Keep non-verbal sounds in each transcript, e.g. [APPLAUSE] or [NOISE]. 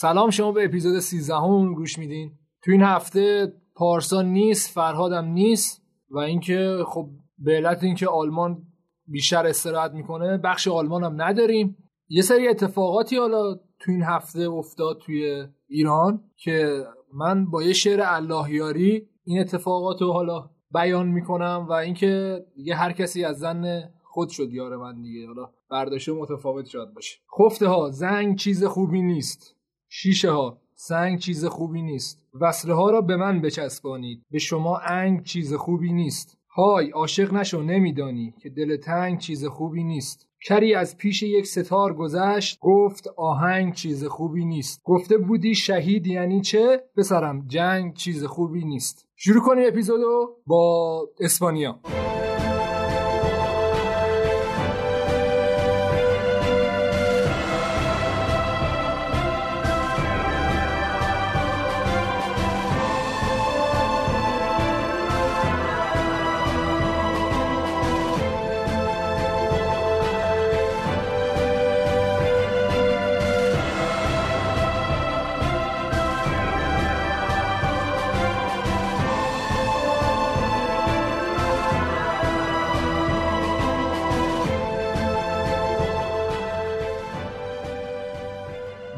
سلام شما به اپیزود 13 هم گوش میدین. تو این هفته پارسا نیست فرهادم نیست و اینکه خب به علت اینکه آلمان بیشتر استراحت می‌کنه بخش آلمان هم نداریم. یه سری اتفاقاتی حالا تو این هفته افتاد توی ایران که من با یه شعر اللهیاری این اتفاقات رو حالا بیان می‌کنم و اینکه دیگه هر کسی از زن خود شد یار من دیگه. حالا برداشته متفاوت شاید باشه. خفته ها زنگ چیز خوبی نیست. شیشه ها سنگ چیز خوبی نیست. وصله ها را به من بچسبانید. به شما انگ چیز خوبی نیست. های عاشق نشو نمیدانی که دل تنگ چیز خوبی نیست. کری از پیش یک ستار گذشت گفت آهنگ چیز خوبی نیست. گفته بودی شهید یعنی چه؟ پسرم جنگ چیز خوبی نیست. شروع کنیم اپیزودو با اسپانیا.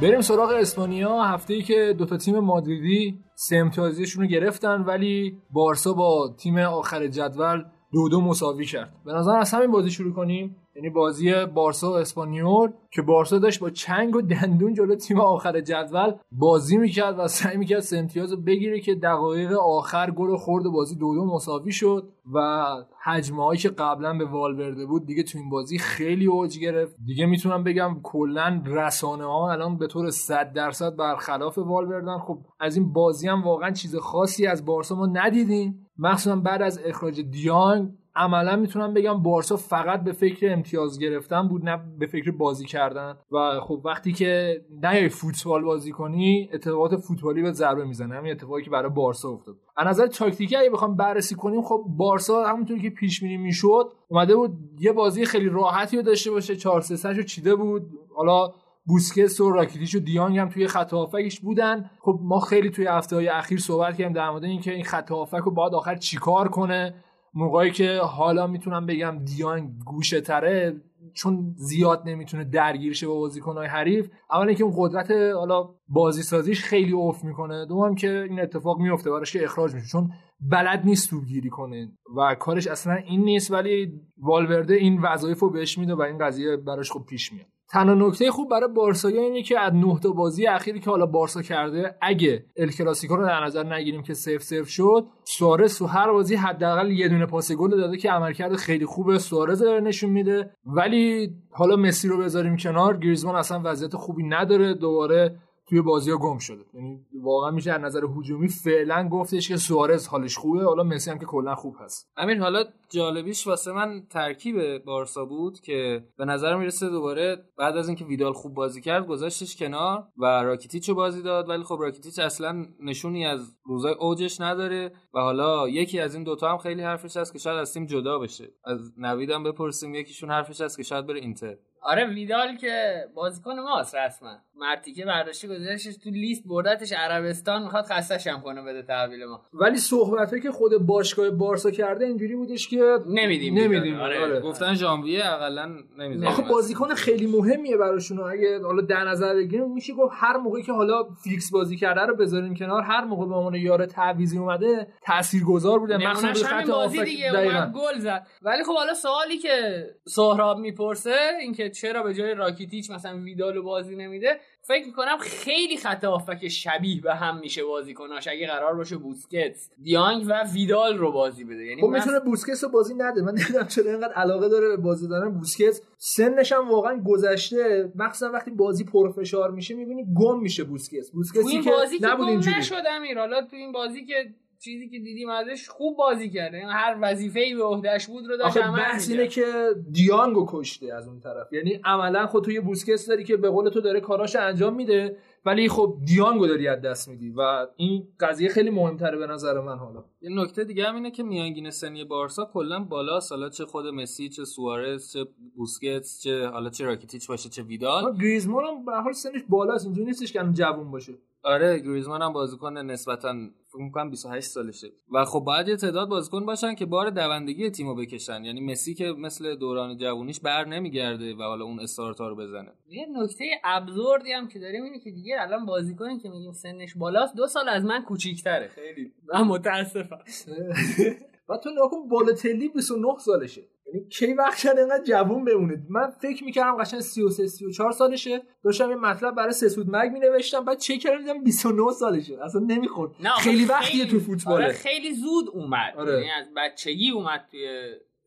بریم سراغ اسپانیا. هفته ای که دوتا تیم مادریدی سه امتیازیشون رو گرفتن ولی بارسا با تیم آخر جدول دو دو مساوی کرد. به نظر از همین بازی شروع کنیم. یعنی بازی بارسا و اسپانیول که بارسا داشت با چنگ و دندون جلو تیم آخر جدول بازی می‌کرد و سعی می‌کرد سه امتیاز رو بگیره که دقایق آخر گل خورد بازی دو دو مساوی شد و حجمه هایی که قبلا به والورده بود دیگه تو این بازی خیلی اوج گرفت. دیگه می‌تونم بگم کلا رسانه ها الان به طور 100 درصد برخلاف والوردن خب از این بازی هم واقعا چیز خاصی از بارسا ما ندیدیم. مخصوصا بعد از اخراج دیانگ عملا می‌تونم بگم بارسا فقط به فکر امتیاز گرفتن بود نه به فکر بازی کردن. و خب وقتی که نیای فوتبال بازی کنی اتفاقات فوتبالی به ضربه می‌زنه. همین اتفاقی که برای بارسا افتاد. از نظر تاکتیکی اگه بخوام بررسی کنیم خب بارسا همونطوری که پیش بینی می‌شد اومده بود یه بازی خیلی راحتی رو داشته باشه. 4 3 رو چیده بود. حالا بوسکس و راکیتیش و دیانگ هم توی خط هافکش بودن. خب ما خیلی توی هفته های اخیر صحبت کردیم در مورد اینکه این خط هافک رو باید آخر چیکار کنه. موقعی که حالا می‌تونم بگم دیانگ گوشه تره چون زیاد نمی‌تونه درگیر شه با بازیکنهای حریف اولا که اون قدرت حالا بازی سازیش خیلی اوف می‌کنه دوم که این اتفاق میفته براش که اخراج میشه چون بلد نیست توپگیری کنه و کارش اصلا این نیست ولی والورده این وظایف رو بهش میده و این قضیه براش خوب پیش میاد. تنها نکته خوب برای بارسا اینه که از نه تا بازی اخیری که حالا بارسا کرده اگه ال کلاسیکو رو در نظر نگیریم که سف سف شد سوارز تو هر بازی حداقل یه دونه پاس گل داده که عملکرد خیلی خوبه سوارز داره نشون میده. ولی حالا مسی رو بذاریم کنار گریزمان اصلا وضعیت خوبی نداره دوباره توی بازی ها گم شده. یعنی واقعا میشه از نظر هجومی فعلا گفتش که سوارز حالش خوبه. حالا مسی هم که کلا خوب هست. امیر حالا جالبیش واسه من ترکیب بارسا بود که به نظر می‌رسه دوباره بعد از اینکه ویدال خوب بازی کرد گذاشتش کنار و راکیتیچ رو بازی داد. ولی خب راکیتیچ اصلا نشونی از روزای اوجش نداره و حالا یکی از این دوتا هم خیلی حرفش هست که شاید از تیم جدا بشه. از نویدم بپرسیم یکیشون حرفش هست که شاید بره اینتر. آره ویدال که بازیکن ماست رسما. مرتیکه برداشته گذاشتش تو لیست بردتش عربستان می‌خواد خستش هم کنه بده تحویل ما. ولی صحبته که خود باشگاه بارسا کرده اینجوری بودش که نمیدیم نمیدیم. آره. آره. گفتن ژانویه اقلا نمی‌دونم آخه بازیکن خیلی مهمیه براشون اگه حالا در نظر بگیریم میشه گفت هر موقعی که حالا فیکس بازی کرده رو بذارین کنار هر موقع به عنوان یار تعویضی اومده تاثیرگذار بوده. مخصوصا خط بازی دیگه گل زد. ولی خب حالا سوالی که سهراب می‌پرسه اینکه چرا به جای راکیتیچ مثلا ویدالو بازی نمیده؟ فکر می‌کنم خیلی خط هافک شبیه به هم میشه بازیکناش اگه قرار باشه بوسکتس. دیانگ و ویدال رو بازی بده. یعنی خب می‌تونه بوسکتس رو بازی نده. من نمی‌دونم چرا اینقدر علاقه داره به بازی دادن بوسکتس سنش هم واقعا گذشته. مخصوصا وقتی بازی پرفشار میشه می‌بینی گم میشه بوسکتس. بوسکتسی که بازی که نبود اینجوری. نشد امیر. حالا تو این بازی که چیزی که دیدیم ازش خوب بازی کرده. یعنی هر وظیفه‌ای به عهدهش بود رو داشت عمل بحث. اینه که دیانگو کشته از اون طرف. یعنی عملا خود تو یه بوسکتس داری که به قول تو داره کاراش انجام میده ولی خب دیانگو داری از دست میدی و این قضیه خیلی مهمتره به نظر من حالا. یه نکته دیگه هم اینه که میانگین سنی بارسا کلا بالا حالا چه خود مسی چه سوارز چه بوسکتس چه حالا چه راکیتیچ باشه چه ویدال. گریزمان هم به هر حال سنش بالاست. اینجوری نیستش که جوون باشه. آره گریزمان هم بازیکن نسبتا فکر می‌کنم 28 سالشه. و خب باید یه تعداد بازیکن باشن که بار دوندگی تیمو بکشن. یعنی مسی که مثل دوران جوونیش بر نمیگرده و حالا اون استارتا رو بزنه. یه نکته ابزوردی هم که داریم اینه که دیگه الان بازیکنی که میگیم سنش بالاست دو سال از من کوچیک‌تره. خیلی. من متاسفم. [LAUGHS] و تو نکن بالاتلی 29 سالشه. یعنی کی وقت شد اینقدر جوون بمونه؟ من فکر می‌کردم قشنگ 33 34 سالشه. داشتم یه مطلب برای سسود مگ مینوشتم. بعد چک کردم دیدم 29 سالشه. اصلا نمی‌خورد. نه خیلی وقتیه تو فوتباله. آره خیلی زود اومد. آره. یعنی از بچگی اومد توی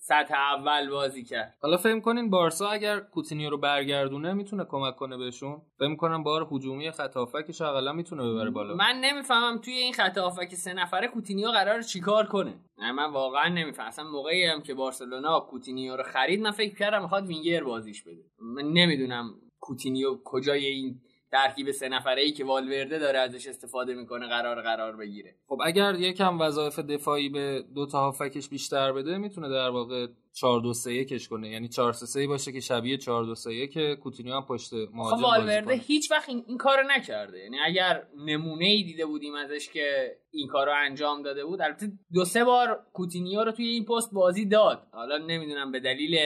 سطح اول بازی کرد. حالا فکر کنین بارسا اگر کوتینیو رو برگردونه می‌تونه کمک کنه بهشون؟ فکر کنم بار هجومی خط هافبکش حداقل می‌تونه ببره بالا. من نمی‌فهمم توی این خط هافبک سه نفره کوتینیو قرار چیکار کنه. نه من واقعا نمی‌فهمم. اصلا موقعی هم که بارسلونا کوتینیو رو خرید من فکر کردم می‌خواد وینگر بازیش بده. من نمی‌دونم کوتینیو کجای این ترکیب سه نفره ای که والورده داره ازش استفاده می‌کنه قرار قرار بگیره. خب اگر یکم وظایف دفاعی به دو تا هافبکش بیشتر بده می‌تونه در واقع 4 2 3 1 کنه. یعنی 4 3 3 باشه که شبیه 4 2 3 1 که کوتینیو هم پشت مهاجم خب والورده. هیچ وقت این, این کارو نکرده. یعنی اگر نمونه ای دیده بودیم ازش که این کارو انجام داده بود البته دو سه بار کوتینیو رو توی این پست بازی داد. حالا نمی‌دونم به دلیل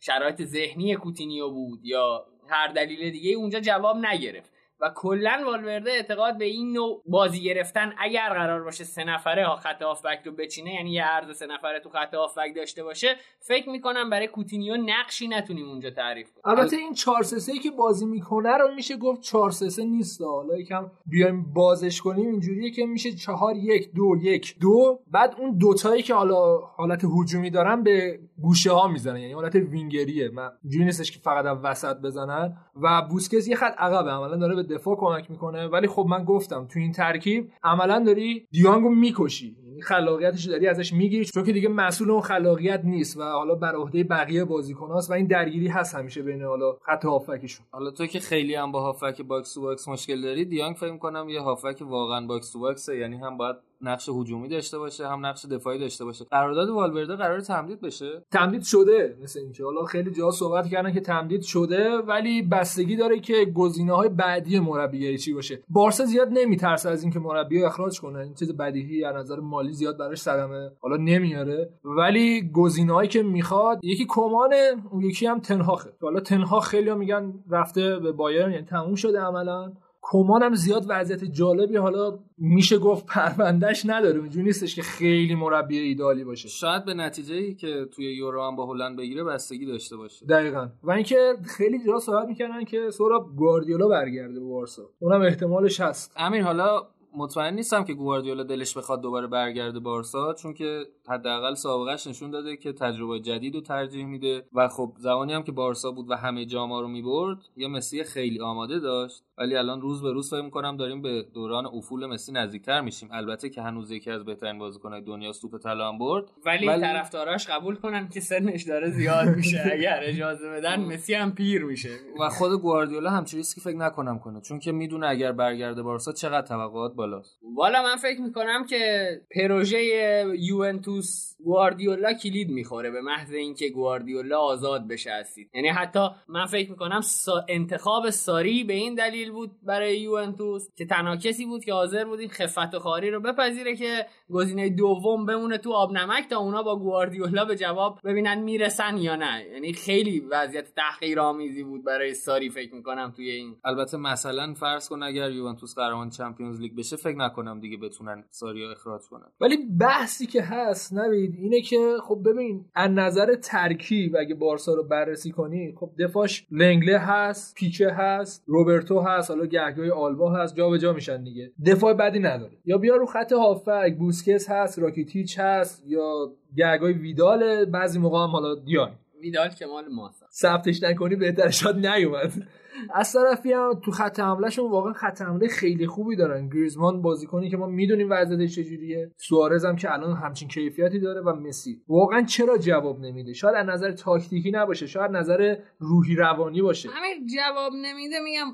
شرایط ذهنی کوتینیو بود یا هر دلیل دیگه اونجا جواب نگرفت. و کلا والورده اعتقاد به این نوع بازی گرفتن اگر قرار باشه سه نفره ها خط هافبک رو بچینه یعنی یه عرض سه نفره تو خط هافبک داشته باشه فکر می‌کنم برای کوتینیو نقشی نتونیم اونجا تعریف کنیم. البته این 4 3 که بازی می‌کنه رو میشه گفت 4 3 نیست. حالا یکم بیایم بازش کنیم اینجوریه که میشه 4 1 2 1 2 بعد اون دوتایی که حالا حالت هجومی دارن به گوشه ها می‌زنن. یعنی حالت وینگریه. من اینجوری نیستش که فقط از وسط بزنن. و بوسکس یه خط عقبه. عملا داره به دفاع کمک می‌کنه. ولی خب من گفتم تو این ترکیب عملا داری دیانگو می‌کشی. یعنی خلاقیتش داری ازش می‌گیری. چون که دیگه مسئول اون خلاقیت نیست و حالا بر عهده بقیه بازیکناست و این درگیری هست همیشه بین حالا خط هافبکشون. حالا تو که خیلی هم با هافبک box to box مشکل داری دیانگ فکر کنم یه هافبک واقعا box to box ه. یعنی هم باید نقش هجومی داشته باشه هم نقش دفاعی داشته باشه. قرارداد والورده قرار تمدید بشه. تمدید شده مثل اینکه. حالا خیلی جا صحبت کردن که تمدید شده ولی بستگی داره که گزینه های بعدی مربیگری چی باشه. بارسا زیاد نمیترسه از اینکه مربی اخراج کنه. این چیز بدیهی از نظر مالی زیاد براش صدمه. حالا نمیاره. ولی گزینه‌هایی که می‌خواد یکی کمانه اون یکی هم تنهاخه. حالا تنهاخ خیلی میگن رفته به بایرن یعنی تموم شده عملا. کمان هم زیاد وضعیت جالبی حالا میشه گفت پروندهش نداره. اونجوری نیستش که خیلی مربی ایدالی باشه. شاید به نتیجه ای که توی یورو هم با هلند بگیره بستگی داشته باشه. دقیقا. و اینکه خیلی جا صحبت می‌کنن که سورا گواردیولا برگرده به بارسا. اونم احتمالش هست. امیر حالا مطمئن نیستم که گواردیولا دلش بخواد دوباره برگرده بارسا چون که حداقل سابقش نشون داده که تجربه جدید رو ترجیح میده. و خب زمانی هم که بارسا بود و همه جاما رو می‌برد یا مسی خیلی آماده داشت. ولی الان روز به روز فکر می‌کنم داریم به دوران افول مسی نزدیکتر میشیم. البته که هنوز یکی از بهترین بازیکنهای دنیا سوپ طلا هم برد. ولی, ولی... طرفداراش قبول کنن که سنش داره زیاد میشه. [LAUGHS] اگر اجازه بدن مسی هم پیر میشه. و خود گواردیولا همچین ریسکی فکر نکنم کنه. چون که می‌دونه اگر برگرده بارسا چقدر توقعات بالاست. والا من فکر می‌کنم که پروژه یوونتوس گواردیولا کلید می‌خوره به محض اینکه گواردیولا آزاد بشه هستید یعنی حتی من فکر می‌کنم سا انتخاب ساری به این دلیل بود برای یوونتوس که تنها کسی بود که حاضر بود این خفت و خاری رو بپذیره که گزینه دوم بمونه تو آب نمک تا اونا با گواردیولا به جواب ببینن می‌رسن یا نه. یعنی خیلی وضعیت تحقیرآمیزی بود برای ساری فکر می‌کنم توی این. البته مثلا فرض کن اگر یوونتوس قهرمان چمپیونز لیگ بشه فکر نکنم دیگه بتونن ساری اخراج کنن. ولی بحثی که هست نوید اینه که خب ببین از نظر ترکیب اگه بارسا رو بررسی کنی خب دفاعش لنگله هست پیچه هست روبرتو هست حالا گهگاهی آلبا هست جابجا جا میشن دیگه. دفاع بدی نداره. یا بیا رو خط هافک بوسکس هست راکیتیچ هست یا گهگاهی ویدال بعضی موقع هم حالا دیان. ویدال که مال ماست. ثبتش نکنی بهتر شاد نیومد. از طرفی هم تو خط حملهشون واقعا خط حمله خیلی خوبی دارن. گریزمان بازیکنی که ما می‌دونیم وضعیتش چجوریه. سوارز هم که الان همچین کیفیتی داره و مسی. واقعا چرا جواب نمیده؟ شاید از نظر تاکتیکی نباشه شاید نظر روحی روانی باشه. همین جواب نمیده میگم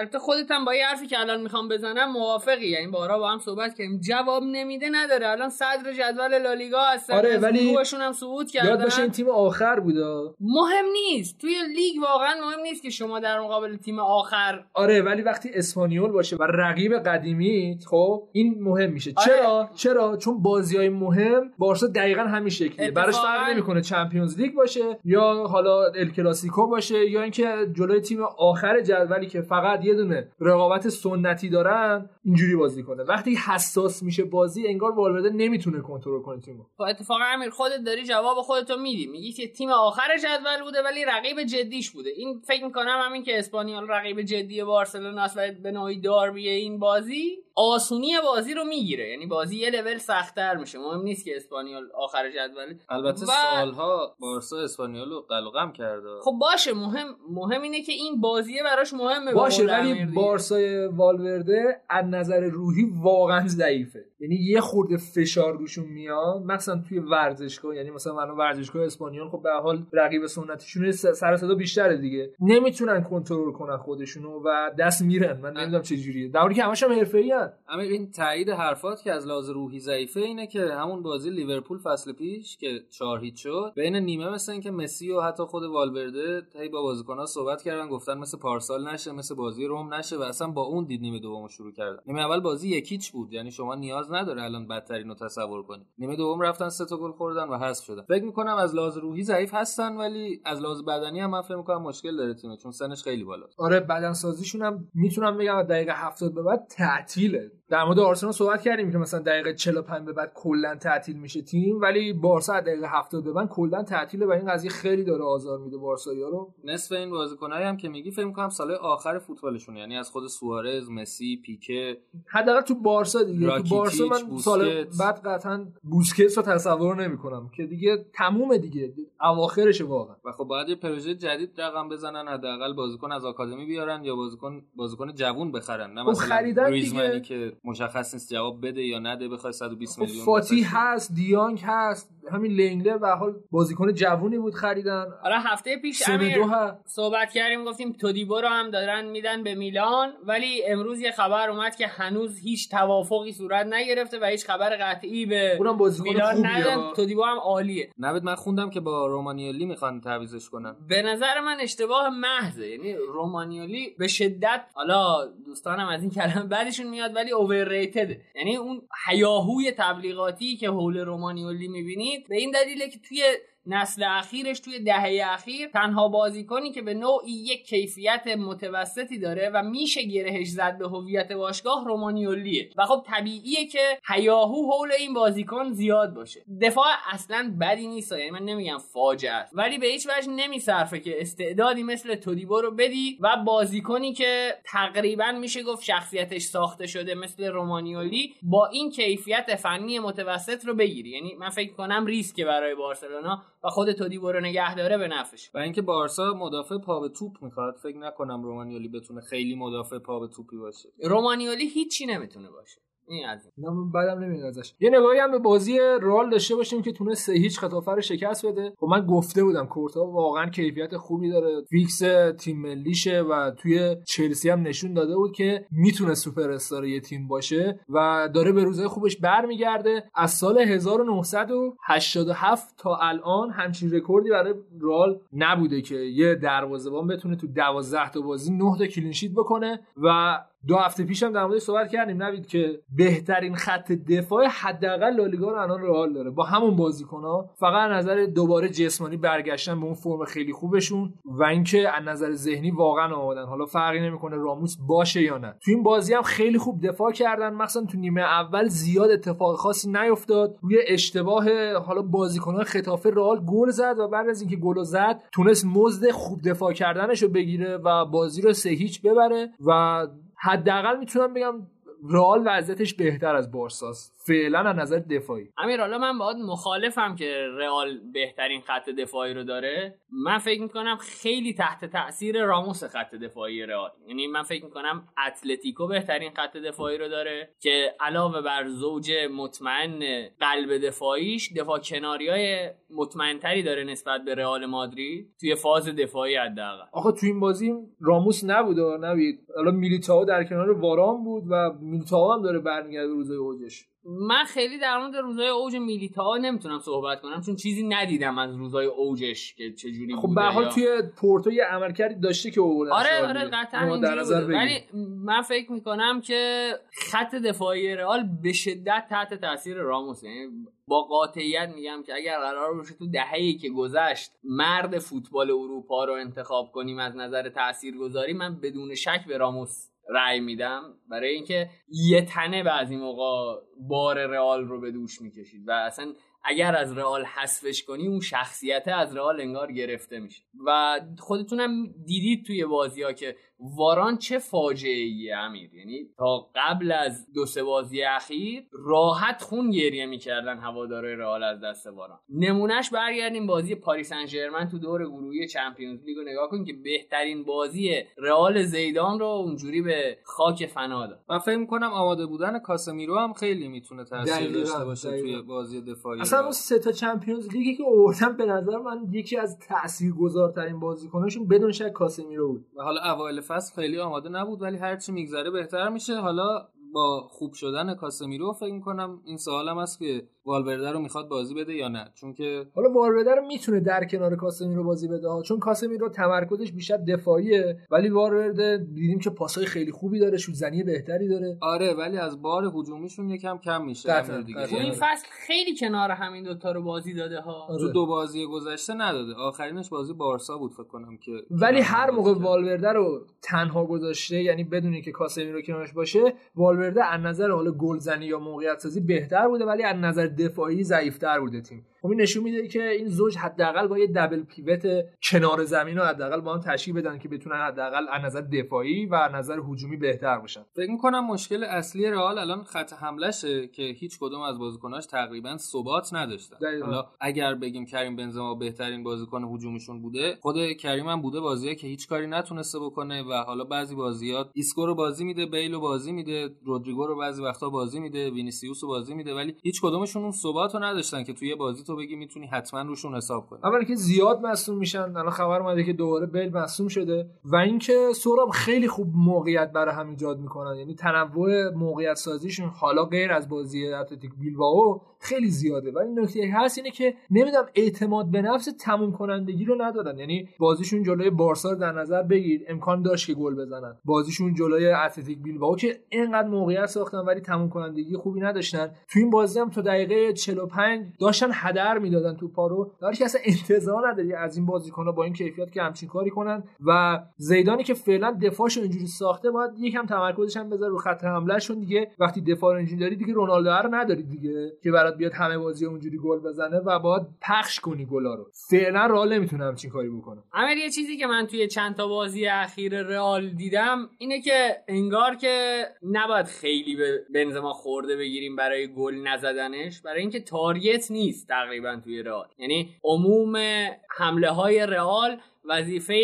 البته خودت هم با یه حرفی که الان می‌خوام بزنم موافقی یعنی بارا با هم صحبت کردیم. جواب نمیده نداره. الان صدر جدول لالیگا هستن آره ولی هم صعود کردن یاد باشه این تیم آخر بوده. مهم نیست. توی لیگ واقعا مهم نیست که شما در مقابل تیم آخر. آره ولی وقتی اسپانیول باشه و رقیب قدیمی خب این مهم میشه. آره. چرا؟ چرا؟ چون بازی های مهم بارسا دقیقا همین شکلیه. براش فرق نمی‌کنه چمپیونز لیگ باشه یا حالا ال کلاسیکو باشه یا اینکه جلوی تیم آخر جدولی که فقط یه دونه رقابت سنتی دارن اینجوری بازی کنه. وقتی حساس میشه بازی انگار والورده نمی‌تونه کنترل کنه تیمو. خب اتفاقا امیر خودت داری جواب خودتو میدی. میگی که تیم آخر جدول بوده ولی رقیب جدیش بوده. این فکر می‌کنم همین که اسپانیول رقیب جدی بارسلونا است و به نوعی داربی این بازی. آسونی بازی رو می‌گیره. یعنی بازی یه لول سختتر میشه. مهم نیست که اسپانیول آخر جدول. البته و... سالها بارسا اسپانیول رو قلقم کرده. خب باشه مهم مهم اینه که این بازیه براش مهمه باشه ولی بارسای والورده از نظر روحی واقعا ضعیفه. یعنی یه خورده فشار روشون میاد. مثلا توی ورزشگاه. یعنی مثلا الان ورزشگاه اسپانیول خب به حال رقیب سنتیشون سر صدا بیشتره دیگه. نمی‌تونن کنترل کنن خودشونو و دست میرن. من نمی‌دونم چه جوریه. در حالی که همش هم حرفه‌ای اما این تایید حرفات که از لحاظ روحی ضعیفه اینه که همون بازی لیورپول فصل پیش که چهار هیچ شد بین نیمه مثل اینکه مسی و حتی خود والورده هی با بازیکن‌ها صحبت کردن گفتن مثل پارسال نشه مثل بازی روم نشه و اصلا با اون دید نیمه دومو شروع کردن. نیمه اول بازی یکیچ بود یعنی شما نیاز نداره الان بدترین رو تصور کنید نیمه دوم رفتن سه تا گل خوردن و حذف شدن. فکر می‌کنم از لحاظ روحی ضعیف هستن ولی از لحاظ بدنی هم من فکر می‌کنم مشکل داره تیم چون سنش خیلی بالاست. آره بدن سازیشون هم می‌تونم بگم دقیقه 70 به بعد تعطیله در مورد آرسنال صحبت کردیم که مثلا دقیقه 45 به بعد کلا تعطیل میشه تیم ولی بارسا دقیقه 70 به بعد کلا تعطیله و این قضیه خیلی داره آزار میده بارسایا رو. نصف این بازیکنایی هم که میگی فکر می‌کنم سال آخر فوتبالشون یعنی از خود سوارز مسی پیکه. حداقل تو بارسا دیگه تو بارسا من سال بعد قطعا بوسکتس رو تصور نمی‌کنم که دیگه تمومه دیگه اواخرشه واقعا. و خب باید یه پروژه جدید رقم بزنن حداقل بازیکن از آکادمی بیارن یا بازیکن بازیکن جوون بخرن نه خب مثلا دیگه... که مشخص نیست جواب بده یا نده بخواد 120 خب میلیون فاتی هست دیانگ هست همین لنگله و حال بازیکن جوونی بود خریدن. آره هفته پیش امیر صحبت کردیم گفتیم تودیبو رو هم دارن میدن به میلان ولی امروز یه خبر اومد که هنوز هیچ توافقی صورت نگرفته و هیچ خبر قطعی به اونم بازیکن میلان ندن. تودیبو هم عالیه. نبید من خوندم که با رومانیولی می‌خوان تعویضش کنن. به نظر من اشتباه محضه. یعنی رومانیولی به شدت حالا دوستانم از این کلمه بعدشون میاد ولی اوورریتد یعنی اون حیاهوی تبلیغاتی که حول رومانیولی می‌بینید به این دلیله که توی نسل اخیرش توی دهه اخیر تنها بازیکنی که به نوعی یک کیفیت متوسطی داره و میشه گرهش زد به هویت باشگاه رومانیولیه و خب طبیعیه که هیاهو حول این بازیکن زیاد باشه. دفاع اصلا بدی نیست یعنی من نمیگم فاجعه است. ولی به هیچ وجه نمیصرفه که استعدادی مثل تودیبو رو بدی و بازیکنی که تقریبا میشه گفت شخصیتش ساخته شده مثل رومانیولی با این کیفیت فنی متوسط رو بگیری. یعنی من فکر کنم ریسک برای بارسلونا و خود تودیبو رو نگه داره به نفعش و اینکه بارسا مدافع پا به توپ می‌خواد فکر نکنم رومانیالی بتونه خیلی مدافع پا به توپی باشه. رومانیالی هیچی نمی‌تونه باشه. این از این. بدم نمیاد ازش. یه نگاهی هم به بازی رئال داشته باشیم که تونست سه هیچ ختافه رو شکست بده. خب من گفته بودم کورتوا واقعا کیفیت خوبی داره. فیکس تیم ملیشه و توی چلسی هم نشون داده بود که می‌تونه سوپر استار یه تیم باشه و داره به روزهای خوبش برمیگرده. از سال 1987 تا الان همچین رکوردی برای رئال نبوده که یه دروازه‌بان بتونه تو 12 تا بازی 9 تا clean sheet بکنه و دو هفته پیش هم در موردش صحبت کردیم. نوید که بهترین خط دفاع حداقل لالیگا رو الان رئال داره. با همون بازیکن‌ها فقط نظر دوباره جسمانی برگشتن به اون فرم خیلی خوبشون و اینکه از نظر ذهنی واقعا آمادن حالا فرقی نمی‌کنه راموس باشه یا نه. تو این بازی هم خیلی خوب دفاع کردن. مثلا تو نیمه اول زیاد اتفاق خاصی نیفتاد. روی اشتباه حالا بازیکن‌ها خطافه رئال گل زد و بعد از اینکه گل زد تونست مزد خوب دفاع کردنش رو بگیره و بازی رو سه هیچ ببره و حداقل می‌تونم بگم رئال وضعیتش بهتر از بارساست فعلا از نظر دفاعی. امیر حالا من باید مخالفم که رئال بهترین خط دفاعی رو داره. من فکر می‌کنم خیلی تحت تاثیر راموس خط دفاعی رئال. یعنی من فکر می‌کنم اتلتیکو بهترین خط دفاعی رو داره که علاوه بر زوج مطمئن قلب دفاعیش دفاع کناری های مطمئنتری داره نسبت به رئال مادرید توی فاز دفاعی حداقل. آخه تو این بازی راموس نبود نوید حالا میلیتائو در کنار واران بود و میلیتائو هم داره برمیگرده به روزای اوجش. من خیلی در مورد روزای اوج میلیتا نمی‌تونم صحبت کنم چون چیزی ندیدم از روزای اوجش که چجوری خب به حال توی پورتو یه عملکردی داشته که آوردن آره آره قطعا ولی من فکر می‌کنم که خط دفاعی رئال به شدت تحت تاثیر راموس یعنی با قاطعیت میگم که اگر قرار باشه تو دهه‌ای که گذشت مرد فوتبال اروپا رو انتخاب کنیم از نظر تاثیرگذاری من بدون شک به راموس رأی میدم. برای اینکه یه تنه بعضی موقع بار رئال رو به دوش می‌کشید و اصلا اگر از رئال حذفش کنی اون شخصیت از رئال انگار گرفته میشه. و خودتونم دیدید توی بازی ها که واران چه فاجعه ای امیر؟ یعنی تا قبل از دو سه بازی اخیر راحت خون گریه می‌کردن هواداره رئال از دست واران. نمونهش برگردیم بازی پاریس سن تو دور گروهی چمپیونز لیگ رو نگاه کن که بهترین بازی رئال زیدان رو اونجوری به خاک فنا داد. من فکر می‌کنم آماده بودن کاسمیرو هم خیلی می‌تونه تاثیر داشته باشه توی بازی دفاعی اصلا اون سه تا چمپیونز لیگی که آوردن به نظر من یکی از تاثیرگذارترین بازیکناشون بدون شک کاسمیرو بود. و حالا اوایل فصل خیلی آماده نبود ولی هرچی میگذره بهتر میشه. حالا با خوب شدن کاسمیرو فکر می‌کنم این سوالم هست که والورده رو می‌خواد بازی بده یا نه؟ چون که حالا والورده رو می‌تونه در کنار کاسمیرو بازی بده ها. چون کاسمیرو تمرکزش بیشتر دفاعیه ولی والورده دیدیم که پاسای خیلی خوبی داره زنی بهتری داره. آره ولی از بار هجومیشون یکم کم میشه دیگه. این فصل خیلی کنار همین دوتا رو بازی داده ها. آره. دو بازی گذشته نداده. آخرینش بازی بارسا بود فکر کنم که ولی هر موقع والورده رو تنها گذاشته یعنی بدونی که کاسمیرو کنارش باشه والورده از نظر حالا گلزنی یا موقعیت سازی بهتر بوده ولی از نظر دفاعی ضعیفتر بوده تیم. این نشون میده که این زوج حداقل با یه دبل پیوت کنار زمین رو حداقل با هم تشکیل بدن که بتونن حداقل از نظر دفاعی و از نظر هجومی بهتر باشن. فکر می‌کنم مشکل اصلی رئال الان خط حملشه که هیچ کدوم از بازیکناش تقریبا ثبات نداشتن. حالا اگر بگیم کریم بنزما بهترین بازیکن هجومیشون بوده خود کریم هم بوده بازیه که هیچ کاری نتونسته بکنه و حالا بعضی بازیات ایسکو رو بازی میده بیل رو بازی میده رودریگو رو بعضی وقتا بازی میده وینیسیوس رو بازی میده ولی هیچ کدومشون اون ثبات رو نداشتن که توی بازی تو بگی می‌تونی حتما روشون حساب کنی. اولی که زیاد مصدوم میشن. الان خبر اومده که دوباره بیل مصدوم شده. و اینکه سوراب خیلی خوب موقعیت برای هم ایجاد می‌کنن. یعنی تنوع موقعیت سازیشون حالا غیر از بازی اتلتیک بیلبائو خیلی زیاده. ولی نکته هست اینه که نمی‌دونم اعتماد به نفس تموم کنندگی رو ندارن یعنی بازیشون جلوی بارسا رو در نظر بگیر. امکان داشت که گل بزنن. بازیشون جلوی اتلتیک بیلبائو که اینقدر موقعیت ساختن ولی تموم کنندگی خوبی نداشتن. تو این بازی هم تا دقیقه 45 داشتن هدر می‌دادن تو پارو. داری که اصلا انتظار نداری از این بازیکن‌ها با این کیفیت که همچین کاری کنن. و زیدانی که فعلا دفاعش اینجوری ساخته باید یکم تمرکزش هم بذاره رو خط حملهشون دیگه. وقتی دفاع اینجوری داری دیگه رونالدو رو نداری دیگه که برات بیاد همه بازی اونجوری گل بزنه و باید پخش کنی گلا رو. فعلا رئال نمی‌تونه همچین کاری بکنه. امیر یه چیزی که من توی چند تا بازی اخیر رئال دیدم اینه که انگار که نباید خیلی به بنزما خورده بگیریم برای گل نزدنش برای اینکه تارگت نیست تقریبا توی رئال. یعنی عموم حمله های رئال وظیفه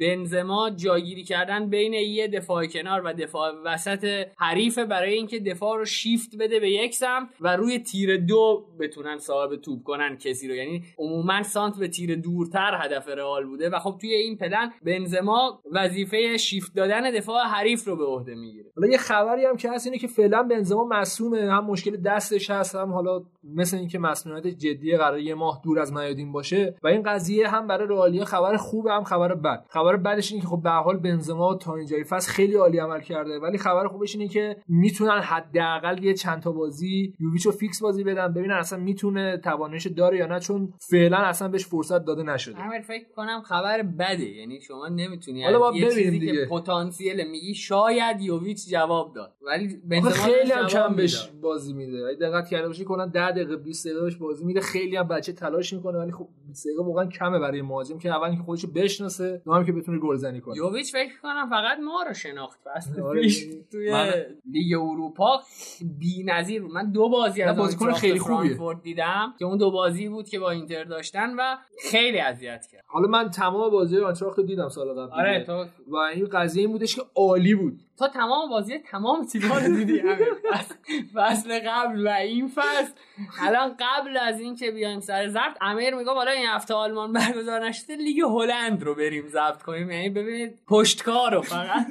بنزما جاگیری کردن بین یه دفاع کنار و دفاع وسط حریف برای اینکه دفاع رو شیفت بده به یک سمت و روی تیر دو بتونن صاحب توپ کنن کسی رو. یعنی عموما سانت به تیر دورتر هدف رئال بوده و خب توی این پلن بنزما وظیفه شیفت دادن دفاع حریف رو به عهده می‌گیره. حالا یه خبری هم که هست اینه که فعلا بنزما مصومه هم مشکل دستش هست هم حالا مثل اینکه مسئولیت جدی قرار یه ماه دور از میادین باشه و این قضیه هم برای رئالیا خبر خوب هم خبر بد. خبر بدش اینه که خب به حال بنزما تا اینجای فصل خیلی عالی عمل کرده ولی خبر خوبش اینه که می‌تونن حداقل یه چند تا بازی یوویچو فیکس بازی بدن ببینن اصلا می‌تونه توانش داره یا نه چون فعلا اصلا بهش فرصت داده نشده. همین فکر کنم خبر بده یعنی شما نمی‌تونی حالا با یه ببینیم چیزی دیگه. که پتانسیل میگی شاید یوویچ جواب داد. ولی بنزما خیلی هم کم بهش. بازی میده. دقت کرده باشی کنن 10 دقیقه 20 دقیقه بازی میده. خیلی هم بچه تلاش می‌کنه ولی خب 20 دقیقه واقعا کمه برای مهاجم که اول اینکه خودش رو بشناسه دوم که بتونه گلزنی کنه یوویچ فکر کنم فقط ما رو شناخت فصل آره. [LAUGHS] توی من- لیگ اروپا بی‌نظیر بود من دو بازی از بازیکن خیلی خوبیه. فرانکفورت دیدم که اون دو بازی بود که با اینتر داشتن و خیلی اذیت کرد حالا من تمام بازی آینتراخت رو دیدم سال قبل آره. تو و این قضیه این بودش که عالی بود تو تمام بازی تمام تیم‌ها رو دیدی فصل- قبل و این فصل الان قبل از اینکه بیایم سر ضبط امیر میگه حالا این هفته آلمان برگزار نشده لیگ هلند رو بریم ضبط کنیم. یعنی ببینید پشتکار رو فقط.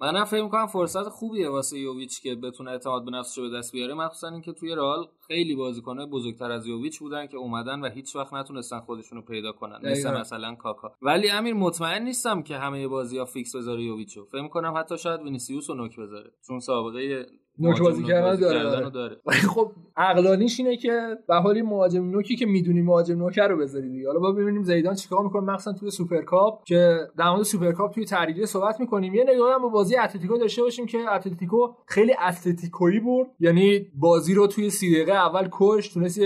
منم فکر می‌کنم فرصت خوبیه واسه یوویچ که بتونه اعتماد به نفسش رو به دست بیاره مخصوصا اینکه توی رئال خیلی بازیکن‌های بزرگتر از یوویچ بودن که اومدن و هیچ وقت نتونستن خودشون رو پیدا کنن مثل. مثلا کاکا ولی امیر مطمئن نیستم که همه بازی‌ها فیکس بذاره یوویچو فکر می‌کنم حتی شاید وینیسیوس رو نوک بذاره چون سابقه نوک بازی کردن داره، آره. داره. خب عقلانیش اینه که به حال مهاجم نوکی که می‌دونی مهاجم نوک رو بذاری دیگه. حالا با ببینیم زیدان چیکار می‌کنه. مخصوصا توی سوپرکاپ که در مورد سوپرکاپ توی تحلیلی صحبت می‌کنیم. یه نگاه هم به بازی اتلتیکو داشته باشیم که اتلتیکو خیلی اتلتیکویی برد. یعنی بازی رو توی سی دقیقه اول کش تونست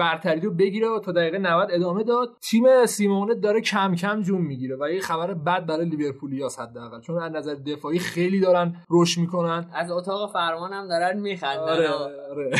برتری رو بگیره و تا دقیقه 90 ادامه داد. تیم سیمونه داره کم کم جون می‌گیره و یه خبر بد برای لیورپولیاس حداقل. چون از نظر دفاعی خیلی دارن رشد می‌کنن. از اتاق فرمان هم دارن میخندن. آره آره.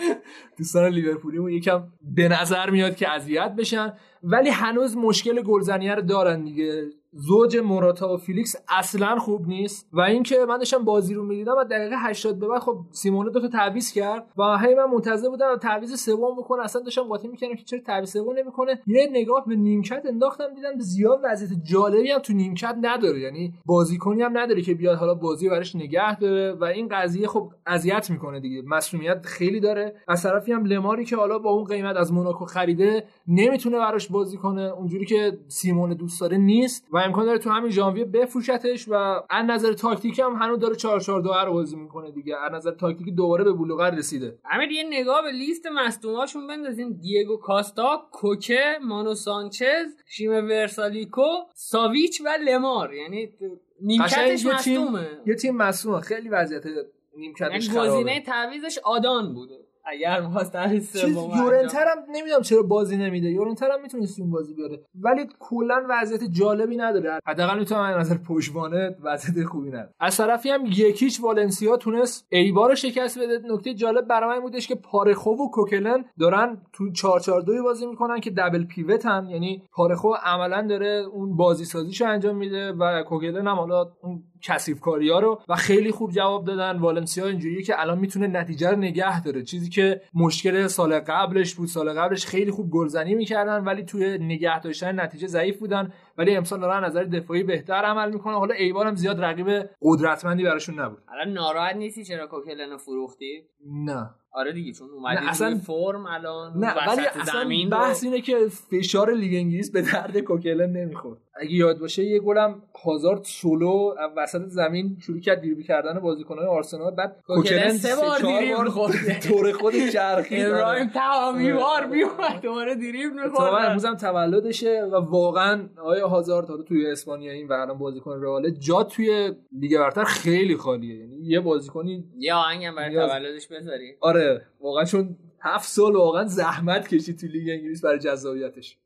[LAUGHS] دوستان لیورپولیمون یکم به نظر میاد که اذیت بشن. ولی هنوز مشکل گلزنیه رو دارن دیگه. زوج موراتا و فیلیکس اصلا خوب نیست و اینکه من داشتم بازی رو می‌دیدم و دقیقه 80 به بعد خب سیمونه دو تا تعویض کرد و هی من منتظر بودم تعویض سوم بکنه. اصلا داشتم قاطی می‌کردم که چرا تعویض سوم نمی‌کنه. یه نگاه به نیمکت انداختم دیدم زیاد وضعیت جالبی هم تو نیمکت نداره. یعنی بازیکنی هم نداره که بیاد حالا بازی رو براش نگه داره و این قضیه خب اذیت می‌کنه دیگه. مسئولیت خیلی داره. از طرفی هم لماری که حالا با اون قیمت از موناکو خریده نمی‌تونه براش بازی کنه. اونجوری که سیمون دوست داره نیست و امکان داره تو همین ژانویه بفروشتش و از نظر تاکتیکی هم هنوز داره 4 4 2 رو بازی می‌کنه دیگه. از نظر تاکتیکی دوباره به بلوغ رسیده. امیر یه نگاه به لیست مصدوماشون بندازیم. دیگو کاستا کوکه مانو سانچز شیم ورسالیکو ساویچ و لمار. یعنی نیمکتش مصدومه. یه تیم مصدومه. خیلی وضعیت یعنی نیمکتش گزینه خرابه. تعویضش آدان بوده. اگر تعویض چیز یورنتر هم نمی‌دونم چرا بازی نمیده. یورنتر هم می‌تونست بازی بیاره ولی کلا وضعیت جالبی نداره. حداقل می‌تونم از نظر پشتوانه وضعیت خوبی نداره. از طرفی هم یکیچ والنسیا تونست ایبار رو شکست بده. نکته جالب برای من بودش که پارخو و کوکلن دارن تو 442 بازی می‌کنن که دبل پیوتن یعنی پارخو عملا داره اون بازی سازیشو انجام میده و کوکلن هم حالا اون کثیف کاری ها رو و خیلی خوب جواب دادن. والنسیا اینجوریه که الان می‌تونه نتیجه رو نگه داره. چیزی که مشکل سال قبلش بود سال قبلش خیلی خوب گلزنی می‌کردن ولی توی نگه داشتن نتیجه ضعیف بودن. ولی امسال دارن نظر دفاعی بهتر عمل می‌کنه حالا ایبار هم زیاد رقیب قدرتمندی براشون نبود. الان ناراحت نیستی چرا کوکلن رو فروختی؟ نه. آره دیگه چون اومدی اصلا- فرم الان نه ولی اصلا بحث اینه که فشار لیگ انگلیس به درد کوکلن نمی‌خورد. اگه یاد باشه یه گلم هازارد سولو وسط زمین شروع کرد دریبل کردن بازیکن‌های آرسنال بعد کوکلن سه بار چهار دریبل خورده. [LAUGHS] دور خودش چرخید [LAUGHS] ابراهیم تمامی آره. بار میومد دوباره دریبل تا می‌خورد امروز هم تولدشه و واقعا آیا هازارد حالا توی اسپانیا این و الان بازیکن رئال جا توی لیگ برتر خیلی خالیه. یعنی یه بازیکنی یه آهنگم برای تولدش بذاری. آره آره واقعا چون هفت سال واقعا زحمت کشید تو لیگ انگلیس برای جذابیتش.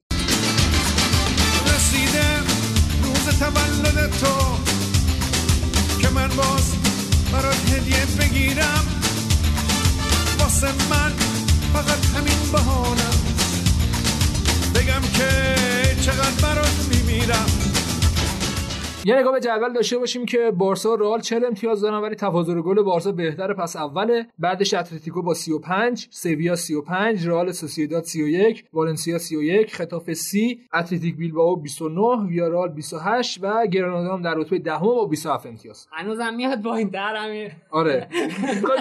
رسیده روز تولد تو که من باز برات هدیه بگیرم. واسه من فقط همین بهانم. بگم که چقدر برات میمیرم. یه نگاه به جدول داشته باشیم که بارسا و رئال 40 امتیاز دارن ولی تفاضل گل بارسا بهتر پس اوله. بعدش اتلتیکو با 35 سویا 35 رئال سوسییداد 31 والنسیا 31 خطاف 30 اتلتیک بیلبائو 29 ویارال 28 و گرانادا هم در رتبه دهم با 27 امتیاز. هنوزم میاد با این در امیر آره.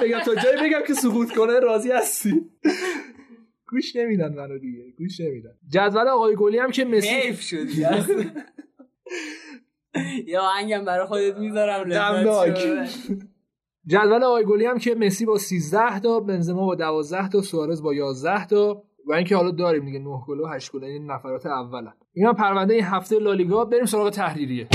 بگم تا جایی بگم که سقوط کنه راضی هستی. گوش نمیدن منو دیگه گوش نمیدن. جدول آقای گلی هم که مسی شدی. [LAUGHS] [LAUGHS] یا آهنگم برای خودت می‌ذارم دمناک. جدول آقای گلی هم که مسی با 13 تا بنزما با 12 تا سوارز با 11 تا. و اینکه حالا داریم دیگه 9 گل و 8 گل این نفرات اولن. اینا پرونده این هفته لالیگا. بریم سراغ تحریریه.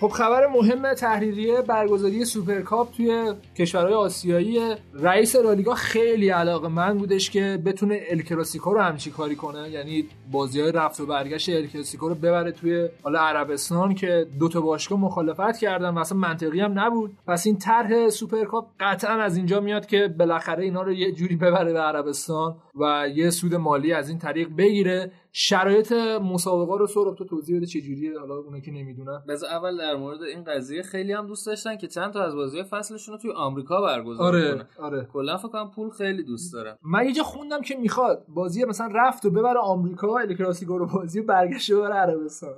خب خبر مهم تحریریه برگزاری سوپرکاپ توی کشورهای آسیایی رئیس لالیگا خیلی علاقه‌مند بودش که بتونه الکلاسیکو رو همچی کاری کنه. یعنی بازی های رفت و برگشت الکلاسیکو رو ببره توی حالا عربستان که دو تا باشگاه مخالفت کردن و اصلا منطقی هم نبود. پس این طرح سوپرکاپ قطعا از اینجا میاد که بالاخره اینا رو یه جوری ببره به عربستان و یه سود مالی از این طریق بگیره. شرایط مسابقه رو سهراب تو توضیح بده چه جوریه حالا اونایی که نمی‌دونن. بذار اول در مورد این قضیه خیلی هم دوست داشتن که چند تا از بازی فصلشون رو توی آمریکا برگزار آره کنن. آره. کلا فکر کنم پول خیلی دوست دارن. من یه جا خوندم که می‌خواد بازی مثلا رفت و ببره آمریکا الکلاسیکو رو بازی و برگشت ببره عربستان.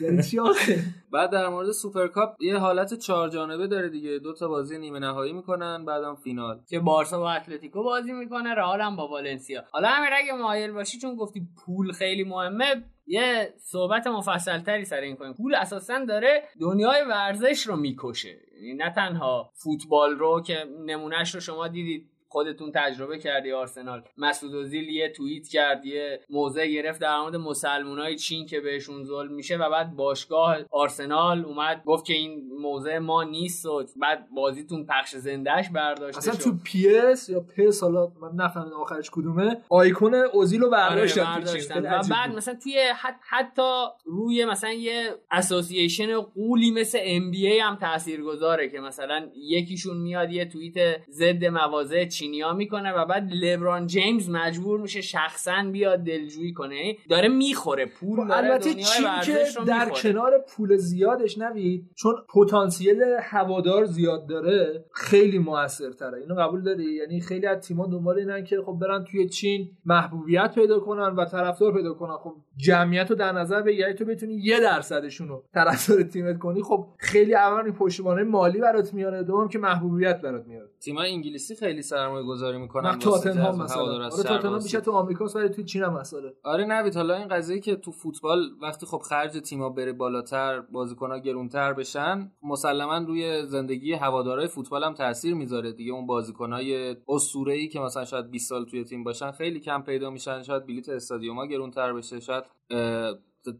یعنی چی آخه؟ [LAUGHS] بعد در مورد سوپرکاپ یه حالت چهار جانبه داره دیگه. دو تا بازی نیمه نهایی می‌کنن بعدم فینال. که بارسا با اتلتیکو بازی می‌کنه رئال هم با والنسیا. حالا امیر اگه مایل باشی چون گفتی پول خیلی مهمه یه صحبت مفصل تری سر این کنیم. پول اساسا داره دنیای ورزش رو می‌کشه. یعنی نه تنها فوتبال رو که نمونهش رو شما دیدید خودتون تجربه کردی آرسنال مسعود اوزیل یه توییت کرد یه موضع گرفت در مورد مسلمانای چین که بهشون ظلم میشه و بعد باشگاه آرسنال اومد گفت که این موضع ما نیست و بعد بازیتون پخش زندهش برداشته اصلا شد تو PES یا پس حالا من نفهمیدم آخرش کدومه آیکون اوزیل رو آره، برداشتن چین. برداشتن. و بعد. مثلا توی حت حتی روی مثلا یه association غولی مثل NBA هم تاثیرگذاره که مثلا یکیشون میاد یه توییت ضد مواضع چینیا می‌کنه و بعد لبران جیمز مجبور میشه شخصا بیاد دلجویی کنه. یعنی داره می‌خوره پول داره البته چین که در می‌خوره. کنار پول زیادش نوید چون پتانسیل هوادار زیاد داره خیلی موثرتره. اینو قبول داری؟ یعنی خیلی از تیم‌ها دنبال اینن که خب برن توی چین محبوبیت پیدا کنن و طرفدار پیدا کنن. خب جمعیت رو در نظر بگیری تو بتونی یه درصدشون رو طرفدار تیمت کنی خب خیلی اول پشتوانه مالی برات میاره دوم که محبوبیت برات میاره. تیمای انگلیسی خیلی سرمایه گذاری می‌کنن نه تاتنهام مثلا. آره تاتنهام بیشتر تو آمریکاست ولی تو چین هم مسئله آره. نوید حالا این قضیه که تو فوتبال وقتی خب خرج تیما بره بالاتر بازیکن‌ها گرونتر بشن مسلما روی زندگی هوادارهای فوتبال هم تاثیر می‌ذاره دیگه. اون بازیکن‌های اسطوره‌ای که مثلا شاید 20 سال توی تیم باشن خیلی کم پیدا میشن. شاید بلیت استادیوم‌ها گرونتر بشه. شاید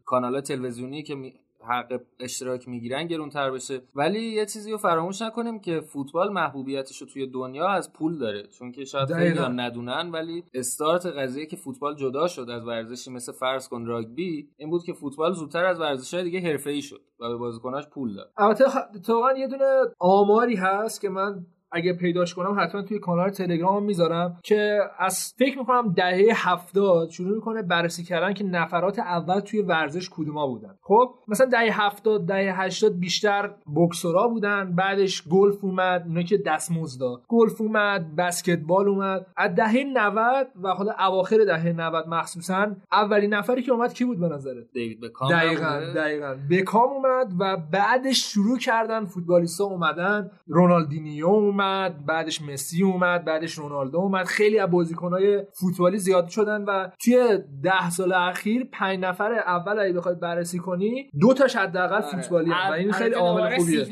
کانال تلویزیونی که می- حق اشتراک می‌گیرن گرونتر بشه. ولی یه چیزی رو فراموش نکنیم که فوتبال محبوبیتش رو توی دنیا از پول داره. چون که شاید خیلی. هم ندونن ولی استارت قضیه که فوتبال جدا شد از ورزشی مثل فرض کن راگبی این بود که فوتبال زودتر از ورزش‌های دیگه حرفه‌ای شد و به بازیکناش پول داد. البته خ- یه دونه آماری هست که من اگه پیداش کنم حتما توی کانال تلگرام می‌ذارم که از فکر می‌کنم دهه هفتاد شروع می‌کنه بررسی کردن که نفرات اول توی ورزش کدوما بودن. خب مثلا دهه هفتاد دهه هشتاد بیشتر بکسورا بودن بعدش گلف اومد اونا که دستمزد داد. گلف اومد بسکتبال اومد. از دهه 90 و حالا اواخر دهه 90 مخصوصا اولین نفری که اومد کی بود به نظرت؟ دیوید بکام دقیقا؟ دقیقا. بکام اومد و بعدش شروع کردن فوتبالیستا اومدن. رونالدینیو اومد. بعدش مسی اومد بعدش رونالدو اومد. خیلی از بازیکنهای فوتبالی زیاد شدن و توی ده سال اخیر پنج نفر اول اگه بخوای بررسی کنی دو تاش حداقل فوتبالی و این خیلی عامل خوبیه.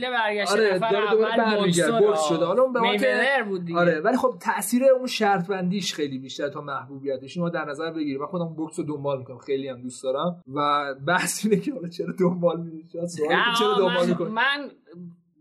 آره، داره دوباره بوکسور. بوکس شده. حالا اون به ما آره ولی خب تاثیر اون شرط بندیش خیلی بیشتر تا محبوبیتش. اینو در نظر بگیریم. من خودم بوکس رو دنبال می‌کنم. خیلی هم دوست دارم. و بحث اینه که حالا چرا دنبال نه چرا دنبال من, من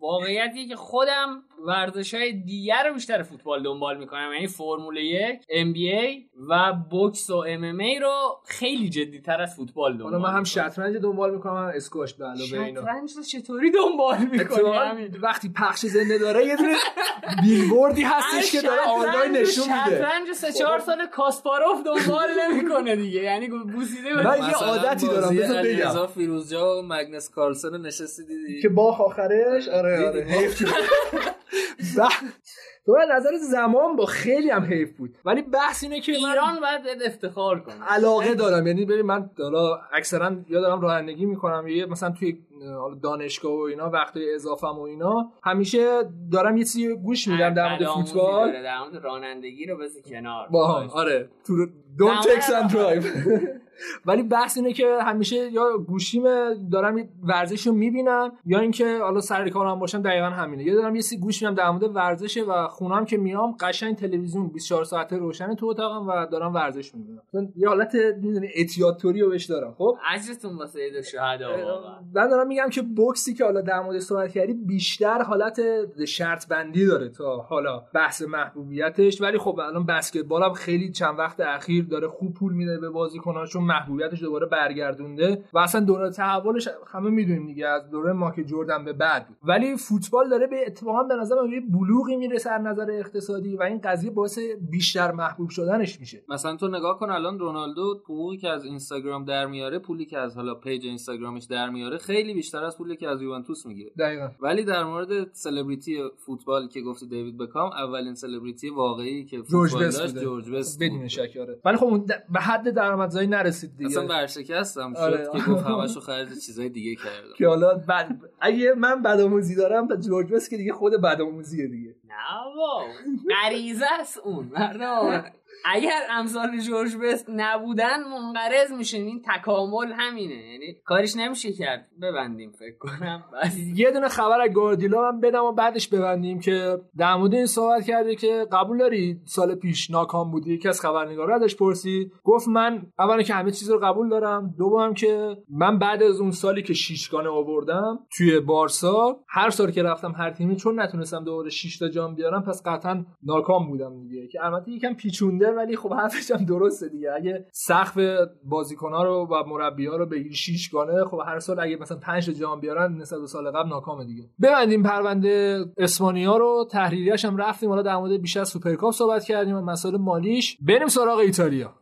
واقعیتی که خودم ورزش های دیگر رو بیشتر فوتبال دنبال می‌کنم. یعنی فرمول یک ام بی ای و بوکس و ام ام ای رو خیلی جدی تر از فوتبال دنبال حالا من هم می‌کنم. شطرنج دنبال می‌کنم هم اسکواش به علاوه اینا. شطرنج رو چطوری دنبال می‌کنی؟ اتفاقاً وقتی پخش زنده داره یه دونه بیلبوردی هستش که داره آنلاین نشون میده. شطرنج سه چهار سال کاسپاروف دنبال نمی‌کنه دیگه. یعنی بوسیده من یه عادتی دارم بذار بگم. علیرضا فیروزجا و مگنس کارلسن رو نشستی دیدی؟ که باخ آخرش. آره آره [LAUGHS] [LAUGHS] تو از نظر زمان با خیلی هم حیف بود. ولی بحث اینه که من ایران باید افتخار کنه. علاقه دارم. یعنی ببین من حالا اکثرا یا دارم رانندگی می‌کنم. یا مثلا توی دانشگاه و اینا وقتی اضافم و اینا همیشه دارم یه چیزی گوش میدم در مورد فوتبال. در مورد رانندگی رو بذار کنار. با. آره. تو don't در text مورد- and drive. [LAUGHS] ولی بحث اینه که همیشه یا گوشیم دارم ورزش رو می‌بینم یا اینکه حالا سر کارم باشم دقیقا همینه. یا دارم یه سی گوش میدم در مورد ورزشه و خونم که میام قشنگ تلویزیون 24 ساعته روشن تو اتاقم و دارم ورزش می‌بینم. یه حالت می‌دونی اعتیادتوری رو بهش دارم خب؟ اجرتون واسه عید شهدا من دارم میگم که بوکسی که حالا در مورد صحبت کردی بیشتر حالت شرط بندی داره تا حالا بحث محبوبیتش. ولی خب الان بسکتبال هم خیلی چند وقت اخیر داره خوب پول میده به بازیکن‌ها چون محبوبیتش دوباره برگردونده و اصلا دوره تحولش همه می‌دونیم دیگه از دوره مایکل جردن به بعد. ولی فوتبال داره به اتفاقا به نظر من یه بلوغی می‌رسه از نظر اقتصادی و این قضیه باعث بیشتر محبوب شدنش میشه. مثلا تو نگاه کن الان رونالدو حقوقی که از اینستاگرام در میاره پولی که از حالا پیج اینستاگرامش در میاره خیلی بیشتر از پولی که از یوونتوس می‌گیره. دقیقا. ولی در مورد سلبریتی فوتبال که گفتی دیوید بکام اولین سلبریتی واقعی که جورج فوتبال بست. جورج بست بدون بود. شک آره. ولی خب اون به حد درآمدزایی نرسید. دیگه. اصلا ورشکستم شد آره. که گفت همشو خرج چیزای دیگه کردم. که حالا بعد اگه من بدآموزی دارم جورج بست که دیگه خود بدآموزیه دیگه. نه با غریزه است اون. مردم. اگر امثال جورج بست نبودن منقرض میشین این تکامل همینه. یعنی کارش نمیشه کرد. ببندیم فکر کنم. بس یه دونه خبر از گواردیولا من بدم و بعدش ببندیم که در مورد این صحبت کرده که قبول داری سال پیش ناکام بودی. یکی از خبرنگارا ازش پرسید گفت من اولا که همه چیز رو قبول دارم. دوم که من بعد از اون سالی که شیشگانه آوردم توی بارسا هر سال که رفتم هر تیمی چون نتونستم دوباره 6 تا جام بیارم پس قطعا ناکام بودم دیگه. که البته یکم پیچونده ولی خب حرفش هم درسته دیگه. اگه سقف بازیکن‌ها رو و مربی‌ها رو بگیری شیشگانه خب هر سال اگه مثلا 5 تا جام بیارن نسبت به سال قبل ناکامه دیگه. ببندیم پرونده اسپانیا رو. تحریریش هم رفتیم. حالا در مورد بیشتر سوپرکاپ صحبت کردیم و مسائل مالیش. بریم سراغ ایتالیا.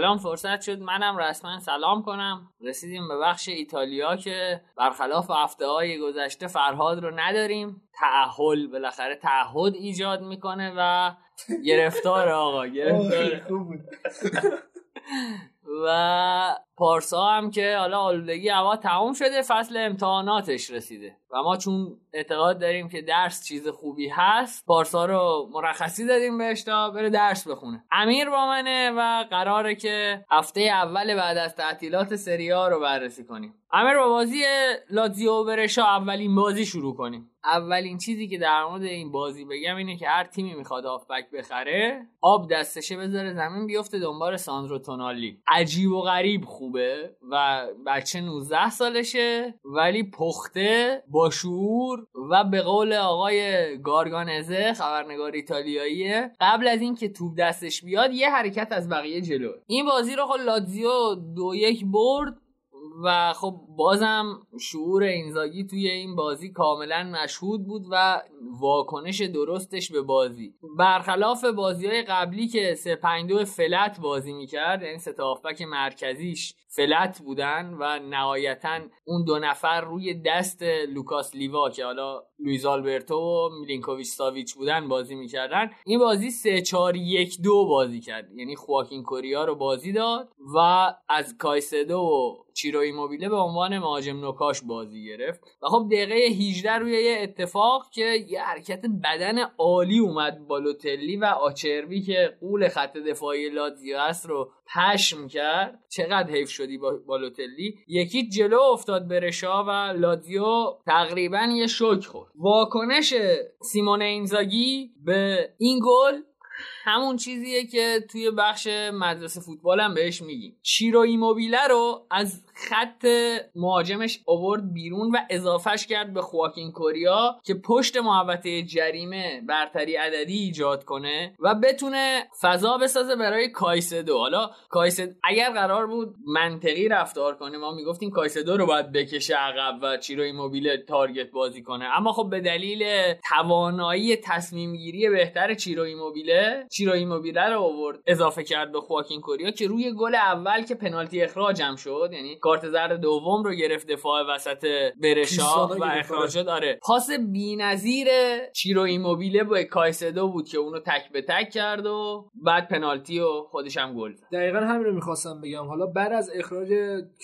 الان فرصت شد منم رسما سلام کنم. رسیدیم به بخش ایتالیا که برخلاف هفته های گذشته فرهاد رو نداریم. تعهل بالاخره تعهد ایجاد می‌کنه و گرفتار آقا گرفتار و پارسا هم که حالا آلودگی هوا تموم شده فصل امتحاناتش رسیده. و ما چون اعتقاد داریم که درس چیز خوبی هست پارسا رو مرخصی دادیم بهش تا بره درس بخونه. امیر با منه و قراره که هفته اول بعد از تعطیلات سریا رو بررسی کنیم. امیر با بازی لاتزیو برشا اولین بازی شروع کنیم. اولین چیزی که در مورد این بازی بگم اینه که هر تیمی می‌خواد آفبک بخره آب دستشه بذاره زمین بیفته دنبال ساندرو تونالی. عجیب و غریب خوبه و بچه 19 سالشه ولی پخته با شعور و به قول آقای گارگانزه خبرنگار ایتالیاییه. قبل از اینکه توپ دستش بیاد یه حرکت از بقیه جلو. این بازی رو خب لاتزیو دو یک برد. و خب بازم شعور اینزاگی توی این بازی کاملا مشهود بود و واکنش درستش به بازی. برخلاف بازی های قبلی که 352 flat بازی می‌کرد یعنی هافبک مرکزیش flat بودن و نهایتا اون دو نفر روی دست لوکاس لیوا که حالا لویز آلبرتو و میلینکوویچ ساویچ بودن بازی می‌کردن. این بازی 3 4 1 2 بازی کرد. یعنی خواکین کوریا رو بازی داد و از کایسدو و چیرو ایموبیله به عنوان مهاجم نوکاش بازی گرفت و خب دقیقه 18 روی یه اتفاق که یه حرکت بدن عالی اومد بالوتلی و آچربی که قول خط دفاعی لاتزیو است رو پشم کرد. چقدر حیف شدی با بالوتلی؟ یکی جلو افتاد برشا و لاتزیو تقریبا یه شوک خورد. واکنش سیمون اینزاگی به این گل همون چیزیه که توی بخش مدرسه فوتبال هم بهش میگیم. چیرو ایموبیله رو از خط مهاجمش آورد بیرون و اضافهش کرد به خواکین کوریا که پشت محوطه جریمه برتری عددی ایجاد کنه و بتونه فضا بسازه برای کایسدو. حالا کایسدو اگر قرار بود منطقی رفتار کنه ما می‌گفتیم کایسدو رو باید بکشه عقب و چیرو ایموبیله target بازی کنه. اما خب به دلیل توانایی تصمیم گیری بهتر چیرو ایموبیله چیرو ایموبیله رو آورد اضافه کرد به خواکین کوریا که روی گل اول که پنالتی اخراجم شد یعنی کارت زرد دوم رو گرفت دفاع وسط برشا و اخراج شد آره. پاس بی‌نظیر چیرو ایموبیله با کایسدو بود که اونو تک به تک کرد و بعد پنالتی و خودش هم گل زد. دقیقا همین رو می‌خواستم بگم. حالا بعد از اخراج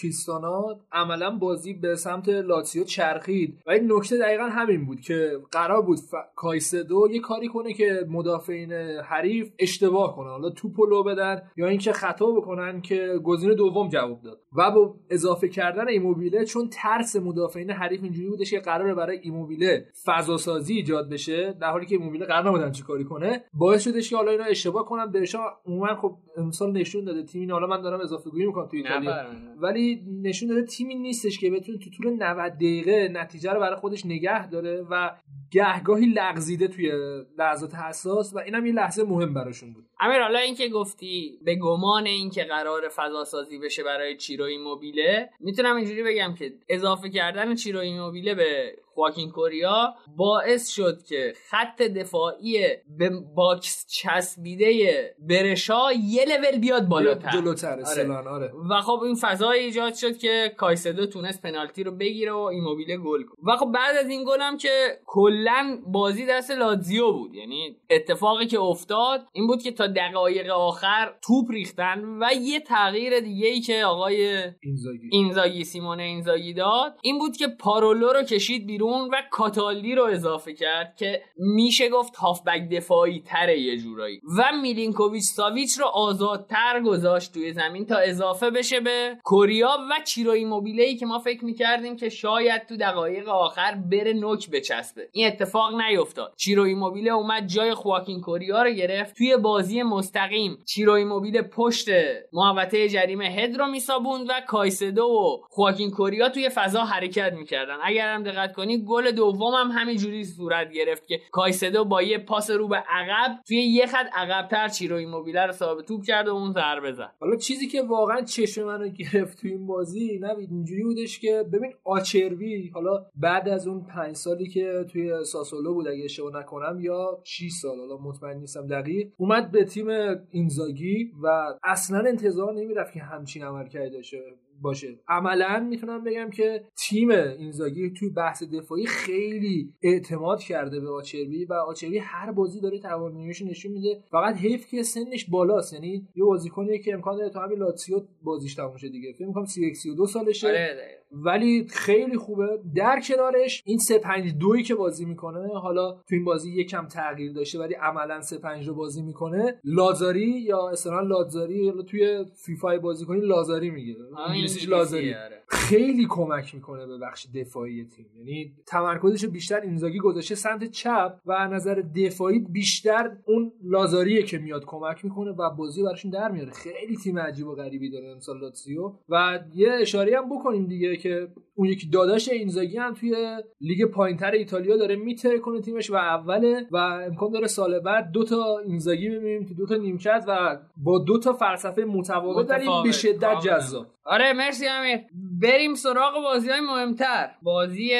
کریستانا عملا بازی به سمت لاتسیو چرخید و این نکته دقیقا همین بود که قرار بود ف... کایسدو یه کاری کنه که مدافعین حریف اشتباه کنن. حالا توپو لو بدن یا اینکه خطا بکنن که گزینه دوم جواب داد. و با اضافه کردن ایموبیله چون ترس مدافعین حریف اینجوری بودش که قراره برای ایموبیله فضا سازی ایجاد بشه در حالی که ایموبیله قرار نبودن چیکاری کنه باعث شدش که حالا اینا اشتباه کنن. برشا عموما خب امسال نشون داده تیمی حالا من دارم اضافه گویی می‌کنم تو ایتالیا. ولی نشون داده تیمی نیستش که بتونه تو طول 90 دقیقه نتیجه رو برای خودش نگه داره و گهگاهی لغزیده توی لحظات حساس و اینم یه لحظه مهم براشون بود. امیر حالا اینکه گفتی به گمان اینکه قرار فضا سازی بشه برای چیرو ایموبیله می‌تونم اینجوری بگم که اضافه کردن چیرو ایموبیله به خواکین کوریا باعث شد که خط دفاعی به box چسبیده برشا یه لول بیاد بالاتر. جلوتر آره. آره. و خب این فضا ایجاد شد که کایسدو تونست پنالتی رو بگیره و ایموبیله گل کنه. و خب بعد از این گل هم که کلا بازی دست لاتزیو بود. یعنی اتفاقی که افتاد این بود که تا دقایق آخر توپ ریختن و یه تغییر دیگه ای که آقای اینزاگی. اینزاگی سیمون اینزاگی داد. این بود که پارولو رو کشید بیرون. و کاتالدی رو اضافه کرد که میشه گفت هافبک دفاعی تره یه جورایی. و میلینکوویچ ساویچ رو آزادتر گذاشت توی زمین تا اضافه بشه به کوریا و چیروی موبیله ای که ما فکر می‌کردیم که شاید تو دقایق آخر بره نوک بچسبه. این اتفاق نیفتاد. چیروی موبیله اومد جای خواکین کوریا رو گرفت. توی بازی مستقیم چیروی موبیله پشت محوطه جریمه هد رو میسابوند و کایسدو و خواکین کوریا توی فضا حرکت می‌کردن. اگر هم دقت کنی گل دوم هم همینجوری صورت گرفت که کایسدو با یه پاس رو به عقب توی یه خط عقبتر چیرو ایموبیله رو صاحب توپ کرد و اون ضربه زد. حالا چیزی که واقعا چشم منو گرفت توی این بازی نبید اینجوری بودش که ببین آچربی حالا بعد از اون پنج سالی که توی ساسولو بود اگه اشتباه نکنم یا 6 سال حالا مطمئن نیستم دقیق اومد به تیم اینزاگی و اصلا انتظار نمی‌رفت که همچین عملکردی داشته باشه. عملا می‌تونم بگم که تیم اینزاگی توی بحث دفاعی خیلی اعتماد کرده به آچربی و آچربی هر بازی داره تواناییش نشون میده. فقط حیف که سنش بالاست. یعنی یه بازیکنیه که امکان داره تو همین لاتسیو بازیش تموم شه دیگه. فکر می‌کنم 32 سالشه. آره ولی خیلی خوبه. در کنارش این 3 5 2 که بازی می‌کنه حالا تو این بازی یکم تغییر داشته ولی عملا 3 5 رو بازی می‌کنه. لازاری یا اصلا لازاری یا توی فیفا بازی کنی لازاری میگه انگلیسیش لازاری. خیلی کمک می‌کنه به بخش دفاعی تیم. یعنی تمرکزش بیشتر اینزاگی گذاشته سمت چپ و نظر دفاعی بیشتر اون لازاریه که میاد کمک می‌کنه و بازی براشون در میاره. خیلی تیم عجیب و غریبی داره امسال لاتزیو. و یه اشاره هم بکنیم دیگه که اون یکی داداش اینزاگی هم توی لیگ پایینتر ایتالیا داره میتره کنه تیمش و اوله و امکان داره سال بعد دو تا اینزاگی ببینیم تو دو تا نیمکت و با دو تا فلسفه متفاوت ولی متفاوت. به شدت. جذاب آره مرسی امیر بریم سراغ بازی های مهمتر بازی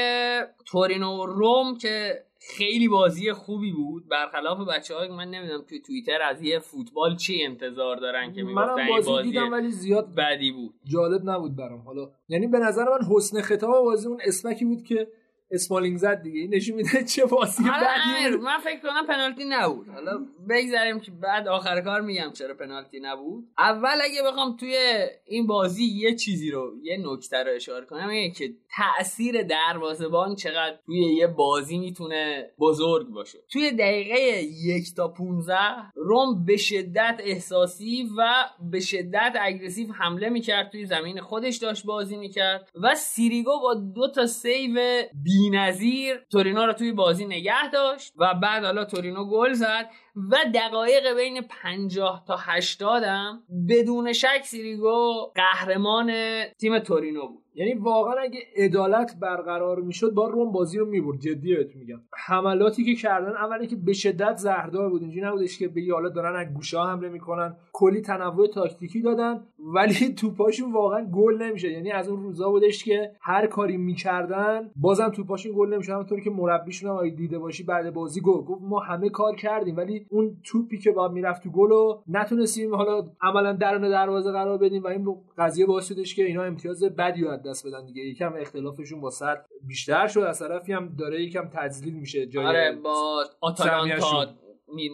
تورینو و روم که خیلی بازی خوبی بود. برخلاف بچه های من نمی‌دونم توی توییتر از یه فوتبال چی انتظار دارن که می‌گفتن این بازی, بازی دیدم ولی زیاد بدی بود. جالب نبود برام. حالا یعنی به نظر من حسن خطاب بازی اون اسمکی بود که اسمالینگ زد دیگه. این نشون میده چه بازی بدی. من فکر کنم پنالتی نبود. حالا بگذاریم که بعد آخر کار میگم چرا پنالتی نبود. اول اگه بخوام توی این بازی یه چیزی رو یه نکته رو اشاره کنم اینه که تاثیر دروازه‌بان چقدر توی یه بازی می‌تونه بزرگ باشه. توی دقیقه یک تا 15 رم به شدت احساسی و به شدت aggressive حمله می‌کرد توی زمین خودش داشت بازی می‌کرد و سیریگو با دو تا save بی‌نظیر تورینو رو توی بازی نگه داشت و بعد حالا تورینو گل زد و دقایق بین 50 تا 80 هم بدون شک سیریگو قهرمان تیم تورینو بود. یعنی واقعا اگه عدالت برقرار می‌شد با روم بازی رو می‌برد. جدی بهت میگم. حملاتی که کردن اولی که به شدت زهردار بود. اینجوری نبودش که بگی حالا دارن از گوشه ها حمله می‌کنن. کلی تنوع تاکتیکی دادن. ولی [LAUGHS] توپاشون واقعا گل نمیشه یعنی از اون روزا بودش که هر کاری می‌کردن بازم توپاشون گل نمیشه همونطوری که مربیشون هم دیده باشی بعد بازی گفت. گفت ما همه کار کردیم. ولی اون توپی که با می‌رفت تو گل رو نتونستیم حالا عملا درون دروازه قرار بدیم. و این قضیه باعث شدش که اینا امتیاز بدی دست بدن دیگه. یکم اختلافشون با صد بیشتر شد. از طرفی هم داره یکم تجلیل میشه جای آره با آتالانتا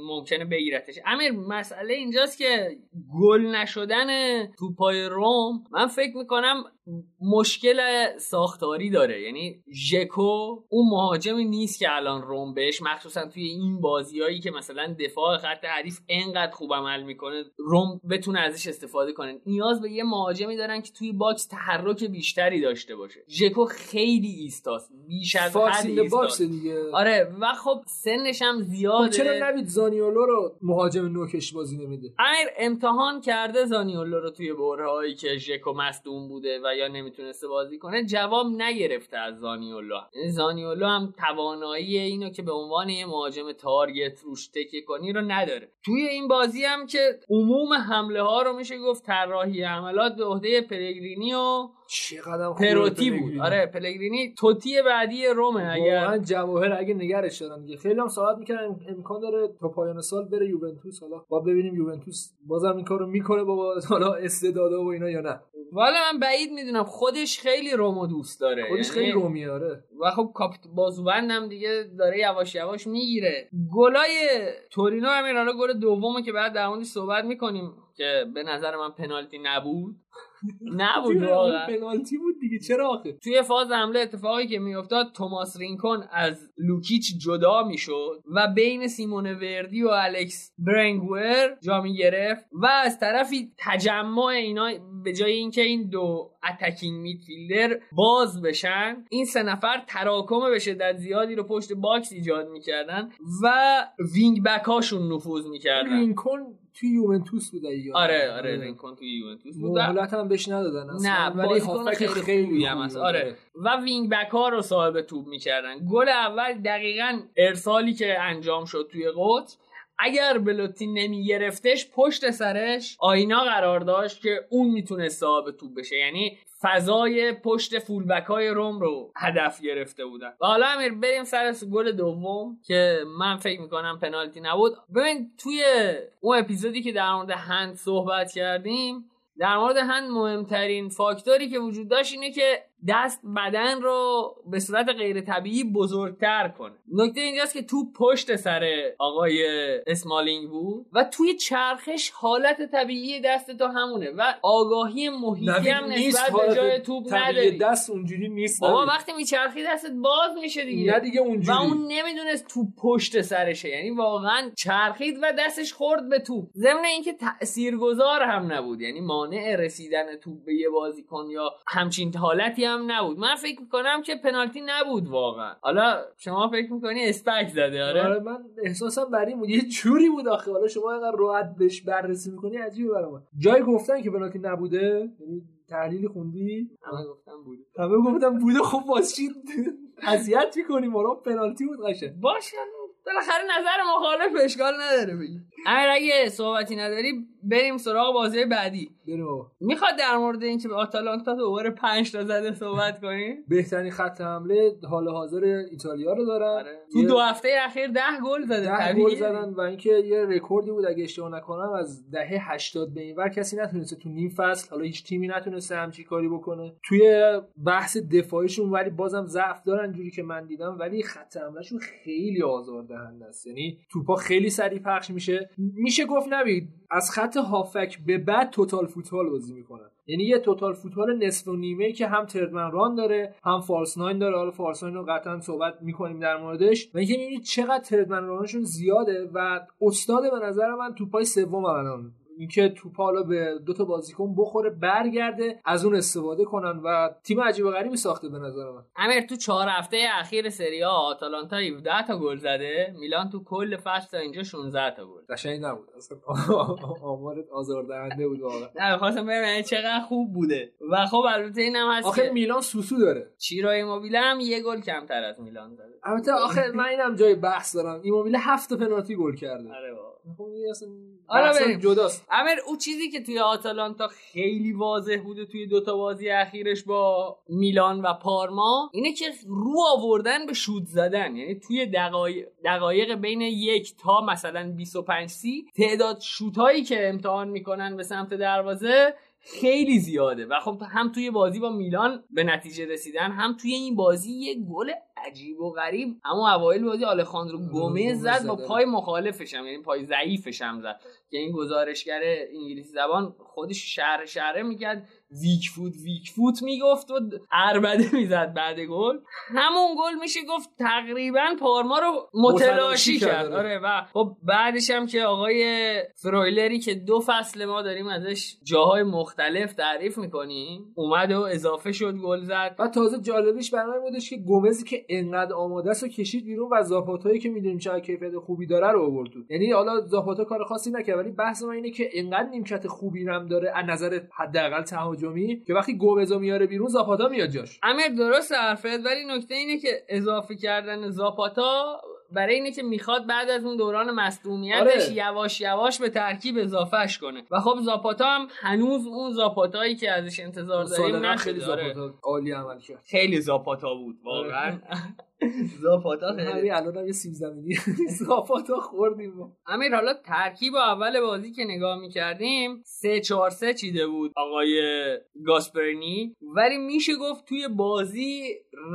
ممکنه بگیرتش. امیر مسئله اینجاست که گل نشدن توپای روم من فکر می‌کنم مشکل ساختاری داره. یعنی ژکو اون مهاجمی نیست که الان روم بهش مخصوصا توی این بازیایی که مثلا دفاع خط حریف انقدر خوب عمل می‌کنه روم بتونه ازش استفاده کنه. نیاز به یه مهاجمی دارن که توی box تحرک بیشتری داشته باشه. ژکو خیلی ایستاست بیش از حد box دیگه. آره و خب سنش هم خب زیاده چرا نوید زانیولو رو مهاجم نوکش بازی نمیده؟ امیر امتحان کرده زانیولو رو توی بره هایی که ژکو مصدوم بوده و یا نمی‌تونسته بازی کنه جواب نگرفته از زانیولو. یعنی زانیولو هم توانایی اینو که به عنوان یه مهاجم تارگت روش تکیه کنی رو نداره. توی این بازی هم که عموم حمله ها رو میشه گفت طراحی حملات به عهده پلگرینی و چقدر پروتی بود. آره پلگرینی توتی بعدی رومه اگر واقعا جواهر اگه نگرش دارن دیگه. خیلی هم صحبت می‌کنن امکان داره تا پایان سال بره یوونتوس. حالا با ببینیم یوونتوس بازم این کارو می‌کنه با حالا استعدادا و اینا یا نه. والا من بعید می‌دونم. خودش خیلی رومو دوست داره. خودش یعنی- خیلی رومیه آره. و خب کاپت بازوبندم دیگه داره یواش یواش می‌گیره. گلای تورینو همین حالا گل دومه که بعد در موردش صحبت می‌کنیم که به نظر من پنالتی نبود. نبود واقعا. پنالتی بود دیگه. چرا آخه؟ توی فاز حمله اتفاقی که میافتاد توماس رینکون از لوکیچ جدا می‌شد و بین سیمون وردی و الکس برنگور جا می‌گرفت و از طرفی تجمع اینا به جای اینکه این دو attacking midfielder باز بشن این سه نفر تراکم به شدت زیادی رو پشت box ایجاد می‌کردن و wing back هاشون نفوذ می‌کردن. رینکون توی یوونتوس بود اگه آره آره رینکون توی یوونتوس بود و- مهلت هم بهش ندادن اصلا. نه ولی هافبک خیلی خیلی خوبی هم هست. آره. و wing back ها رو صاحب توپ می‌کردن. گل اول دقیقا ارسالی که انجام شد توی قطر اگر بلوتی نمی گرفتش پشت سرش آینا قرار داشت که اون می‌تونه صاحب توپ بشه. یعنی فضای پشت full back های روم رو هدف گرفته بودن. و حالا امیر بریم سر گل دوم که من فکر می‌کنم پنالتی نبود. ببین توی اون اپیزودی که در مورد هند صحبت کردیم در مورد هند مهمترین فاکتوری که وجود داشت اینه که دست بدن رو به صورت غیر طبیعی بزرگتر کنه. نکته اینجاست که تو پشت سر آقای اسمالینگ بود و توی چرخش حالت طبیعی دست تو همونه و آگاهی محیطی هم نسبت به جای توپ نداری. دست اونجوری نیست بابا. وقتی میچرخی دستت باز میشه دیگه. نه دیگه و اونجوری اون نمی‌دونست توپ پشت سرشه. یعنی واقعا چرخید و دستش خورد به توپ. ضمن اینکه تاثیرگذار هم نبود. یعنی مانع رسیدن توپ به یه بازیکن یا همچین حالتی هم نبود. من فکر می‌کنم که پنالتی نبود واقعا. حالا شما فکر می‌کنی اسپک زده آره؟ آره من احساسم بر این بود. یه جوری بود آخه. حالا شما اینقدر راحت بهش بررسی می‌کنی عجیبه برام جای گفتن که پنالتی نبوده؟ یعنی تحلیلی خوندی؟ همه گفتم بود. همه گفتم بوده خب واسه اذیت می‌کنی ما رو پنالتی بود قشنگ. باشه. بالاخره نظر مخالف اشکال نداره بگی. امیر اگه صحبتی نداری بریم سراغ بازی بعدی. برو. می‌خواد در مورد اینکه به آتالانتا دوباره پنج تا زده صحبت کنیم بهترین خط حمله حال حاضر ایتالیا رو دارن. آره. تو دو هفته اخیر ده گل زده ده طبیعیه. گل زدن و اینکه یه رکوردی بود اگه اشتباه نکنم از دهه 80 به اینور کسی نتونسته تو نیم فصل حالا هیچ تیمی نتونسته همچی کاری بکنه. توی بحث دفاعیشون ولی بازم ضعف دارن جوری که من دیدم ولی خط حملهشون خیلی آزاردهنده است. یعنی توپا خیلی سریع پخش میشه. میشه گفت نوید از خط هافبک به بعد total football بازی می‌کنن یعنی یه total football نصف و نیمه که هم third man run داره هم false nine داره. حالا false nine رو قطعا صحبت می‌کنیم در موردش. و اینکه می‌بینید چقدر third man run شون زیاده و استاد به نظر من توپای سوم الان اینکه توپ حالا به دو تا بازیکن بخوره برگرده از اون استفاده کنن و تیم عجیب و غریبی ساخته به نظر من. امیر تو چهار هفته اخیر سری آ آتالانتا 17 تا گل زده میلان تو کل فصل تا اینجا 16 تا گل. قشنگ نبود. اصلا آمارت آزاردهنده بود واقعا. نه خواستم ببینم یعنی چقدر خوب بوده. و خب البته اینم هست آخه میلان سوسو داره. چیرای موبیله هم یه گل کمتر از میلان زده. البته آخه من اینم جای بحث دارم. ایموبیله هفت تا پنالتی گل کرده. آره. خب این اصلا بریم. جداست امیر او چیزی که توی آتالانتا خیلی واضح بوده توی دوتا بازی اخیرش با میلان و پارما اینه که رو آوردن به شوت زدن یعنی توی دقایق, دقایق بین یک تا مثلا 25 سی تعداد شوت هایی که امتحان می‌کنن به سمت دروازه خیلی زیاده. و خب هم توی بازی با میلان به نتیجه رسیدن هم توی این بازی یه گل عجیب و غریب. اما اوایل بازی آلخاندرو گومز گومز زد با پای مخالفش هم یعنی پای ضعیفش هم زد. که این گزارشگر انگلیسی زبان خودش شهر شهره می‌کرد. ویک فوت ویک فوت می‌گفت و عربده می‌زد بعد گل. همون گل میشه گفت تقریبا پارما رو متلاشی کرد، کرد آره. و خب بعدش هم که آقای فرویلری که دو فصل ما داریم ازش جاهای مختلف تعریف می‌کنیم اومد و اضافه شد گل زد. و تازه جالبیش برای بودش که گومزی که انقدر آماده است و کشید بیرون و زاپاتایی که می‌دونیم چه کیفیت خوبی داره رو آورد یعنی حالا زاپاتا کار خاصی نکرد ولی بحث من اینه که انقدر نیمکت خوبی هم داره از نظر حداقل تهاجمی که وقتی گومزو میاره بیرون زاپاتا میاد جاش. امیر درست حرفت ولی نکته اینه که اضافه کردن زاپاتا برای اینه که می‌خواد بعد از اون دوران مصدومیتش آره. یواش یواش به ترکیب اضافهش کنه. و خب زاپاتا هم هنوز اون زاپاتایی که ازش انتظار داریم سالنا خیلی نشده. آره. زاپاتا عالی عمل کرد. خیلی زاپاتا بود واقعا. زاپاتا خیلی. همین الان هم یه سیب زمینی [LAUGHS] زاپاتا خوردیم. امیر حالا ترکیب اول بازی که نگاه می‌کردیم سه چهار سه چیده بود آقای گاسپرنی ولی میشه گفت توی بازی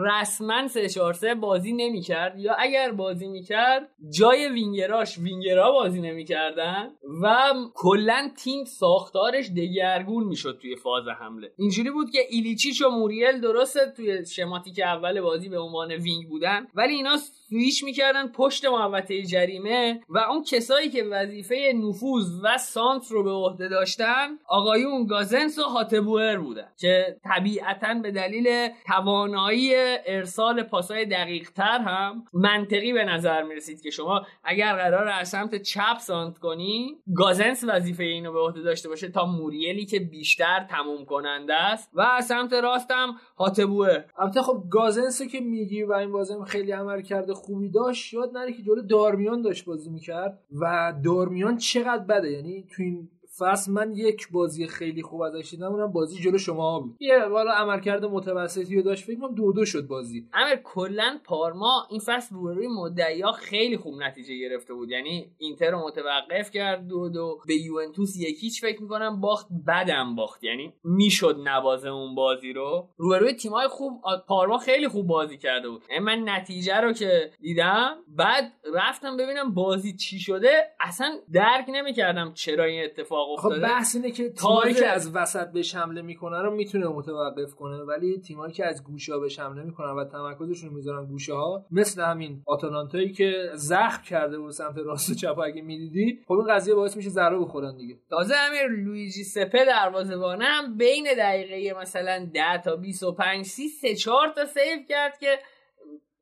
رسما سه چهار سه بازی نمی‌کرد. یا اگر بازی می‌کرد جای وینگراش وینگرا بازی نمی‌کردن و کلا تیم ساختارش دگرگون می‌شد توی فاز حمله. اینجوری بود که ایلیچیچ و موریل درسته توی شماتیک اول بازی به عنوان wing بودن. ولی اینا سویش می‌کردن پشت محوطه جریمه و اون کسایی که وظیفه نفوذ و سانتر رو به عهده داشتن آقایون گازنس و هاتبوئر بودن که طبیعتا به دلیل توانایی ارسال پاسای دقیق تر هم منطقی به نظر می‌رسید که شما اگر قرار از سمت چپ سانت کنی گازنس وظیفه اینو به عهده داشته باشه تا موریلی که بیشتر تموم کننده است و از سمت هم هاتبوئر. البته خب گازنسو که میگی و این بازی هم خیلی عمل کرده خوبی داشت یاد نره که جلو دارمیان داشت بازی می‌کرد. و دارمیان چقدر بده؟ یعنی تو این فصل من یک بازی خیلی خوب ازش دیدم اونم بازی جلو شما بود. یه والا عملکرد متوسطی رو داشت فکر کنم دو دو شد بازی. امیر کلا پارما این فصل روبروی مدعیا خیلی خوب نتیجه گرفته بود. یعنی اینتر رو متوقف کرد دو دو. به یوونتوس یکیچ فکر می‌کنم باخت بدم باخت. یعنی می‌شد نوازه اون بازی رو. روبروی تیمای خوب پارما خیلی خوب بازی کرده بود. یعنی من نتیجه رو که دیدم بعد رفتم ببینم بازی چی شده اصلا درک نمی‌کردم چرا این اتفاق خب افتاده. بحث اینه که تیمایی که از وسط بهش حمله می‌کنن رو می‌تونه متوقف کنه ولی تیمایی که از گوشه ها بهش حمله می‌کنن و تمرکزشون می‌ذارن گوشه ها مثل همین آتالانتایی که زخم کرده بود سمت راست و چپ اگه می‌دیدی خب این قضیه باعث میشه ضربه بخورن دیگه. تازه امیر لویجی سپه دروازه‌بانه هم بین دقیقه مثلا 10 تا 25 سی سه چهار تا سیو کرد که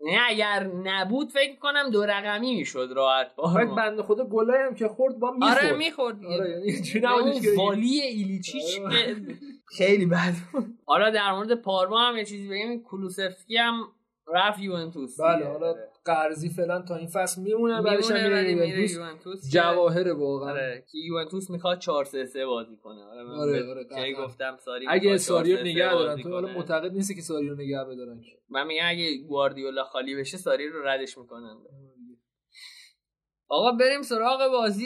یعنی اگر نبود فکر کنم دو رقمی می‌شد راحت بعد بنده خدا گلای هم که خورد با می‌خورد آره می‌خورد آره یعنی نه، والی ایلیچیش آره. خیلی بد. حالا در مورد پارما هم یه چیزی بگیم کولوسفسکی هم رفت یوونتوس بله. حالا قرضی فعلا تا این فصل میمونه بعدش هم جواهر واقعا. آره که یوونتوس می‌خواد 4 3 3 بازی کنه. آره آره، آره،. گفتم ساری اگه ساریو 4-3-3 نگه دارن تو حالا. معتقد نیستی که ساریو نگه بدارن که. من میگم اگه گواردیولا خالی بشه ساری رو ردش می‌کنن. آقا بریم سراغ بازی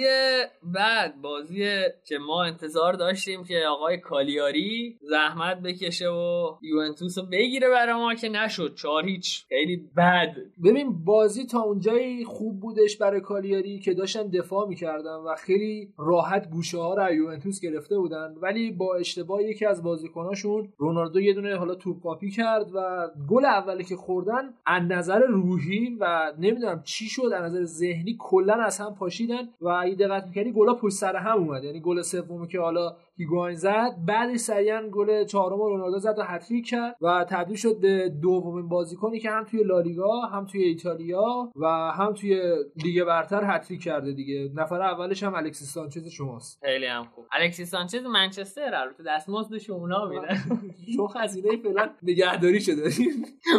بعد بازی که ما انتظار داشتیم که آقای کالیاری زحمت بکشه و یوونتوس رو بگیره برای ما که نشد. چهار هیچ. خیلی بد. ببین بازی تا اونجایی خوب بودش برای کالیاری که داشتن دفاع می‌کردن و خیلی راحت گوشه ها رو یوونتوس گرفته بودن. ولی با اشتباه یکی از بازیکناشون رونالدو یه دونه حالا توپ کاپی کرد و گل اولی که خوردن از نظر روحی و نمی‌دونم چی شد از نظر ذهنی کلا از هم پاشیدن و اگه دقت می‌کردی گلا پشت سر هم اومد. یعنی گل سومی که حالا هیگواین زد. بعدش سریعا گل چهارم رونالدو زد و هتریک کرد و تبدیل شد به دومین بازیکنی که هم توی لالیگا هم توی ایتالیا و هم توی لیگ برتر هتریک کرده دیگه. نفر اولش هم الکسیس سانچز شماست. خیلی هم خوب. الکسیس سانچز منچستر البته دستمزدش اونا میدن [LAUGHS] شما خزینه فعلا نگهداری شده.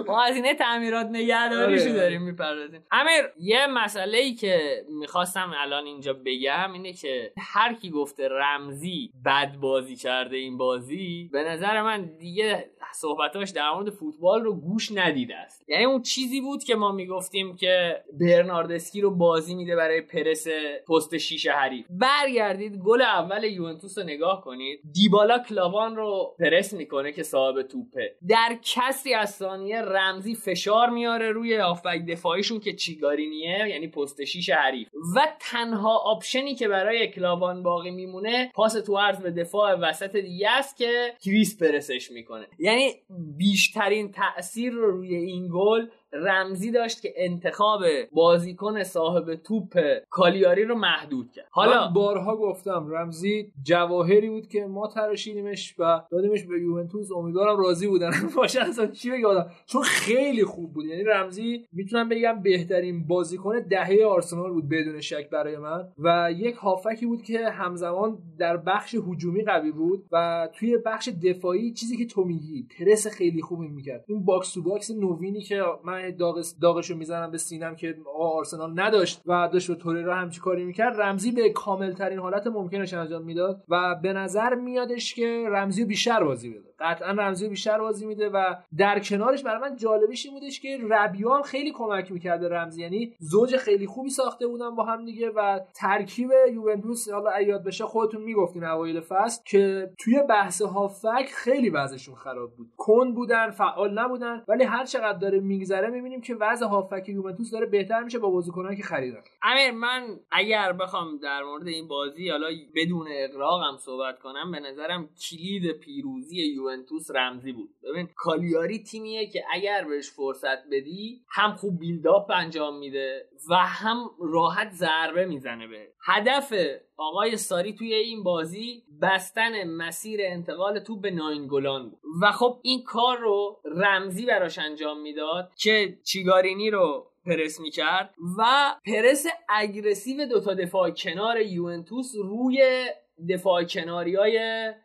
ما هزینه تعمیرات نگهداریشو آره. داریم می‌پردازیم. امیر یه مسئله ای که می‌خواستم الان اینجا بگم اینه که هر کی گفته رمزی بد بازی کرده این بازی به نظر من دیگه صحبتاش در مورد فوتبال رو گوش ندیده است. یعنی اون چیزی بود که ما می‌گفتیم که برناردسکی رو بازی میده برای پرس پست شیش حریف. برگردید گل اول یوونتوس رو نگاه کنید دیبالا کلاوان رو پرس می‌کنه که صاحب توپه. در کسری از ثانیه رمزی فشار میاره روی هافبک دفاعیشون که چیگارینیه یعنی پست شیش حریف. و تنها option ی که برای کلاوان باقی میمونه پاس تو عرض به دفاع وسط دیگه است که کریس پرسش می‌کنه. یعنی بیشترین تاثیر رو روی این گل رمزی داشت که انتخاب بازیکن صاحب توپ کالیاری رو محدود کرد. حالا من بارها گفتم رمزی جواهری بود که ما تراشیدیمش و دادیمش به یوونتوس. امیدوارم راضی بودن. [LAUGHS] باشه اصلا چی بگم؟ چون خیلی خوب بود. یعنی رمزی می‌تونم بگم بهترین بازیکن دهه آرسنال بود بدون شک برای من. و یک هافبکی بود که همزمان در بخش هجومی قوی بود و توی بخش دفاعی چیزی که تو میگی پرس خیلی خوبی می‌کرد. اون box to box نوینی که من داغ داغشو می‌زنم به سینم که آقا آرسنال نداشت و داشت به توریرا همچی کاری می‌کرد. رمزی به کامل ترین حالت ممکنش انجام می‌داد و به نظر میادش که رمزی رو بیشتر بازی بده قطعا رمزی رو بیشتر بازی میده و در کنارش برای من جالبش این بودش که ربیو هم خیلی کمک می‌کرد به رمزی. یعنی زوج خیلی خوبی ساخته بودن با هم دیگه و ترکیب یوونتوس حالا ایاد بشه خودتون می‌گفتین اوایل فصل که توی بحث هافک خیلی وضعشون خراب بود. کن بودن فعال نبودن ولی هر چقدر داره میگذره می‌بینیم که وضع هافک یوونتوس داره بهتر میشه با بازیکنانی که خریدن. امیر من اگر بخوام در مورد این بازی حالا بدون اقراقم صحبت کنم به نظرم کلید پیروزی یوونتوس رمزی بود. ببین کالیاری تیمیه که اگر بهش فرصت بدی هم خوب بیلداپ انجام میده و هم راحت ضربه می‌زنه به هدف آقای ساری توی این بازی. بستن مسیر انتقال توپ به ناینگولان بود. و خب این کار رو رمزی براش انجام می‌داد که چیگارینی رو پرس می‌کرد و پرس اگرسیو دوتا دفاع کنار یوونتوس روی دفاع کناری های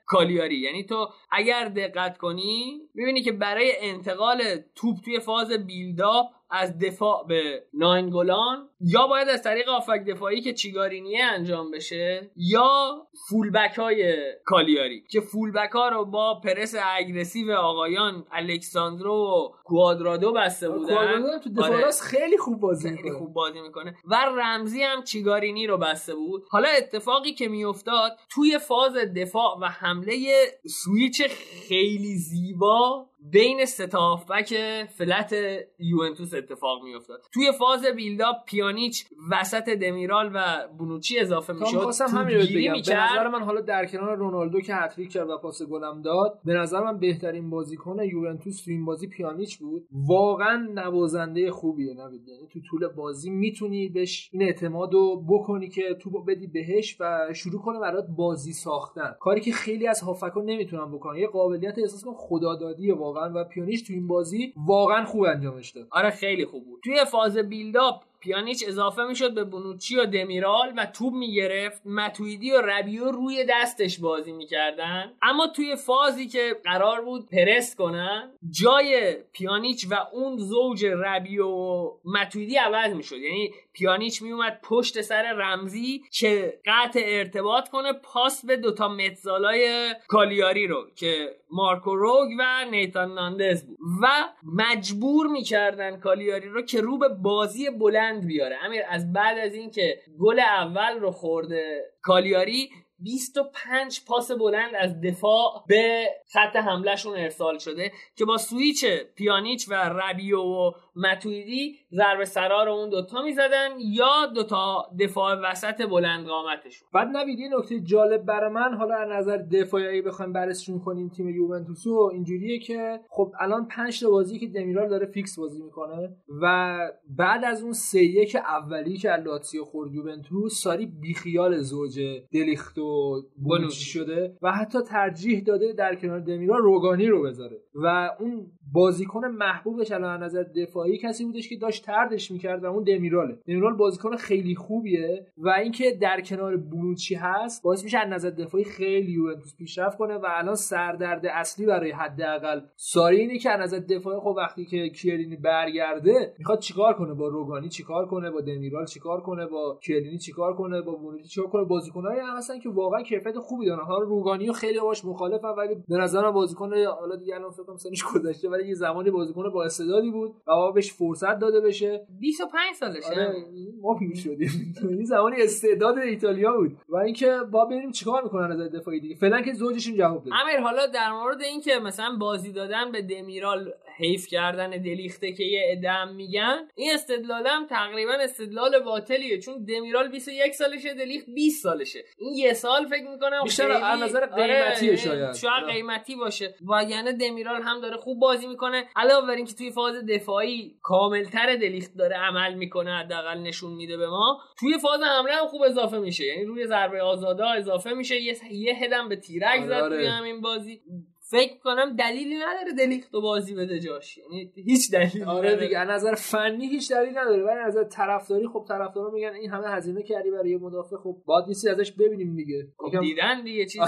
کالیاری. یعنی تو اگر دقت کنی می‌بینی که برای انتقال توپ توی فاز بیلداپ از دفاع به ناینگولان یا باید از طریق آفک دفاعی که چیگارینیه انجام بشه یا فولبک های کالیاری. که فولبک ها رو با پرس اگرسیو آقایان الکساندرو و کوادرادو بسته بودن. کوادرادو تو دفاع آره. راست خیلی خوب بازی خیلی می‌کنه. خوب بازی می‌کنه. و رمزی هم چیگارینی رو بسته بود. حالا اتفاقی که میافتاد توی فاز دفاع و حمله سویچ خیلی زیبا بین سه تا هافبک flat یوونتوس اتفاق میافتاد. توی فاز build up پیانیچ وسط دمیرال و بونوچی اضافه تا می‌شد. می‌خواستم همین رو بگم. به نظر من حالا در کنار رونالدو که هتریک کرد و پاس گلم داد به نظر من بهترین بازیکن یوونتوس تو این بازی پیانیچ بود. واقعا نوازنده خوبیه نوید. یعنی تو طول بازی می‌تونی بهش این اعتماد رو بکنی که تو بدی بهش و شروع کنه برات بازی ساختن. کاری که خیلی از هافبکا نمی‌تونن بکنن. یه قابلیت احساس کنم خدادادیه واقعا واقعا و پیانیچ تو این بازی واقعا خوب انجامش داد. آره خیلی خوب بود. توی فاز بیلداپ پیانیچ اضافه می‌شد به بونوچی و دمیرال و توپ می‌گرفت. متویدی و ربیو روی دستش بازی می‌کردن. اما توی فازی که قرار بود پرست کنن جای پیانیچ و اون زوج ربیو و متویدی عوض می‌شد. یعنی پیانیچ میومد پشت سر رمزی که قطع ارتباط کنه پاس به دوتا متزالای کالیاری رو که مارکو روگ و نیتان ناندز بود. و مجبور می‌کردن کالیاری رو که رو به بازی بلند بیاره. امیر از بعد از اینکه گل اول رو خورده کالیاری 25 پاس بلند از دفاع به خط حملهشون ارسال شده که با سویچ پیانیچ و ربیو و ماتویدی ضربه سرا رو اون دوتا می‌زدن یا دوتا دفاع وسط بلند قامتشون. بعد نوید یه نکته جالب برای من حالا از نظر دفاعی بخوایم بررسیشون کنیم تیم یوونتوسو اینجوریه که خب الان 5 تا بازی که دمیرال داره فیکس بازی می‌کنه و بعد از اون سه یک اولی که لاتسیو خورد یوونتوس ساری بیخیال زوج دلیخت و بونوچی شده و حتی ترجیح داده در کنار دمیرال روگانی رو بذاره. و اون بازیکن محبوبش الان از نظر دفاعی کسی بودش که داشت تردش می‌کرد و اون دمیراله. دمیرال بازیکن خیلی خوبیه و اینکه در کنار بلوچی هست باعث میشه از نظر دفاعی خیلی یوونتوس پیشرفت کنه و الان سردرد اصلی برای حداقل ساری اینه که از نظر دفاعی خب وقتی که کیلینی برگرده می‌خواد چیکار کنه با روگانی؟ چیکار کنه با دمیرال؟ چیکار کنه با کیلینی چیکار کنه با بونوچی؟ چیکار کنه بازیکنایی هستن که واقعا کیفیت خوبی دارن. حالا روگانی خیلی باش مخالفم ولی به نظرم بازیکن حالا دیگه الان فکر کنم سنش گذشته ولی یه زمانی بازیکن با استعدادی بود و بهش فرصت داده بشه. 25 سالشه. آره ما پیر شدیم. این زمانی استعداد ایتالیا بود. و اینکه با ببینیم چیکار می‌کنن از دفاعی دیگه؟ فعلا که زوجشون جواب بده امیر حالا در مورد اینکه مثلا بازی دادن به دمیرال حیف کردن دلیخته که یه ادم میگن این استدلالم تقریبا استدلال باطلیه. چون دمیرال 21 سالشه دلیخت 20 سالشه. این یه سال فکر می‌کنم بیشتر از نظر آره، شاید. شاید قیمتی باشه. و یعنی دمیرال هم داره خوب بازی می‌کنه. علاوه بر اینکه توی فاز دفاعی کاملتر دلیخت داره عمل می‌کنه حداقل نشون میده به ما. توی فاز حمله هم خوب اضافه میشه. یعنی روی ضربه آزادا اضافه میشه. یه یه هدم به تیرک آره، زد آره. توی همین بازی. فکر کنم دلیلی نداره دلیخت رو بازی بده جاش. یعنی هیچ دلیلی آره نداره. دیگه از نظر فنی هیچ دلیلی نداره ولی از نظر طرفداری خب طرفدارا میگن این همه هزینه کردی برای یه مدافع خب باید چیزی ازش ببینیم دیگه. خب دیدن دیگه چیز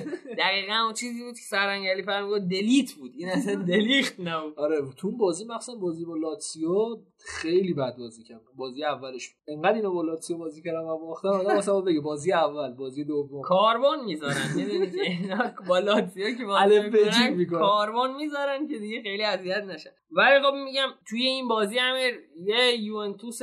[LAUGHS] دقیقا اون چیزی بود که سرنگلی فرمی بود دلیت بود. این اصلا دلیخت نبود. آره تو بازی مخصوصا بازی با لاتسیو خیلی بد بازی کرد بازی اولش انقدر اینو با لاتسیو بازی کردم و باختم آدم واسه بگه بازی اول بازی دوم. کاربن می‌ذارن می‌دونی؟ که اینا با لاتزیو که بازی. کاربن می‌ذارن که دیگه خیلی اذیت نشن. ولی خب میگم توی این بازی امیر یه یوونتوس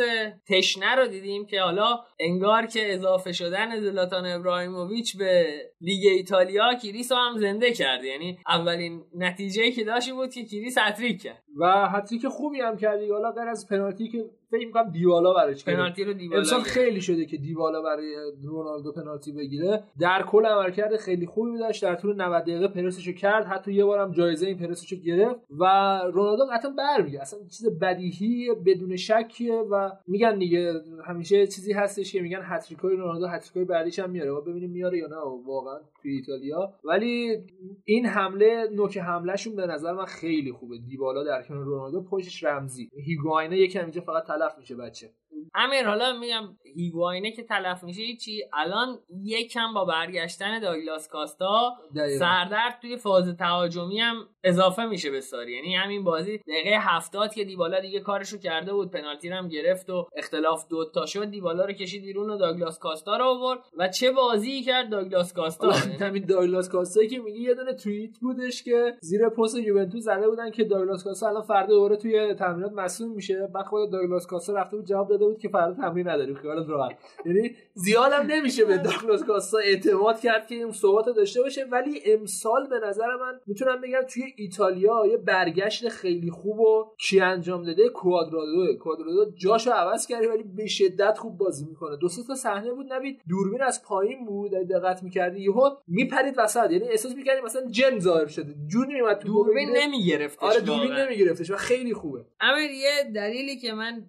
تشنه رو دیدیم که حالا انگار که اضافه شدن زلاتان ابراهیموویچ به لیگ ایتالیا کریس هم زنده کرد. یعنی اولین نتیجه که داشت بود که کریس هتریک کرد. و که خوبی هم کردی حالا غیر از پنالتی که فکر می‌کنم دیوالا براش. پنالتی رو دیبالا امسال. خیلی شده که دیبالا برای رونالدو پنالتی بگیره. در کل عملکرد خیلی خوبی داشت. در طول 90 دقیقه پرسشو کرد. حتی یه بارم جایزه این پرسشو گرفت و رونالدو قطعا برمیگه اصلا چیز بدیهی بدون شکیه و میگن دیگه همیشه چیزی هستش که میگن هتریکای رونالدو هتریکای بعدیش هم میاره. و ببینیم میاره یا نه. واقعا توی ایتالیا. ولی این حمله نوک حملهشون به نظر من خیلی خوبه. دیبالا در کنار رونالدو پشتش رمزی. هیگواینه یکم اینجا فقط تلف میشه بچه. امیر حالا میگم هیگواینه که تلف میشه چی الان یکم با برگشتن داگلاس کاستا دقیقاً. سردرد توی فاز تهاجمی هم اضافه میشه به ساری. یعنی همین بازی دقیقه هفتاد که دیبالا دیگه کارشو کرده بود پنالتی هم گرفت و اختلاف دوتا شد. دیبالا رو کشید بیرون و داگلاس کاستا رو آورد. و چه بازی کرد داگلاس کاستا؟ همین دایلاس کاستا که میگه یه دونه توییت بودش که زیر پست یوونتوس زده بودن که دایلاس کاستا الان فردا دوباره توی تمرینات مصدوم میشه. بعد خود دایلاس کاستا رفته بود جواب داده بود که فردا تمرین نداریم خیالت راحت. یعنی زیادم نمیشه به دایلاس کاستا اعتماد کرد که این ثبات داشته باشه ولی امسال به نظر من می‌تونم بگم توی ایتالیا یه برگشت خیلی خوب و کی انجام داده؟ کوادرادو. کوادرادو جاشو عوض کرده ولی به شدت خوب بازی می‌کنه. دو سه تا صحنه بود نبید دوربین از پایین بود دقت می‌کردی؟ یهو میپرید وسط. یعنی احساس می‌کردی مثلا جن ظاهر شده. جون میومد تو دوربین. نمیگرفتش آره دوربین. نمیگرفتش و خیلی خوبه. امیر یه دلیلی که من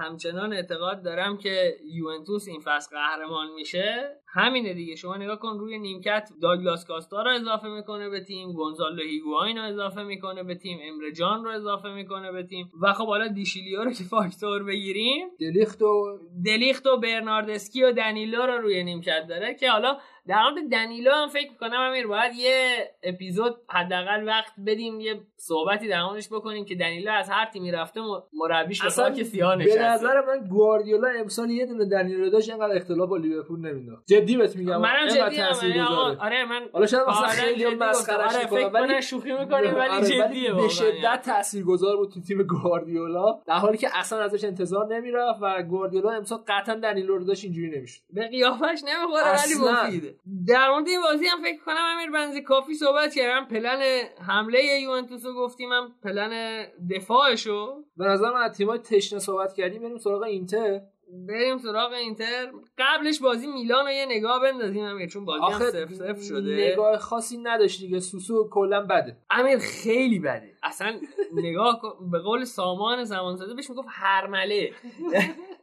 همچنان اعتقاد دارم که یوونتوس این فصل قهرمان میشه. همینه دیگه. شما نگاه کن روی نیمکت داگلاس کاستا رو اضافه می‌کنه به تیم گونزالو هیگواین رو اضافه می‌کنه به تیم امره جان رو اضافه می‌کنه به تیم. و خب حالا دیشیلیو رو که فاکتور بگیریم دلیخت و دلیخت و برناردسکی و دنیلو رو روی نیمکت داره که حالا در مورد دنیلو هم فکر می‌کنم امیر باید یه اپیزود حداقل وقت بدیم یه صحبتی در موردش بکنیم که دنیلو از هر تیمی رفته مربیش به خاک سیاه به نشسته. نظر من گواردیولا امسال یه دونه دنیلو داشت اینقدر اختلاف با لیورپول نمینداخت جدی بهت میگم. منم جدی تاثیرگذاره. آره من حالا شاید مثلا خیلی گفتم. آره فکر ولی- شوخی می‌کنیم ولی آره، جدیه به شدت تاثیرگذار بود تو تیم گواردیولا. در حالی که اصلا ازش انتظار نمی‌رفت و گواردیولا امسال قطعا دنیلو رو داشت اینجوری نمی‌شد. به قیافش نمی‌خوره ولی اصلاً. مفیده. در مورد این بازی هم فکر کنم امیر بنزی کافی صحبت کردم پلن حمله یوونتوس رو گفتیم هم پلن دفاعشو. به نظر من از تیمای تشنه صحبت کردیم بریم سراغ اینتر. بریم سراغ اینتر. قبلش بازی میلان رو یه نگاه بندازیم امیر چون بازی هم سف سف شده. نگاه خاصی نداشت دیگه. سوسو کلا بده. امیر خیلی بده. [LAUGHS] اصلا نگاه به قول سامان زمانزاده بهش می‌گفت هرمله. [LAUGHS]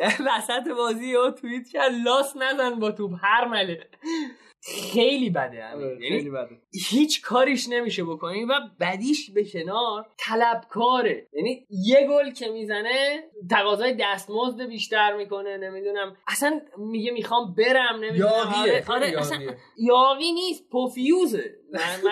وسط بازی یا توییت کرد لاس نزن با توپ هرمله خیلی بده آره، یعنی خیلی بده. هیچ کاریش نمیشه بکنی و بدیش به کنار طلبکاره. یعنی یه گل که می‌زنه تقاضای دستمزد بیشتر می‌کنه نمی‌دونم. اصلا میگه می‌خوام برم نمی‌دونم. یاغیه، آره, آره اصلا. یاغی نیست پوفیوزه.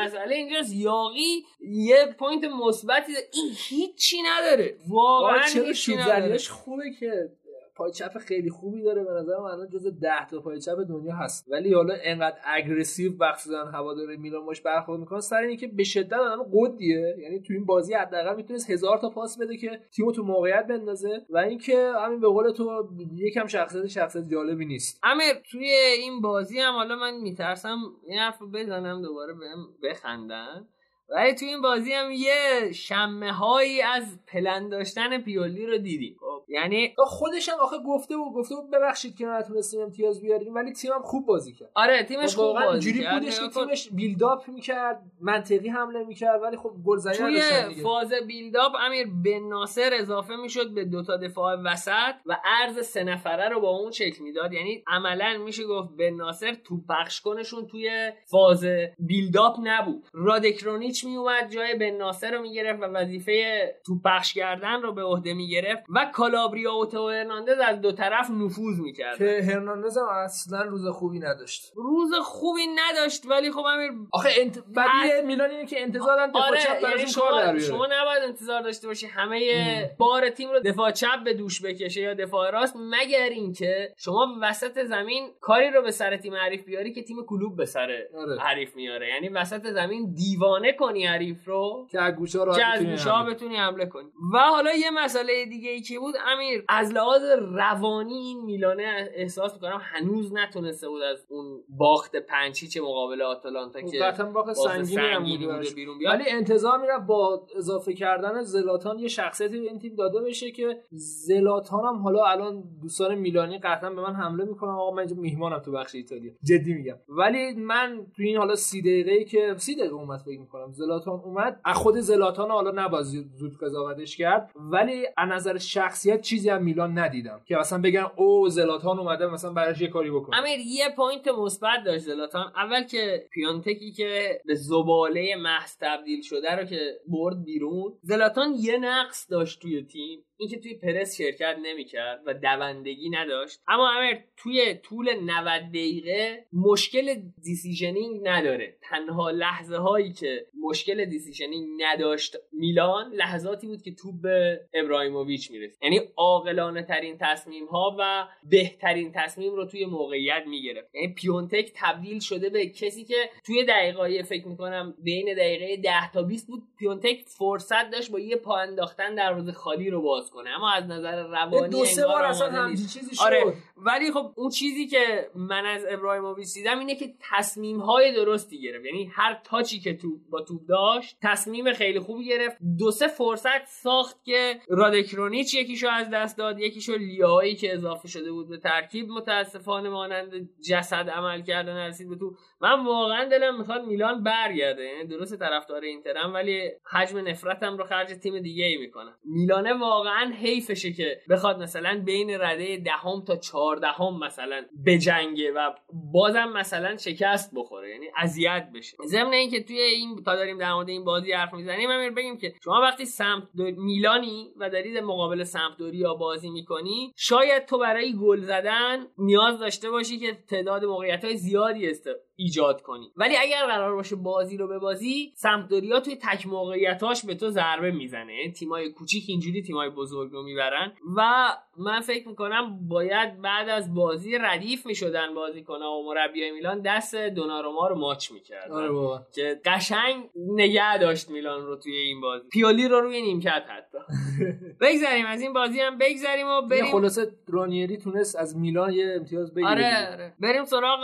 مسئله اینجاست یاغی یه point مثبتی. این هیچی نداره. واقعا چرا هیچی نداره. خوبه که پای چپ خیلی خوبی داره به نظر من الان جز 10 تا پای چپ دنیا هست. ولی حالا انقدر اگریسیو مخصوصا هوادار میلان باش برخورد می‌کنه. سر اینه که به شدت آدم قدیه. یعنی تو این بازی حداقل می‌تونست هزار تا پاس بده که تیمو تو موقعیت بندازه. و اینکه همین به قول تو یکم شخصیت شخصیت جالبی نیست. امیر توی این بازی هم حالا من میترسم این حرف رو بزنم دوباره بهم بخندن. ولی توی این بازی هم یه شمه هایی از پلن داشتن پیولی رو دیدیم خب یعنی خودش هم آخه گفته و گفته بود ببخشید که نتونستیم امتیاز بیاریم ولی تیمم خوب بازی کرد آره تیمش خب خوب بازی کرد. بودش که نگاه کن. تیمش بیلداپ می‌کرد منطقی حمله می‌کرد ولی خب گلزنی توی. فاز بیلداپ امیر بن ناصر اضافه می‌شد به دوتا دفاع وسط و ارز سه نفره رو با اون شکل می‌داد یعنی عملا میشه گفت بن ناصر تو پخش کنشون توی فاز بیلداپ نبود رادکرونیچ میومد جای بن ناصر رو می‌گرفت و وظیفه تو پخش کردن رو به عهده می‌گرفت و کالابریا و تو هرناندز از دو طرف نفوذ می‌کرد که هرناندز هم اصلا روز خوبی نداشت روز خوبی نداشت ولی خب امیر آخه انت... بدی میلان اینه که انتظار دفاع آره چپ یعنی شما. شما نباید انتظار داشته باشی همه بار تیم رو دفاع چپ به دوش بکشه یا دفاع راست مگر اینکه شما وسط زمین کاری رو به سر تیم حریف بیاری که تیم کلوب به سر آره. حریف میاره یعنی وسط زمین دیوانه کنی حریف رو؟ که از گوشه رو گوشه‌ها بتونی حمله کنی. و حالا یه مسئله دیگه ای که بود امیر از لحاظ روانی این میلانه احساس می‌کنم هنوز نتونسته بود از اون باخت پنچیچ مقابل آتالانتا که قطعا باخت سنگینی براش. بیرون بیاد. ولی انتظار می‌رفت با اضافه کردن زلاتان یه شخصیتی به این تیم داده بشه که زلاتان هم حالا الان دوستان میلانی قطعا به من حمله می‌کنن. آقا من اینجا میهمانم تو بخش ایتالیا. جدی میگم. ولی من تو این حالا سی دقیقه که سی دقیقه اومد فکر می‌کنم. زلاتان اومد. از خود زلاتان حالا نباید زود قضاوتش کرد. ولی از نظر شخصیت چیزی از میلان ندیدم که مثلا بگن او زلاتان اومده مثلا براش یه کاری بکنه. امیر یه point مثبت داشت زلاتان. اول که پیانتکی که به زباله محض تبدیل شده رو که برد بیرون. زلاتان یه نقص داشت توی تیم. اینکه توی پرس شرکت نمی‌کرد و دوندگی نداشت. اما امیر توی طول 90 دقیقه مشکل decisioning نداره. تنها لحظه هایی که مشکل decisioning نداشت میلان لحظاتی بود که توپ به ابراهیموویچ می‌رسید. یعنی عاقلانه ترین تصمیم ها و بهترین تصمیم رو توی موقعیت می‌گرفت. یعنی پیونتک تبدیل شده به کسی که توی دقیقه فکر می‌کنم بین دقیقه 10 تا 20 بود. پیونتک فرصت داشت با یه پا انداختن دروازه خالی رو باز کنه. اما از نظر روانی دو سه بار اصلا همچین. چیزی شد. آره ولی خب اون چیزی که من از ابراهیموویچ دیدم اینه که تصمیم های درستی گرفت. یعنی هر تاچی که تو با توپ داشت تصمیم خیلی خوبی گرفت. دو سه فرصت ساخت که رادکرونیچ یکیشو از دست داد. یکیشو لیایی که اضافه شده بود به ترکیب متاسفانه مانند جسد عمل کرده نرسید به تو. من واقعا دلم می‌خواد میلان برگرده. یعنی درست طرفدار اینترم ولی حجم نفرتم رو خرج تیم دیگه ای می‌کنم میلانه واقعا حیفشه که بخواد مثلا بین رده دهم تا چهاردهم مثلا بجنگه و بازم مثلا شکست بخوره یعنی اذیت بشه. ضمن اینکه توی این تا داریم در مورد این بازی حرف می‌زنیم من بگیم که شما وقتی سمت میلانی و دارید مقابل سمپدوریا بازی می‌کنی شاید تو برای گل زدن نیاز داشته باشی که تعداد موقعیت های زیادی است. ایجاد کنی. ولی اگر قرار باشه بازی رو به بازی سمپدوریا توی تک موقعیتاش به تو ضربه می‌زنه. تیمای کوچیک اینجوری تیمای بزرگ رو می‌برن. و من فکر می‌کنم باید بعد از بازی ردیف می‌شدن بازی کنه و مربی میلان دست دوناروما رو ماچ می‌کرد آره بابا. که قشنگ نگه داشت میلان رو توی این بازی. پیولی رو روی نیمکت حتی. [LAUGHS] بگذریم از این بازی هم بگذریم و بریم. خلاصه رانیری تونست از میلان یه امتیاز بگیره آره. آره. بریم سراغ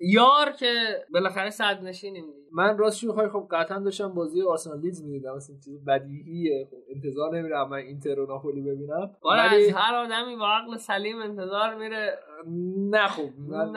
یار که بالاخره صد نشینیم. من راستش بخوای خب قطعا داشتم بازی آرسنال لیدز می‌دیدم مثلا چیز بدیهیه. خب انتظار نمیرم من اینتر و ناپولی ببینم. ولی از هر آدمی با عقل سلیم انتظار میره. نه خب من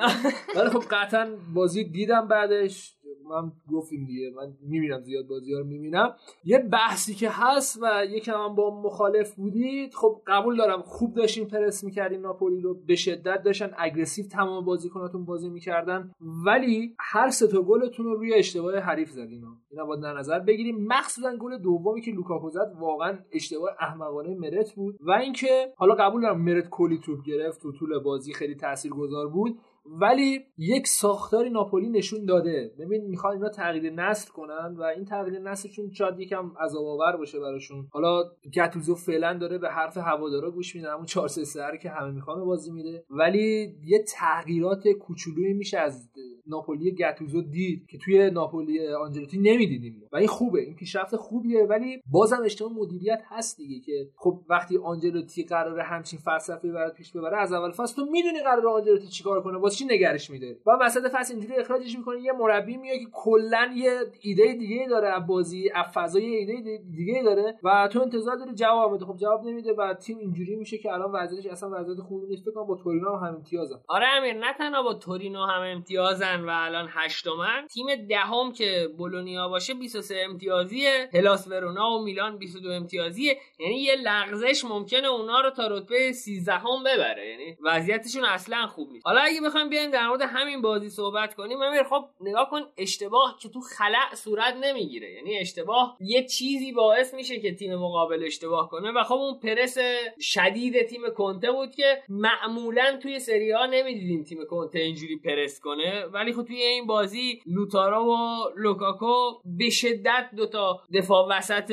ولی خب قطعا بازی دیدم بعدش. من گفتیم دیگه من می‌بینم زیاد بازی ها رو می‌بینم. یه بحثی که هست و یکم هم با مخالف بودید خب قبول دارم خوب داشتین پرس می‌کردین ناپولی رو به شدت داشتن اگریسیو تمام بازیکناتون بازی می‌کردن ولی هر سه تا گلتون رو روی اشتباه حریف زدین. اینا باید در نظر بگیریم. مخصوصا گل دومی که لوکاکو زد واقعا اشتباه احمقانه مرت بود. و اینکه حالا قبول دارم مرت کلی توپ گرفت تو طول بازی خیلی تاثیرگذار بود. ولی یک ساختاری ناپولی نشون داده. ببین می‌خوان اینا تغییر نسل کنن و این تغییر نسلشون شاید یکم عذاب آور باشه براشون. حالا گتوزو فعلا داره به حرف هوادارا گوش میده همون 4 3 که همه می‌خوان بازی میده. ولی یه تغییرات کوچولویی میشه از ناپولی گتوزو دید که توی ناپولی آنجلوتی نمی‌دیدیم. و این خوبه این پیشرفت خوبیه ولی بازم اشتباه مدیریت هست دیگه که خب وقتی آنجلوتی قراره همچین فلسفه برات پیش ببره از اول فصل تو می‌دونی قراره آنجلوتی چیکار کنه چی نگرش میده؟ و وسط فصل اینجوری اخراجش می‌کنه یه مربی میاد که کلا یه ایده دیگه داره از بازی از فضای ایده دیگه داره و تو انتظار داری جواب بده. خب جواب نمیده و تیم اینجوری میشه که الان وضعیتش اصلا وضعیت خوبی نیست. فکر با تورینو هم امتیازن. آره امیر نه تنها با تورینو هم امتیازن و الان هشتمن. تیم دهم که بولونیا باشه 23 امتیازیه. هلاس ورونا و میلان 22 امتیازیه. یعنی یه لغزش ممکنه اونا رو تا رتبه 13 هم ببره. یعنی وضعیتشون اصلا خوب نیست. حالا اگه بخوایم بیایم در مورد همین بازی صحبت کنیم. امیر خب نگاه کن اشتباه که تو خلع صورت نمی‌گیره. یعنی اشتباه یه چیزی باعث میشه که تیم مقابل اشتباه کنه و خب اون پرس شدید تیم کنته بود که معمولا توی سری آ نمی‌دیدیم تیم کنته اینجوری پرس کنه. ولی خب توی این بازی لوتارو و لوکاکو به شدت دوتا دفاع وسط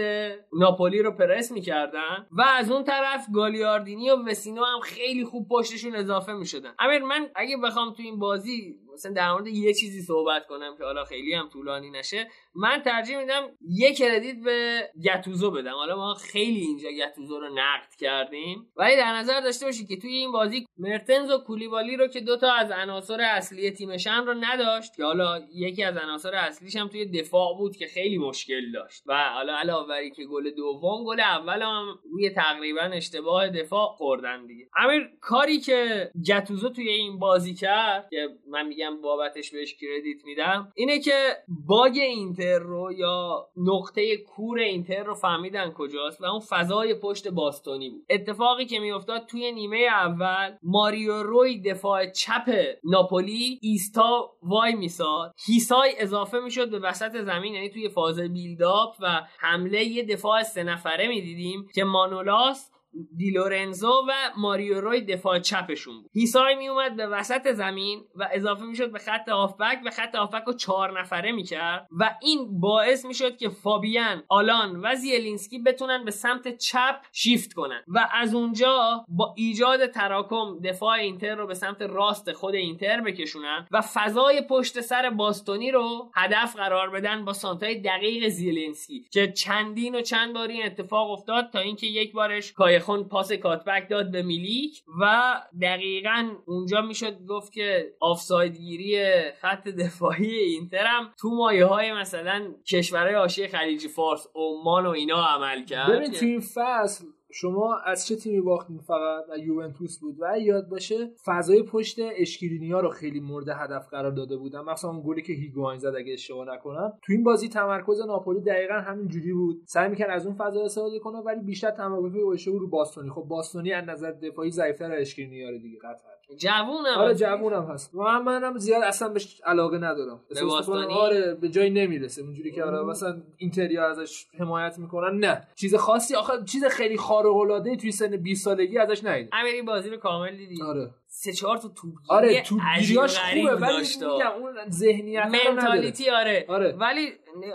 ناپولی رو پرس می‌کردن و از اون طرف گالیاردینی و وسینو هم خیلی خوب پشتشون اضافه می‌شدن. امیر من اگه بخوام تو این بازی مثلا در مورد یه چیزی صحبت کنم که حالا خیلی هم طولانی نشه من ترجیح میدم یه credit به گتوزو بدم. حالا ما خیلی اینجا گتوزو رو نقد کردیم. ولی در نظر داشته باشید که توی این بازی مرتنز و کولیبالی رو که دوتا از عناصر اصلی تیمشن رو نداشت که حالا یکی از عناصر اصلیش هم توی دفاع بود که خیلی مشکل داشت. و حالا علاوه بر که گل دوم گل اول هم روی تقریبا اشتباه دفاع خوردن دیگه. امیر کاری که گتوزو توی این بازی کرد که من بابتش بهش کردیت میدم اینه که باگ اینتر رو یا نقطه کور اینتر رو فهمیدن کجاست و اون فضای پشت باستونی بود. اتفاقی که میافتاد توی نیمه اول ماریو روی دفاع چپ ناپولی ایستا وای میساد. هیسای اضافه می‌شد به وسط زمین یعنی توی فاز بیلداپ و حمله یه دفاع سه نفره می‌دیدیم که مانولاس دیلورنزو و ماریو روی دفاع چپشون بود. هیسای میومد به وسط زمین و اضافه می‌شد به خط هافبک و خط هافبک رو چهار نفره می‌کرد و این باعث می‌شد که فابیان آلان و زیلینسکی بتونن به سمت چپ شیفت کنن و از اونجا با ایجاد تراکم دفاع اینتر رو به سمت راست خود اینتر بکشونن و فضای پشت سر باستونی رو هدف قرار بدن با سانترای دقیق زیلینسکی که چندین و چند بار این اتفاق افتاد تا اینکه یک بارش کایخون پاس کاتبک داد به میلیک و دقیقا اونجا می‌شد گفت که آفساید گیری خط دفاعی اینتر هم تو مایه های مثلا کشورهای حاشیه خلیج فارس عمان و اینا عمل کرد. ببین تو این فصل شما از چه تیمی باختین فقط؟ و یوونتوس بود. و یاد باشه فضای پشت اشکرینیا رو خیلی مورد هدف قرار داده بودن. مثلا اون گلی که هیگواین زد اگه اشتباه نکنم. تو این بازی تمرکز ناپولی دقیقا همین جوری بود. سعی می‌کرد از اون فضا استفاده کنه ولی بیشتر تمرکز بود رو باستونی. خب باستونی از نظر دفاعی ضعیف‌تر از اشکرینیا رو دیگه قطعا. جوونم آره. جوونم هست. من منم زیاد اصلا بهش علاقه ندارم. به آره به جایی نمی‌رسه. اونجوری که آره مثلا اینتریا ازش حمایت می‌کنن. نه. چیز خاصی آخه چیز خیلی خارق العاده توی سن 20 سالگی ازش ندیدم. امیری بازی رو کامل دیدی؟ آره. سه چهار تا توپ آره تو عجیب گیریاش غریب خوبه ولی. میگم اون ذهنیت. منتالیتی آره آره. ولی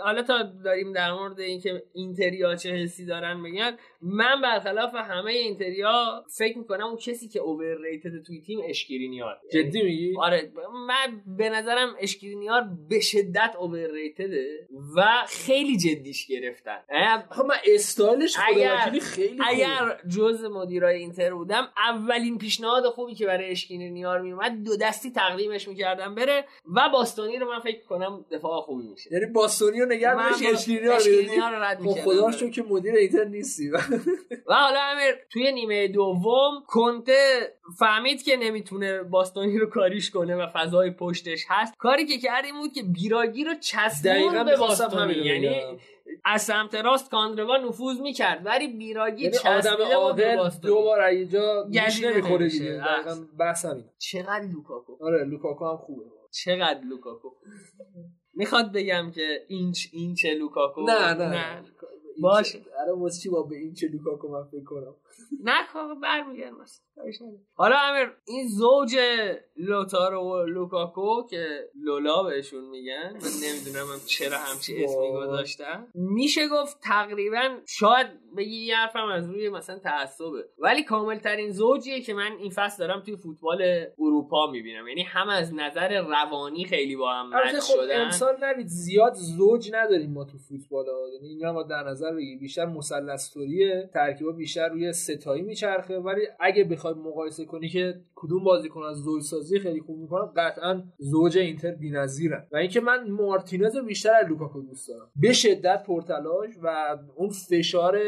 حالا تا داریم در مورد اینکه اینتریا چه حسی دارن میگن من برخلاف همه اینتریا فکر می‌کنم اون کسی که اوورریتد توی تیم اشکرینیار جدی میگی آره من به نظرم اشکرینیار به شدت اوورریتده و خیلی جدیش گرفتن یعنی آخه من استایلش اگر- خیلی. اگر جز مدیرای اینتر بودم اولین پیشنهاد خوبی که برای اشکرینیار میومد دو دستی تقدیمش می‌کردم بره و باستانی رو من فکر کنم دفاع خوبی میشه یعنی باستونی رو نگه من داشت با- اشکرینیا رو رد خب می‌کردم. خدا شکر که مدیر اینتر نیستی [LAUGHS] و حالا امیر توی نیمه دوم کنته فهمید که نمی‌تونه باستانی رو کاریش کنه و فضای پشتش هست. کاری که کرد این بود که بیراگی رو چسبون به باستانی. یعنی. از سمت راست کاندروا نفوذ می‌کرد ولی بیراگی یعنی آدم عاقل باستانی دو بار از جا گیش گزیده نمی‌خوره. دیگه. بحث همین چقدر لوکاکو. آره لوکاکو هم خوبه. چقدر لوکاکو. می‌خواد بگم که اینچ اینچ لوکاکو؟ نه نه. نه. باشه. چه- آره واسه چی با به این چه لوکاکو من فکر کنم؟ نه برمیگردم. حالا امیر این زوج لوتارو و لوکاکو که لولا بهشون میگن من نمی‌دونم هم چرا همچی اسمی. گذاشتن. میشه گفت تقریبا شاید بگی یه حرفم از روی مثلا تعصبه. ولی کامل ترین زوجیه که من این فصل دارم توی فوتبال اروپا می‌بینم. یعنی هم از نظر روانی خیلی با هم match خب شدن. امسال ببین زیاد زوج نداریم ما تو فوتبال ها. یعنی باید در نظر بگیر بیشتر مثلث‌طوریه ترکیبا بیشتر روی سه‌تایی میچرخه. ولی اگه بخوای مقایسه کنی که کدوم بازیکن از زوج سازی خیلی خوب می‌کنن قطعا زوج اینتر بی‌نظیرن. و اینکه من مارتینز بیشتر از لوکاکو دوست دارم. به شدت پرتلاش و اون فشار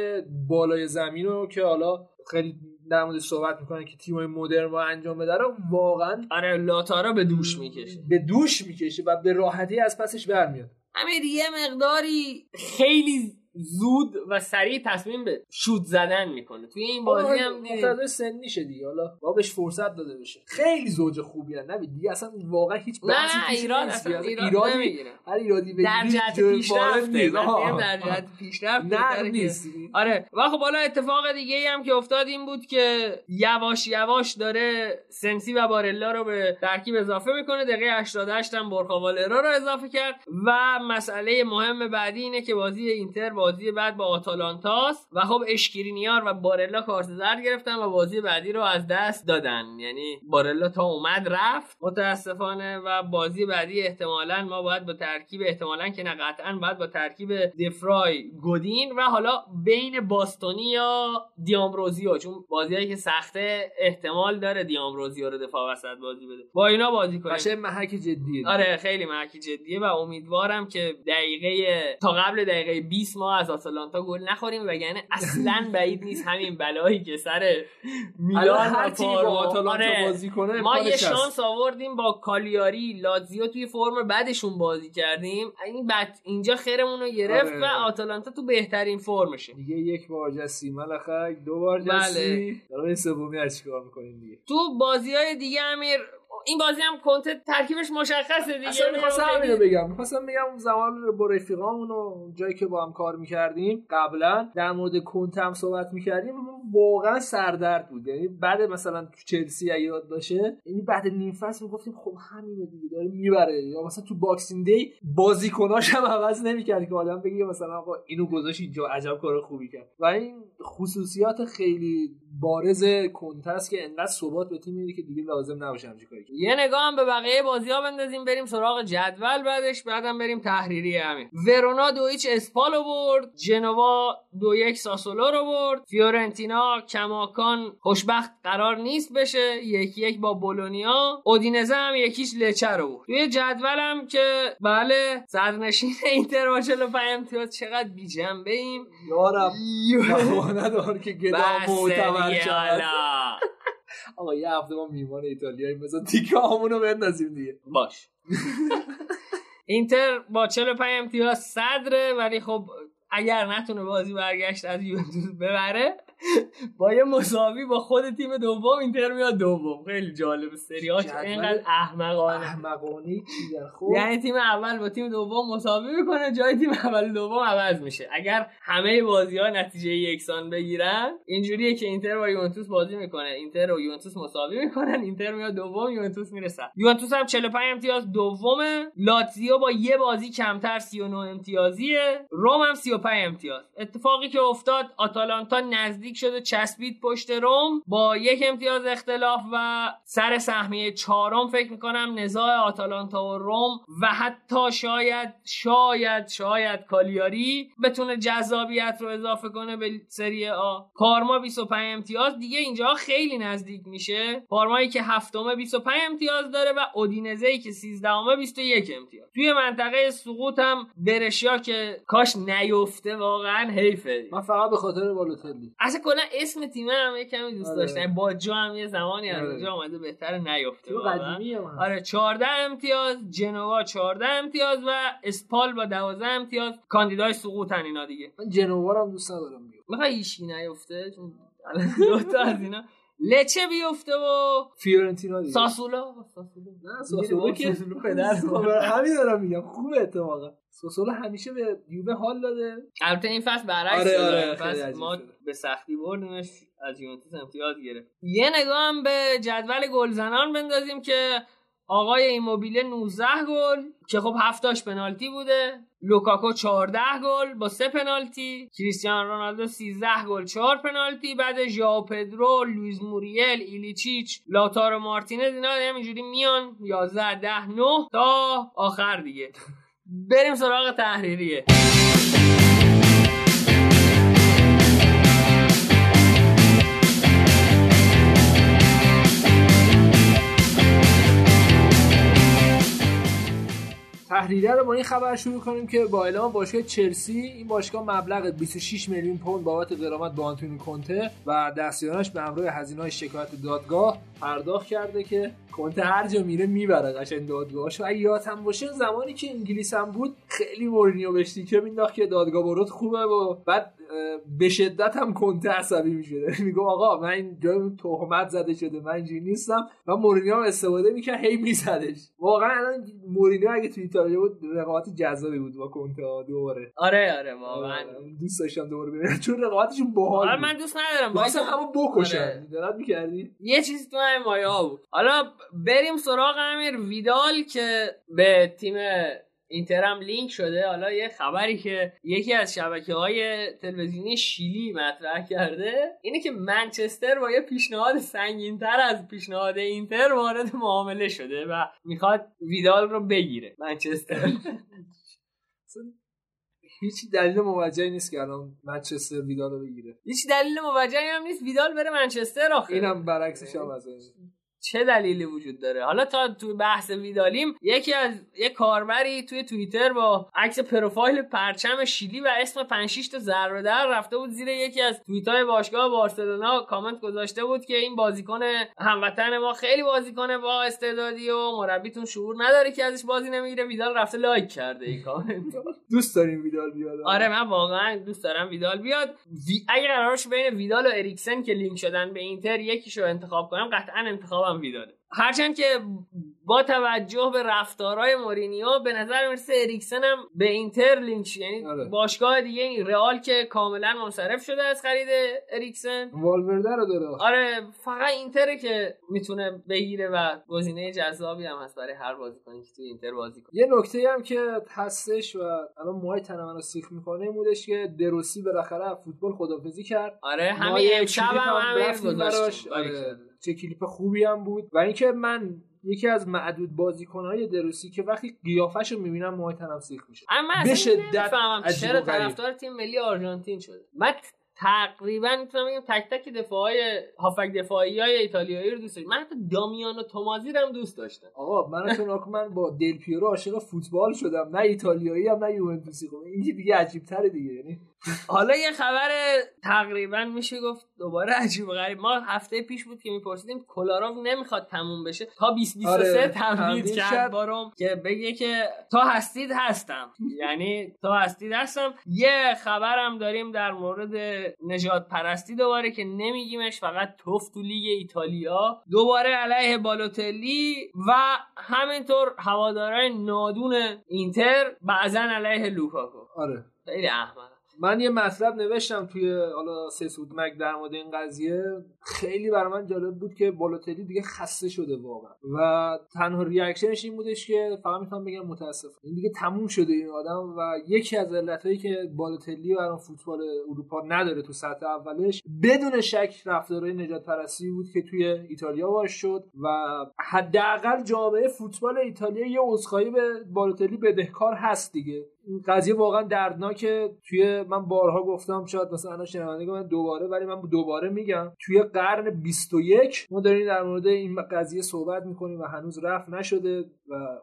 بالای زمین رو که حالا خیلی در مورد صحبت می‌کنن که تیمای مدرن با انجام بده رو واقعا آره لاتارا به دوش می‌کشه. به دوش می‌کشه و به راحتی از پسش برمیاد. امیر یه مقداری خیلی زود و سریع تصمیم به شوت زدن می‌کنه. توی این بازی هم. مقتضای سنیشه دیگه. حالا با بهش فرصت داده بشه. خیلی زوج خوبی هن نبید دیگه اصلا واقعا هیچ نه ایران. اصلا اصلا ایران ایرادی نمی‌گیره. هر ایرادی بگیری در جهت. میگم در جهت پیشرفت نه نیست. آره. و خب حالا اتفاق دیگه ای هم که افتاد این بود که یواش یواش داره سنسی و بارلا رو به ترکیب اضافه می‌کنه. دقیقه 88 هم برخاوالرا رو اضافه کرد. و مسئله مهم بعدی اینه که بازی اینتر بازی بعد با آتالانتاست و خب اشکرینیار و بارلا کارت زرد گرفتن و بازی بعدی رو از دست دادن. یعنی بارلا تا اومد رفت متاسفانه و بازی بعدی احتمالا ما باید با ترکیب احتمالا که نه قطعا باید با ترکیب دفرای گودین و حالا بین باستونی یا دیامروزیو چون بازیایی که سخته احتمال داره دیامروزیو رو دفاع وسط بازی بده. با اینا بازی کنیم. قشنگ محک جدیه. آره خیلی محکی جدیه و امیدوارم که دقیقه تا قبل دقیقه 20 ما از آتالانتا گل نخوریم وگرنه اصلا [LAUGHS] بعید نیست همین بلایی که سر میلان هر و با آتالانتا. بازی کنه ما یه. شانس آوردیم با کالیاری لاتزیو توی فرم بعدشون بازی کردیم این بعد اینجا خیرمون رو گرفت آره. و آتالانتا تو بهترین فرمشه دیگه یک بار جستی ملخک دو بار بله. جستی این سومی چیکار می‌کنیم دیگه تو بازی های دیگه امیر این بازی هم کنته ترکیبش مشخصه دیگه. اصلا می‌خواستم خیلی- همینو بگم. می‌خواستم بگم اون زمان با رفیقامون و جایی که با هم کار می‌کردیم قبلا در مورد کنته هم صحبت می‌کردیم واقعا سردرد بود. یعنی بعد مثلا تو چلسی اگه یاد باشه یعنی بعد نیم فصل می‌گفتیم خب همینه دیگه داره می‌بره. یا مثلا تو Boxing Day بازیکناش هم عوض نمی‌کرد که آدم بگه مثلا آقا اینو گذاشت اینجا عجب کار خوبی کرد. و این خصوصیات خیلی بارز کنته است که انقدر ثبات به تیم میده که دیگه لازم نباشه همچین کاری یه نگاه هم به بقیه بازی ها بندازیم بریم سراغ جدول بعدش بعدم بریم تحریری همین. ورونا دو هیچ اسپالو برد جنوا دو یک ساسولو رو برد فیورنتینا کماکان خوشبخت قرار نیست بشه یک یک با بولونیا اودینزه هم یکیش لچه رو برد. توی جدولم که بله صدرنشین اینتر با 45 امتیاز چقدر بی جنبه ایم یارم بهانه دار که گدا معتبر. [LAUGHS] آقا یه هفته ما میهمان ایتالیاییم بذار تیکه همونو بندازیم دیگه. باش. [LAUGHS] اینتر با 45 امتیاز صدره ولی خب اگر نتونه بازی برگشت از یوونتوس ببره. با یه مساوی با خود تیم دوم اینتر میاد دوم. خیلی جالب. سریاش اینقدر احمقانه. احمقانه خب یعنی تیم اول با تیم دوم مساوی می‌کنه جای تیم اول دوم عوض میشه. اگر همه بازی ها نتیجه یکسان بگیرن اینجوریه که اینتر با یوونتوس بازی می‌کنه. اینتر و یوونتوس مساوی می‌کنن اینتر میاد دوم یوونتوس می‌رسه. یوونتوس هم 45 امتیاز دومه لاتزیو با یه بازی کمتر 39 امتیازیه. روم هم 35 امتیاز. اتفاقی که افتاد آتالانتا نزدیک شده چسبید پشت روم. با یک امتیاز اختلاف و سر سهمیه چهارم فکر می‌کنم نزاع آتالانتا و روم و حتی شاید شاید شاید کالیاری بتونه جذابیت رو اضافه کنه به سری آ. پارما 25 امتیاز. دیگه اینجا خیلی نزدیک میشه. پارمایی که هفتمه 25 امتیاز داره و اودینزه ای که 13 همه 21 امتیاز. توی منطقه سقوط هم برشیا که کاش نیفته واقعا حیفه. من فقط به خاطر بالوتلی اصلا کلا اسم تیم هم یه کمی دوست آره. داشتن با جا هم یه زمانی از آره. اونجا اومده بهتر نیفته. آره 14 امتیاز جنوا 14 امتیاز و اسپال با 12 امتیاز. کاندیدای سقوطن اینا دیگه. من جنوا رو هم دوست ندارم بیام. می‌خوای هیچی نیفته؟ چون الان دو تا از اینا. لچه بیفته و فیورنتینا دیگه. ساسولا ساسولا نه ساسولو که؟ ساسولو پدر [LAUGHS] همین دارم میگم. خوبه اتفاقا. ساسولو همیشه به یووه حال داده. البته این فصل برعکس آره،. آره، عجیب ما شده. به سختی بردیمش. از یوونتوس امتیاز گرفت. یه نگاه هم به جدول گلزنان بندازیم که آقای ایموبیله 19 گل که خب هفتاش پنالتی بوده. لوکاکو 14 گل با سه پنالتی. کریستیانو رونالدو 13 گل 4 پنالتی. بعد ژائو پدرو لویز موریل ایلیچیچ لوتارو مارتینز اینا همینجوری میان. 11 10 9 تا آخر دیگه. بریم سراغ تحریریه. تحریریه رو با این خبر شروع کنیم که با اعلام باشگاه چلسی این باشگاه مبلغ 26 میلیون پوند بابت قرامت با آنتونی کنته و دستیارانش به همراه هزینه‌های شکایت دادگاه پرداخت کرده که کنته. هر جا میره می‌بره قشنگ دادگاهشو اگه یادم باشه زمانی که انگلیس هم بود خیلی مورینیو بهش تیکه مینداخت که دادگاه برات خوبه و بعد به شدت هم کنته عصبی می‌شده. [LAUGHS] میگه آقا من این جای تهمت زده شده من اینجوری نیستم. و مورینیو هم استفاده می‌کرد هی میزدش. واقعا الان مورینیو اگه تو ایتالیا بود رقابت جذابی بود با کنته دوباره. آره آره واقعا. دوست داشتم دوباره ببینم. [LAUGHS] چون رقابتشون باحال آره من دوست ندارم. واسه همون بکشن. آره. می‌کردی؟ یه چیزی تو مایه ها بود. حالا بریم سراغ امیر ویدال که به تیم اینتر هم لینک شده. حالا یه خبری که یکی از شبکه های تلویزیونی شیلی مطرح کرده اینه که منچستر با یه پیشنهاد سنگینتر از پیشنهاد اینتر وارد معامله شده و می‌خواد ویدال رو بگیره. منچستر. هیچ دلیل موجهی نیست که الان منچستر ویدال رو بگیره. هیچ دلیل موجهی هم نیست. ویدال بره منچستر آخه. اینم برعکسش هم از این. چه دلیلی وجود داره؟ حالا تا توی بحث ویدالیم یکی از یه کاربری توی توییتر با عکس پروفایل پرچم شیلی و اسم 5 6 تا ضربه در رفته بود زیر یکی از توییت‌های باشگاه بارسلونا. کامنت گذاشته بود که این بازیکن هموطن ما خیلی بازیکن با استعدادی و مربیتون شعور نداره که ازش بازی نمی‌گیره. ویدال رفته لایک کرده این کامنت [LAUGHS] دوست داریم ویدال بیاد. آره من واقعا دوست دارم ویدال بیاد. وی... اگه قرارش بین ویدال و اریکسن که لینک شدن به اینتر یکیشو انتخاب کنم قطعا انتخابم ویداله هرچند که با توجه به رفتارهای مورینیو به نظر می‌رسه اریکسن هم به اینتر لینک شه. یعنی آره. باشگاه دیگه این رئال که کاملا منصرف شده از خرید اریکسن والورده رو داره آره فقط اینتره که می‌تونه بگیره و گزینه جذابی هم هست برای هر بازیکنی که توی اینتر بازی کنه یه نکته هم که هستش و الان موهای تن منو سیخ می‌کنه بودش که دروسی بالاخره فوتبال خدافزی کرد آره همین یه امشب هم همین رفتیم براش. گذاشتیم آره. چه کلیپ خوبی هم بود. و اینکه من یکی از معدود بازیکنهای دروسی که وقتی قیافش رو می‌بینم موهای تنم سیخ میشه. اما به اصلا شدت چرا. طرفدار تیم ملی آرژانتین شده. من تقریبا می‌تونم بگم تک تک دفاعی هافک دفاعی های ایتالیایی رو دوست داشتم. من حتی دامیانو تومازی رو هم دوست داشتم. آقا من تو من با دل پیرو عاشق فوتبال شدم. نه ایتالیایی هم نه یوونتوسی. خب این دیگه عجیب تره دیگه. یعنی حالا یه خبر تقریبا میشه گفت دوباره عجیب غریب. ما هفته پیش بود که میپرسیدیم کلاروف نمی‌خواد تموم بشه. تا 2023 آره، تمدید کرد. بارم که بگه که تا هستید هستم. یعنی تا هستید هستم. یه خبرم داریم در مورد نژاد پرستی دوباره که نمیگیمش. فقط تف تو لیگ ایتالیا. دوباره علیه بالوتلی و همینطور هوادارای نادون اینتر بعضا علیه لوکاکو. آره. خیلی احمق من یه مطلب نوشتم توی حالا سه سوت مگ در مورد این قضیه. خیلی برای من جالب بود که بالوتلی دیگه خسته شده واقعا. و تنها reactionش این بودش که فقط می‌تونم بگم متاسف این دیگه تموم شده این آدم و یکی از علتهایی که بالوتلی برای فوتبال اروپا نداره تو سطح اولش بدون شک رفتارهای نجات پرستی بود که توی ایتالیا باش شد و حداقل جامعه فوتبال ایتالیا یه عذرخواهی به بالوتلی بدهکار هست دیگه. قضیه واقعا دردناکه. توی من بارها گفتم شاید مثلا الان شنونده من دوباره ولی من دوباره میگم توی قرن 21 ما داریم در مورد این قضیه صحبت می‌کنیم و هنوز رفت نشده و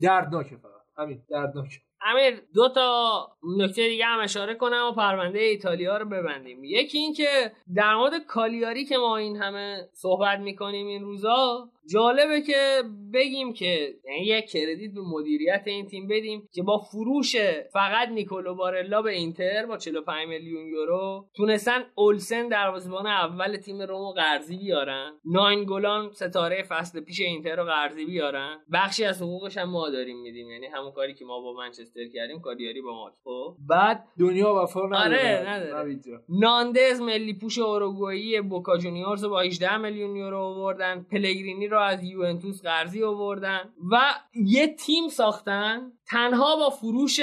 دردناکه فقط. همین دردناکه. امیر دو تا نکته دیگه هم اشاره کنم و پرونده ایتالیا رو ببندیم. یکی این که در مورد کالیاری که ما این همه صحبت می‌کنیم این روزا جالبه که بگیم که یعنی یک کردیت به مدیریت این تیم بدیم که با فروش فقط نیکولو بارلا به اینتر با 45 میلیون یورو تونستن اولسن دروازه‌بان اول تیم رومو قرضی بیارن. ناین گلان ستاره فصل پیش اینتر رو قرضی بیارن. بخشی از حقوقش هم ما داریم میدیم. یعنی همون کاری که ما با منچستر کردیم کالیاری با ما. خب؟ بعد دنیا وفا نداره. آره،. نانداز ملی پوش اوروگوئی بوکا جونیورز با 18 میلیون یورو آوردن. پلگرینی رو از یوونتوس قرضی آوردن و یه تیم ساختن تنها با فروش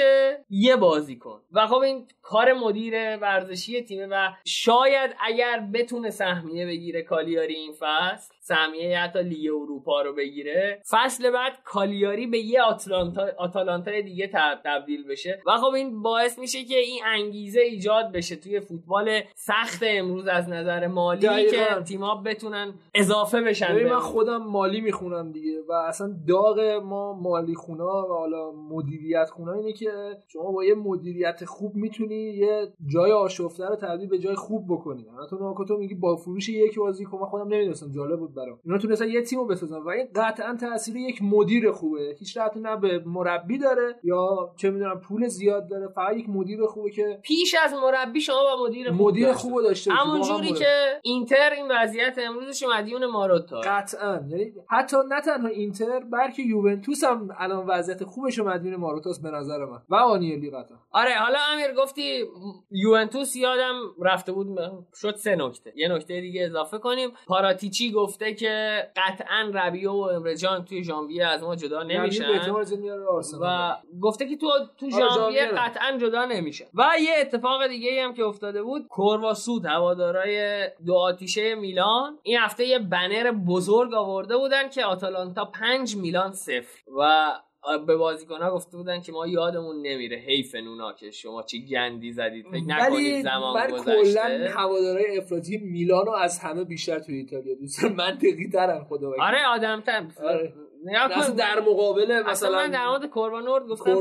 یه بازیکن و خب این کار مدیر ورزشی تیمه و شاید اگر بتونه سهمیه بگیره کالیاری این فصل سهمیه حتی لیگ اروپا رو بگیره فصل بعد کالیاری به یه آتلانتا آتالانتا دیگه تب- تبدیل بشه و خب این باعث میشه که این انگیزه ایجاد بشه توی فوتبال سخت امروز از نظر مالی. که تیم‌ها بتونن اضافه بشن من. خودم مالی می‌خونم دیگه و اصلا داغ ما مالی خونا و حالا مدیریت خونا اینه که شما با یه مدیریت خوب می‌تونی یه جای آشفته رو تبدیل به جای خوب بکنی. الان تو ناکو تو میگی با فروش یک بازیکن من خودم نمی‌دونستم جالب بود برام. اینا تونستن یه تیمو بسازن و این قطعا تاثیر یک مدیر خوبه. هیچ ربطی نه به مربی داره یا چه می‌دونم پول زیاد داره فقط یک مدیر خوبه که پیش از مربی شما با مدیر خوب مدیر خوبو داشته باشی. همون جوری. که اینتر این وضعیت امروزش مدیون ماروتا. قطعا. یعنی حتی نه تنها اینتر بلکه یوونتوس هم الان وضعیت خوبش رو مدیون ماروتاس به نظر من. و آنیلی قطعا آره حالا امیر گفتی یوونتوس یادم رفته بود شد سه نکته. یه نکته دیگه اضافه کنیم. پاراتیچی گفته که قطعا ربیو و امرجان توی ژانویه از ما جدا یعنی نمیشن. و گفته که تو تو آره، ژانویه. قطعا جدا نمیشه و یه اتفاق دیگه هم که افتاده بود کورواسود هوادارای دو آتیشه میلان. این هفته یه بنر بزرگ آورده بودن که آتالانتا 5 میلان صفر. و به بازیکنها گفته بودن که ما یادمون نمیره حیف نونا که شما چی گندی زدید فکر نکنید زمان من کلا گذشته هوادارهای افراطی میلانو از همه بیشتر توی ایتالیا دوست منطقی ترن خدا. آره آدم تن آره. نگاه در مقابل مثلا من در مورد کوروانورد گفتم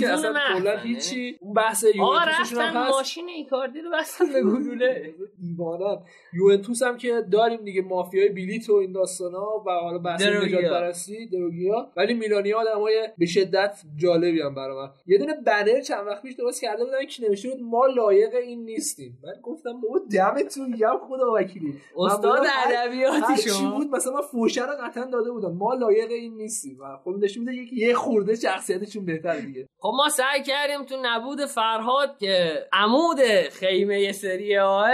که اصلا کلا هیچی اون بحث هم رفتن ماشین ایکاردی رو بستن به [LAUGHS] گلوله. دیوانن یوونتوس هم که داریم دیگه مافیای بلیت و این داستانا و حالا بحث. نجات پرستی دروگیا. ولی میلانی آدمای به شدت جالبی هم برای من. یه دونه بنر چند وقت پیش درست کرده بودن که نوشته بود ما لایق این نیستیم. من گفتم بابا دمتون گرم خدا وکیلی. استاد ادبیاتی هر چی شما. بود مثلا فوشه رو قطعا داده بودم. ما لایق این نیستیم و خب نشون میده یک یه خورده شخصیتشون بهتره دیگه. خب ما سعی کردیم تو نبود فرهاد که عمود خیمه سری آه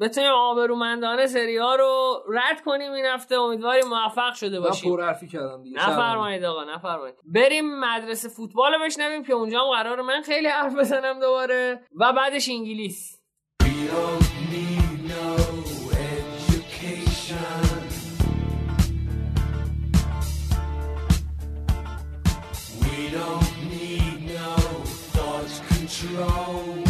بتونیم آبرومندانه سری ها رو رد کنیم این هفته. امیدواریم موفق شده من باشیم. پر حرفی کردم دیگه. نفرمایید آقا نفرمایید. بریم مدرسه فوتبال رو بشنویم که اونجا هم قرار من خیلی حرف بزنم دوباره. و بعدش انگلیس. don't need no don't need no thought control.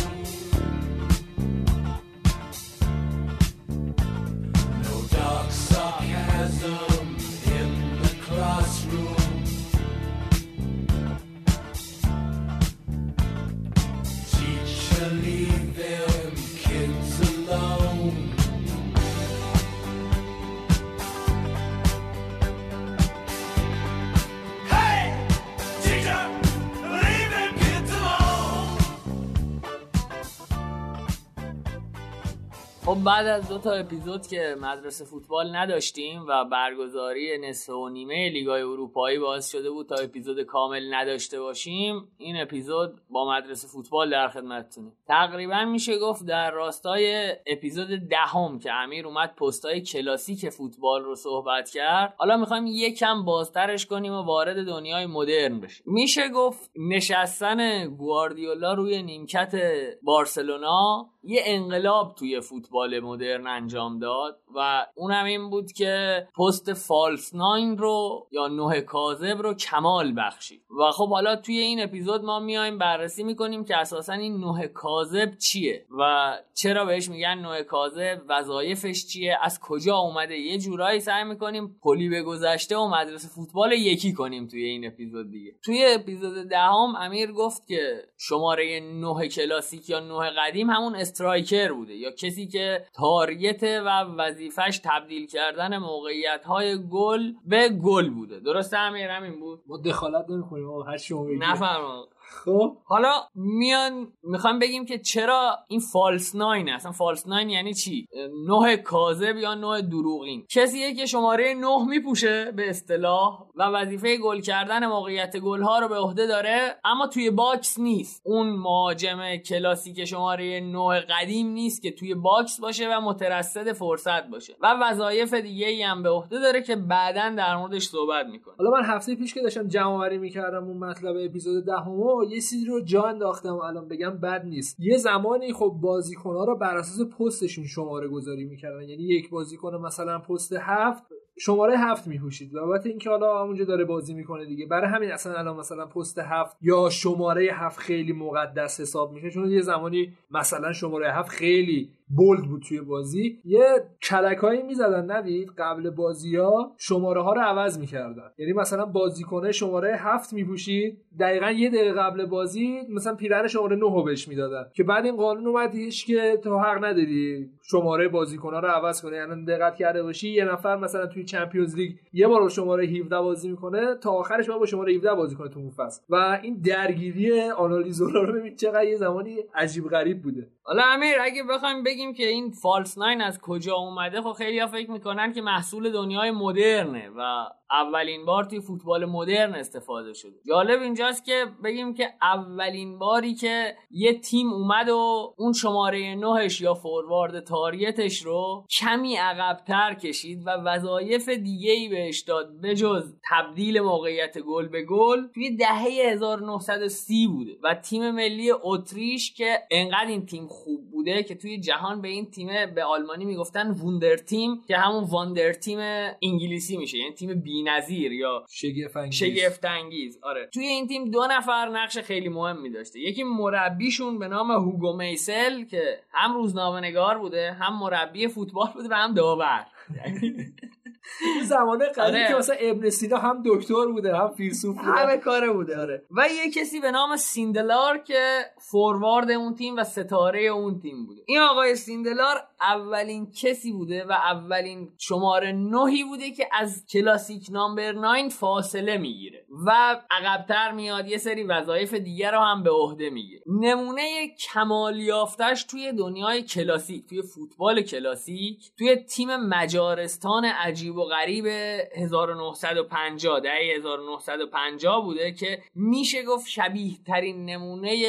خب بعد از دو تا اپیزود که مدرسه فوتبال نداشتیم و برگزاری نصف و نیمه لیگای اروپایی باعث شده بود تا اپیزود کامل نداشته باشیم این اپیزود با مدرسه فوتبال در خدمتتونه تقریبا میشه گفت در راستای اپیزود دهم که امیر اومد پستای کلاسیک فوتبال رو صحبت کرد حالا می‌خوایم یکم بازترش کنیم و وارد دنیای مدرن بشیم. میشه گفت نشستن گواردیولا روی نیمکت بارسلونا یه انقلاب توی فوتبال مدرن انجام داد. و اونم این بود که پست false nine رو یا نه کاذب رو کمال بخشید. و خب حالا توی این اپیزود ما میایم بررسی می‌کنیم که اساسا این نه کاذب چیه و چرا بهش میگن نه کاذب وظایفش چیه از کجا اومده یه جورایی سعی می‌کنیم پلی به گذشته و مدرسه فوتبال یکی کنیم توی این اپیزود دیگه. توی اپیزود دهم امیر گفت که شماره نه کلاسیک یا نه قدیم همون striker بوده یا کسی که target و وظیفش تبدیل کردن موقعیت های گل به گل بوده. درسته امیر؟ همین بود؟ ما دخالت نمی‌کنیم هر شما بفرما. خب. حالا میان می‌خوام بگیم که چرا این false nine اصلا false nine یعنی چی؟ نه کاذب یا نه دروغین؟ کسیه که شماره نه میپوشه به اصطلاح و وظیفه گل کردن موقعیت گل ها رو به عهده داره اما توی box نیست. اون مهاجم کلاسیک شماره نه قدیم نیست که توی box باشه و مترصد فرصت باشه. و وظایف دیگه ای هم به عهده داره که بعدا در موردش صحبت می‌کنه. حالا من هفته پیش که داشتم جمع آوری می‌کردم اون مطلب اپیزود دهمو یه چیزی رو جا انداختم الان بگم بد نیست. یه زمانی خب بازیکن‌ها رو بر اساس پستشون شماره گذاری می‌کردن. یعنی یک بازیکن مثلا پست هفت شماره هفت میپوشید. و البته اینکه حالا همونجا داره بازی می‌کنه دیگه. برای همین اصلا الان مثلا پست هفت یا شماره هفت خیلی مقدس حساب میشه. چون یه زمانی مثلا شماره هفت خیلی بولد بود توی بازی. یه کلکایی می‌زدن ندید قبل بازی ها شماره ها رو عوض می‌کردن. یعنی مثلا بازیکنه شماره هفت میپوشید دقیقا یه دقیقه قبل بازی مثلا پیرن شماره 9 رو بهش می‌دادن. که بعد این قانون اومدیش که تو حق نداری شماره بازیکن ها رو عوض کنی. یعنی دقت کرده باشی یه نفر مثلا توی چمپیونز لیگ یه بار با شماره 17 بازی می‌کنه تا آخرش با شماره 17 بازی کنه تو اون فصل. و این درگیری آنالیزورا رو ببین چقدر یه زمانی عجیب غریب بوده. حالا امیر اگه بخوایم بگیم که این فالس ناین از کجا اومده خب خیلی فکر می‌کنن که محصول دنیای مدرنه و اولین بار توی فوتبال مدرن استفاده شده جالب اینجاست که بگیم که اولین باری که یه تیم اومد و اون شماره نهش یا فوروارد تاریتش رو کمی عقبتر کشید و وظایف دیگه ای بهش داد بجز تبدیل موقعیت گل به گل توی دهه 1930 بوده و تیم ملی اتریش که انقدر این تیم خوب بوده که توی جهان به این تیم به آلمانی می‌گفتن ووندر تیم که همون واندر تیم انگلیسی میشه یعنی تیم بی‌نظیر یا شگفت انگیز. شگفت انگیز. آره. توی این تیم دو نفر نقش خیلی مهمی داشته. یکی مربیشون به نام هوگو میسل که هم روزنامه نگار بوده هم مربی فوتبال بوده و هم داور. [LAUGHS] اون زمانه قدیم آره. که مثلا ابن سینا هم دکتر بوده هم فیلسوف بوده. همه کاره بوده آره. و یه کسی به نام سیندلار که فوروارد اون تیم و ستاره اون تیم بوده. این آقای سیندلار اولین کسی بوده و اولین شماره نهی بوده که از کلاسیک نامبر 9 فاصله می‌گیره. و عقبتر میاد یه سری وظایف دیگر رو هم به عهده می‌گیره. نمونه کمال یافتش توی دنیای کلاسیک توی فوتبال کلاسیک توی تیم مجارستان عجیب و غریب 1950 دهه 1950 بوده که میشه گفت شبیه ترین نمونه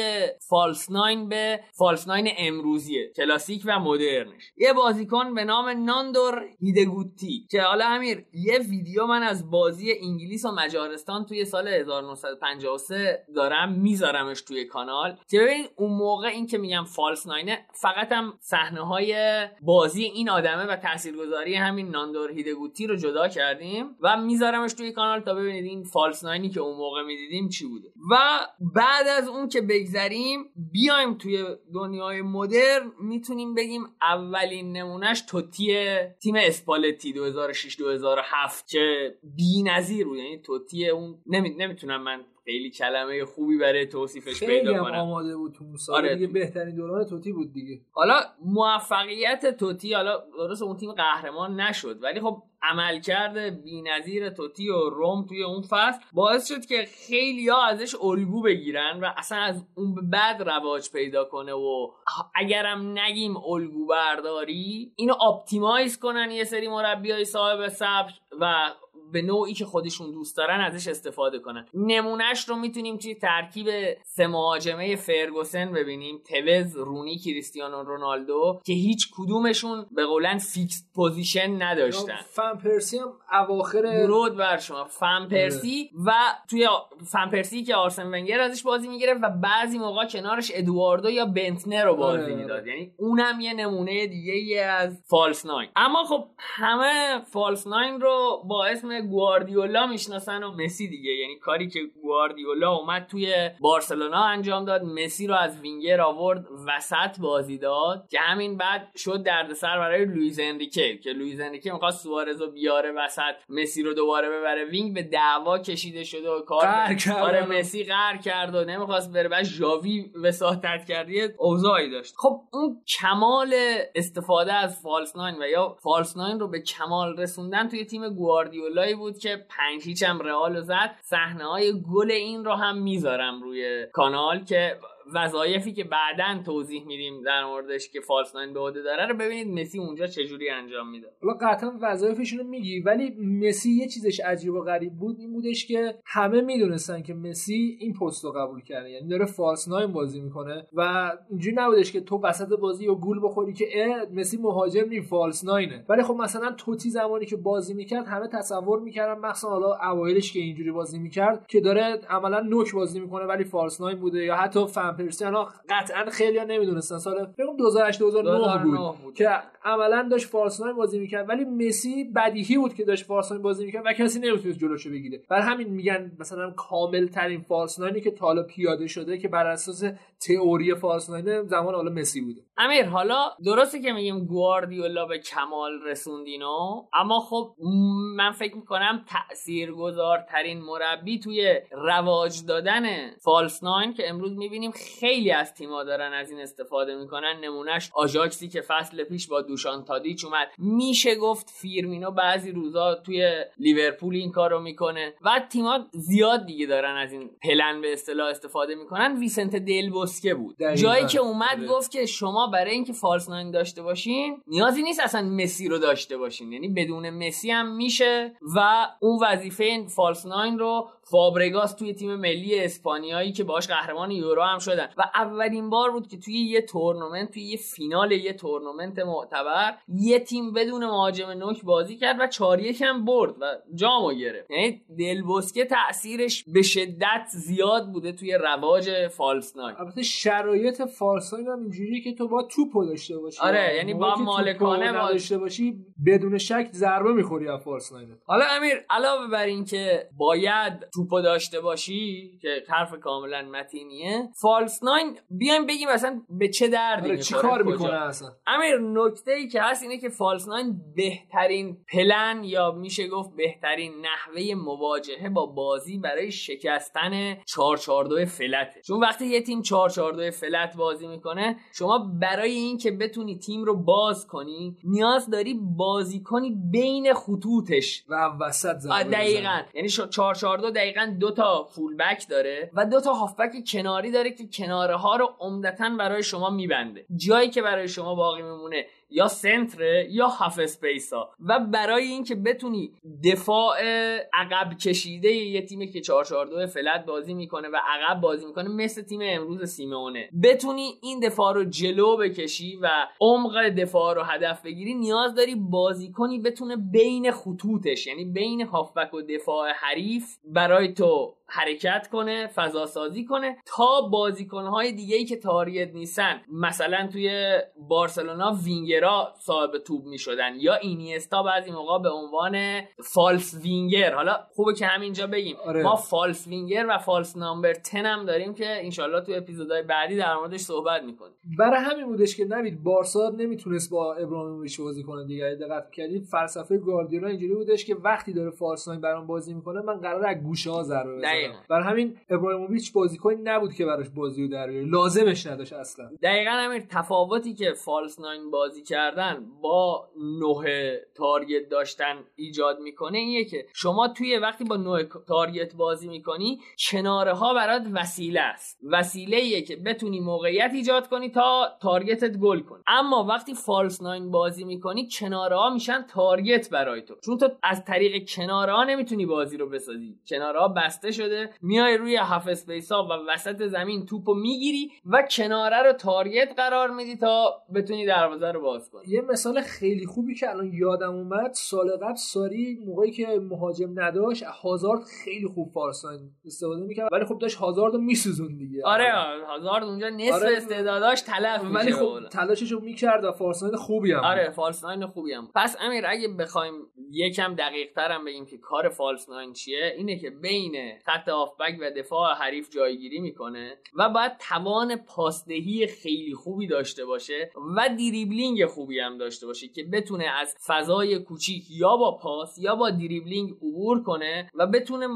فالس ناین به فالس ناین امروزیه. کلاسیک و مدرنش. یه بازیکن به نام ناندور هیدگوتی. که حالا امیر یه ویدیو من از بازی انگلیس و مجارستان توی سال 1953 دارم میذارمش توی کانال. که ببینید اون موقع این که میگم فالس ناینه فقط هم صحنه های بازی این آدمه و تاثیرگذاری همین ناندور هیدگوتی رو جدا کردیم و میذارمش توی کانال تا ببینید این فالس ناینی که اون موقع می‌دیدیم چی بوده. و بعد از اون که بگذریم بیایم توی دنیای مدرن می‌تونیم بگیم اولین نمونهش توتی تیم اسپالتی 2006 2007 که بی‌نظیر بود. یعنی توتی اون نمی... نمی‌تونم من خیلی کلمه خوبی برای توصیفش خیلی پیدا هم کنم. آماده بود تو سال. آره. دیگه بهترین دوران توتی بود دیگه. حالا موفقیت توتی حالا درست اون تیم قهرمان نشد ولی خب عملکرد بی‌نظیر توتی و روم توی اون فصل باعث شد که خیلی ها ازش الگو بگیرن و اصلا از اون بعد رواج پیدا کنه و اگرم نگیم الگو برداری اینو optimize کنن یه سری مربیای صاحب سبک و به نوعی که خودشون دوست دارن ازش استفاده کنن. نمونهش رو می‌تونیم توی ترکیب سه مهاجمه فرگوسن ببینیم. توز، رونی کریستیانو رونالدو که هیچ کدومشون به قولا fixed position نداشتن. فن پرسی هم اواخر درود بر شما. فن پرسی و توی فن پرسی که آرسن ونگر ازش بازی می‌گرفت و بعضی موقع کنارش ادواردو یا بنتنر رو بازی. می‌داد. یعنی اونم یه نمونه دیگه از false nine. اما خب همه false nine رو با اسم گواردیولا می‌شناسن و مسی دیگه. یعنی کاری که گواردیولا اومد توی بارسلونا انجام داد مسی رو از وینگر آورد وسط بازی داد. که همین بعد شد دردسر برای لوئیز انریکه که لوئیز انریکه می‌خواست سوارز رو بیاره وسط مسی رو دوباره ببره. wing به دعوا کشیده شده و کار. آره مسی قهر کرد و نمی‌خواست بره. بعد ژاوی وساطت کرد یه اوضاعی داشت. خب اون کمال استفاده از false nine و یا false nine رو به کمال رسوندن توی تیم گواردیولایی بود که پنج هیچ هم رئال زد صحنه های گل این رو هم می‌ذارم روی کانال که وظایفی که بعدا توضیح میدیم در موردش که فالس ناین به عهده داره رو ببینید مسی اونجا چجوری انجام میده. حالا قطعا وظایفشون رو میگی ولی مسی یه چیزش عجیب و غریب بود این بودش که همه می‌دونستن که مسی این پست رو قبول کرده یعنی داره فالس ناین بازی می‌کنه و اینجوری نبودش که تو وسط بازی یا گول بخوری که مسی مهاجم نی فالس ناینه ولی خب مثلا توتی زمانی که بازی می‌کرد همه تصور می‌کردن مخصوصا حالا اوایلش که اینجوری بازی می‌کرد که داره عملا نوک بازی می‌کنه ولی فالس ناین بوده یا حتی فن پرسی ها قطعا خیلی ها نمی‌دونستن. سال کنم 2008 2009 بود 2009 بود. که عملا داشت فالس ناین بازی می‌کرد. ولی مسی بدیهی بود که داشت فالس ناین بازی می‌کرد و کسی نمی‌تونست جلوشو بگیره. بر همین میگن مثلا کامل ترین فالس ناینی که تا حالا پیاده شده که بر اساس تئوری false nine زمان حالا مسی بوده. امیر حالا درسته که میگیم گواردیولا به کمال رسوندینو اما خب من فکر می‌کنم تاثیرگذارترین مربی توی رواج دادن false nine که امروز می‌بینیم خیلی از تیما دارن از این استفاده می‌کنن. نمونهش آژاکسی که فصل پیش با دوشان تادیچ اومد. میشه گفت فیرمینو بعضی روزا توی لیورپول این کارو می‌کنه و تیما زیاد دیگه دارن از این پلن به اصطلاح استفاده می‌کنن. ویسنت دل بوسکه بود. دقیقاً. جایی که اومد آره. گفت که شما برای اینکه false nine داشته باشین نیازی نیست اصلا مسی رو داشته باشین. یعنی بدون مسی هم میشه و اون وظیفه false nine رو فابرگاس توی تیم ملی اسپانیایی که باش قهرمان یورو هم شدن. و اولین بار بود که توی یه تورنمنت توی یه فینال یه تورنمنت معتبر یه تیم بدون مهاجم نوک بازی کرد و چهار یک هم برد و جامو گرفت. یعنی دل بوسکه تاثیرش به شدت زیاد بوده توی رواج false nine البته شرایط false nine هم اینجوریه که تو با توپو داشته باشی. آره، یعنی با مالکانه با- نداشته باشی بدون شک ضربه می‌خوری از فالس ناین حالا امیر علاوه بر اینکه باید توپو داشته باشی که حرف کاملا متینیه. فالس ناین بیایم بگیم اصلا به چه دردی آره چی کار؟ می‌کنه اصلا؟ امیر نکته ای که هست اینه که فالس ناین بهترین پلن یا میشه گفت بهترین نحوه مواجهه با بازی برای شکستن 442 فلته. چون وقتی یه تیم 442 فلت بازی می‌کنه شما برای اینکه بتونی تیم رو باز کنی نیاز داری بازی کنی بین خطوطش و وسط دقیقا. یعنی 442 دقیقا دو تا full back داره و دو تا هافبک کناری داره که کناره ها رو عمدتا برای شما میبنده. جایی که برای شما باقی میمونه یا سنتره یا half space ها و برای اینکه بتونی دفاع عقب کشیده یه تیمی که 442 flat بازی می‌کنه و عقب بازی می‌کنه مثل تیم امروز سیمونه بتونی این دفاع رو جلو بکشی و عمق دفاع رو هدف بگیری نیاز داری بازی کنی بتونه بین خطوطش یعنی بین هافبک و دفاع حریف برای تو حرکت کنه فضا سازی کنه تا بازیکنهای دیگه ای که target نیستن. مثلا توی بارسلونا وینگرا صاحب توپ می‌شدن یا اینیستا بعضی موقع به عنوان false winger. حالا خوبه که همینجا بگیم. آره. ما false winger و false number 10 هم داریم که انشالله تو اپیزودهای بعدی در موردش صحبت می‌کنیم. برای همین بودش که نوید بارسا نمی‌تونست با ابراهیموویچ بازی کنه دیگه. دقت کردید فلسفه گاردیولا اینجوری بودش که وقتی داره false nine برام بازی می‌کنه من قراره از گوشه ها ضربه برای همین ابراهیموویچ بازیکنی نبود که براش بازی رو در بیاره. لازمش نداشت اصلا. دقیقا همین تفاوتی که false nine بازی کردن با نوک target داشتن ایجاد می‌کنه اینه که شما توی وقتی با نوک target بازی می‌کنی کناره ها برات وسیله است. وسیله ایه که بتونی موقعیت ایجاد کنی تا target ت گل کنی اما وقتی false nine بازی می‌کنی کناره ها میشن target برای تو. چون تو از طریق کناره ها نمی‌تونی بازی رو بسازی. کناره ها بسته شده میای روی half space ها و وسط زمین توپو می‌گیری و کناره رو target قرار میدی تا بتونی دروازه رو باز کنی یه مثال خیلی خوبی که الان یادم اومد سال قبل ساری موقعی که مهاجم نداشت هازارد خیلی خوب false nine استفاده می‌کرد ولی خب داشت هازارد رو میسوزون دیگه آره هازارد اونجا نصف آره. استعداداش تلف ولی خب تلاشش رو می‌کرد و false nine خوبی هم. آره false nine خوبی هم پس امیر اگه بخوایم یکم دقیق ترم بگیم که کار false nine چیه اینه که بین خط هافبک و دفاع حریف جایگیری می‌کنه و باید توان پاسدهی خیلی خوبی داشته باشه و دریبلینگ خوبی هم داشته باشه که بتونه از فضای کوچیک یا با پاس یا با دریبلینگ عبور کنه و بتونه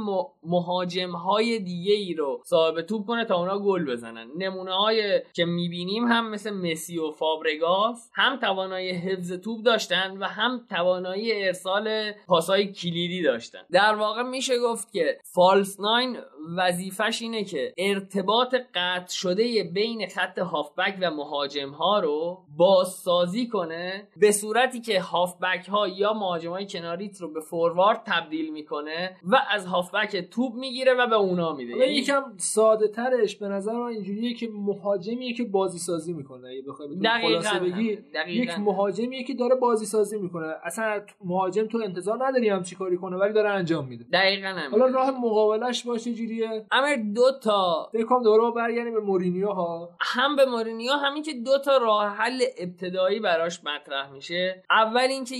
مهاجم های دیگه ای رو صاحب توپ کنه تا اونا گل بزنن. نمونه های که می‌بینیم هم مثل مسی و فابرگاس هم توانایی حفظ توپ داشتن و هم توانایی ارسال پاسای کلیدی داشتن. در واقع میشه گفت که false nine وظیفش اینه که ارتباط قطع شده بین خط هافبک و مهاجم ها رو بازسازی کنه به صورتی که هافبک ها یا مهاجم های کناریت رو به فوروارد تبدیل می‌کنه و از هافبک توپ می‌گیره و به اونا میده. یعنی یکم ساده ترش به نظر من اینجوریه که مهاجمیه که بازی سازی می‌کنه. اگه بخوای خلاصه بگی دقیقاً. یک مهاجمیه که داره بازی سازی می‌کنه. اصلا مهاجم تو انتظار نداری هم چی کاری کنه ولی داره انجام میده. دقیقا هم حالا راه مقابلش باشه جوریه؟ امیر دو تا. فکر کنم دوباره برگردیم به مورینیو ها هم به مورینیو همین که دو تا راه حل ابتدایی براش مطرح میشه. اول اینکه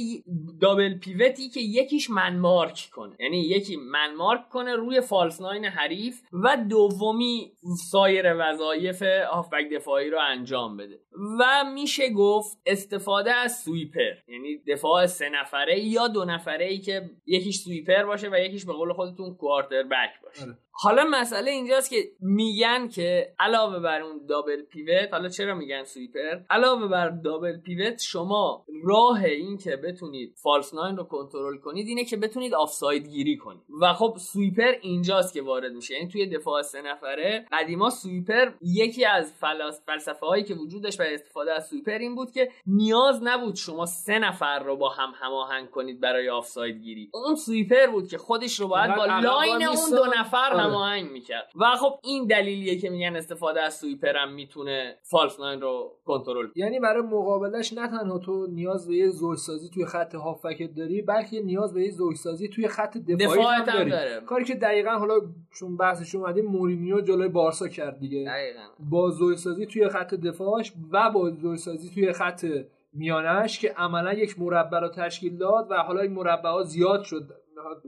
double pivot ی که یکیش man mark کنه. یعنی یکی man mark کنه روی false nine حریف و دومی سایر وظایف هافبک دفاعی رو انجام بده. و میشه گفت استفاده از sweeper. یعنی دفاع سه نفره یا دو نفره ای که یکیش sweeper باشه و یکیش به قول خودتون quarterback باشه. آره. حالا مسئله اینجاست که میگن که علاوه بر اون double pivot حالا چرا میگن sweeper علاوه بر double pivot شما راه این که بتونید false nine رو کنترل کنید اینه که بتونید آفساید گیری کنید و خب sweeper اینجاست که وارد میشه یعنی توی دفاع سه نفره قدیما sweeper یکی از فلاس فلسفه هایی که وجود داشت برای استفاده از sweeper این بود که نیاز نبود شما سه نفر رو با هم هماهنگ کنید برای آفساید گیری اون sweeper بود که خودش رو باید با line اون. دو نفر آره. هماهنگ می‌کرد. و خب این دلیلیه که میگن استفاده از sweeper هم می‌تونه false nine رو کنترل. یعنی برای مقابلش نه تنها تو نیاز به یه زوجسازی توی خط هافبکت داری بلکه نیاز به یه زوجسازی توی خط دفاعی هم داری. داره. کاری که دقیقا حالا چون بحثش اومدیم مورینیو جلوی بارسا کرد دیگه. دقیقاً. با زوجسازی توی خط دفاعش و با زوجسازی توی خط میانش که عملا یک مربع رو تشکیل داد و حالا این مربع ها زیاد شد.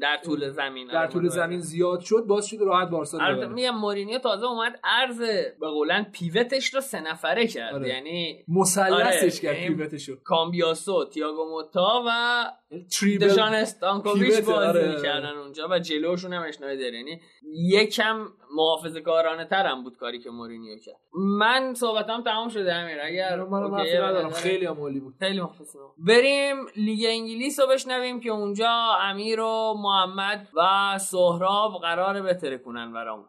در طول زمین در طول زمین زیاد شد باز شد راحت بارسا البته. میگم مورینیو تازه اومد عرض به قولن پیوتش رو سه نفره کرد آره. یعنی مثلثش آره، کرد پیوتشو کامبیاسو تییاگو موتا و تریبل دشان استانکوویچ بازی آره. می‌کردن اونجا و جلوشون هم اشنایدر یعنی یکم محافظه کارانه ترم بود کاری که مورینیو کرد. من صحبتام تمام شده امیر. اگر من ندارم. خیلی عالی بود. خیلی مخلصم بریم لیگ انگلیس رو بشنویم که اونجا امیر و محمد و سهراب قراره بتره کنن برامون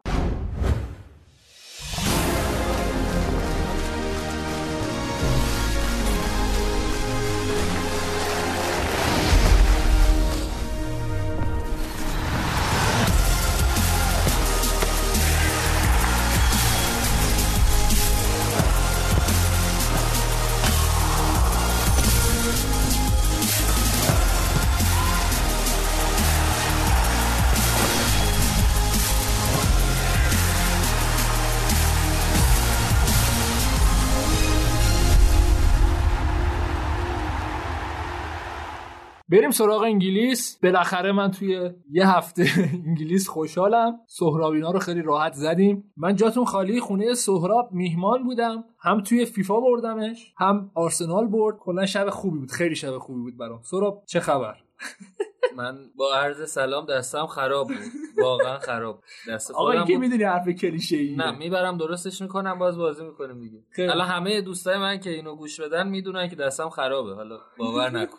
بریم سراغ انگلیس. بالاخره من توی یه هفته [LAUGHS] انگلیس خوشحالم. سهرابینا رو خیلی راحت زدیم. من جاتون خالی خونه سهراب میهمان بودم. هم توی فیفا بردمش هم آرسنال برد. کلا شب خوبی بود. خیلی شب خوبی بود برام. سهراب چه خبر؟ [LAUGHS] من با عرض سلام دستم خراب بود. واقعا خراب دست آقا این که بود. می‌دونی حرف کلیشه ای نه می‌برم درستش می‌کنم باز بازی می‌کنیم دیگه. حالا همه دوستای من که اینو گوش بدن می‌دونن که دستم خرابه. حالا باور [LAUGHS] نکن.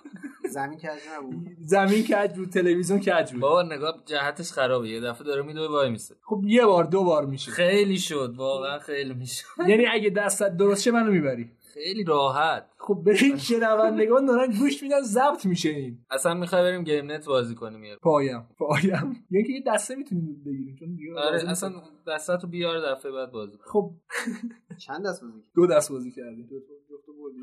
زمین کج نبود. زمین کج بود تلویزیون کج بود. بابا نگاه جهتش خرابه. یه دفعه داره میدوه وای میسه. خب یه بار دو بار میشه. خیلی شد. واقعا خیلی میشه یعنی اگه دستت درست شه منو می‌بری. خیلی راحت. خب بریم شنوندگان دارن گوش میدن ضبط میشه این. اصلا می‌خوای بریم گیم نت بازی کنیم یه. پایم پایم. یعنی که یه دسته می‌تونیم بگیریم چون دیگه آره اصلا نیست. دستاتو بیار دفعه بعد بازی کن. خب. چند دست بازی دو دست بازی کردیم.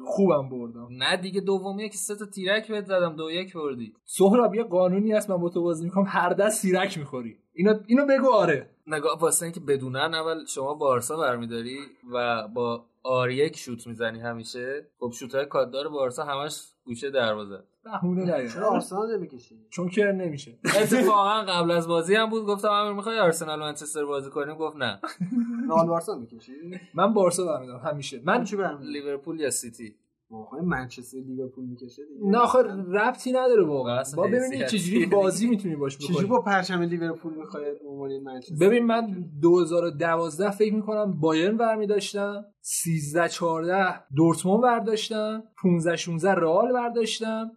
خوبم بردم. نه دیگه دومیه که سه تا تیرک بهت زدم دو یک بردی. سهراب یه قانونی هست من با تو بازی می‌کنم. هر دست سیرک می‌خوری. اینو اینو بگو آره. نگاه واسه اینکه بدونن اول شما بارسا برمیداری و با آر یک شوت می‌زنی همیشه. خب شوت های کاددار بارسا همش گوشه دروازه. بهونه چرا نیار آرسنال نمی‌کشی؟ چون که نمیشه. اتفاقا قبل از بازی هم بود گفتم امیر می‌خوای آرسنال منچستر بازی کنیم؟ گفت نه. رئال بارسا می‌کشی؟ من بارسا برمیدارم همیشه. من چی لیورپول یا سیتی؟ واقعا منچستر لیورپول می‌کشه دیگه. نه آخه ربطی نداره واقعا. با ببینید چجوری. بازی می‌تونی باش چجوری بکنی. با پرچم لیورپول می‌خواد عنوان منچستر ببین من 2012 فکر می‌کنم بایرن برمی داشتم 13 14 دورتموند برداشتم 15 16 رئال برداشتم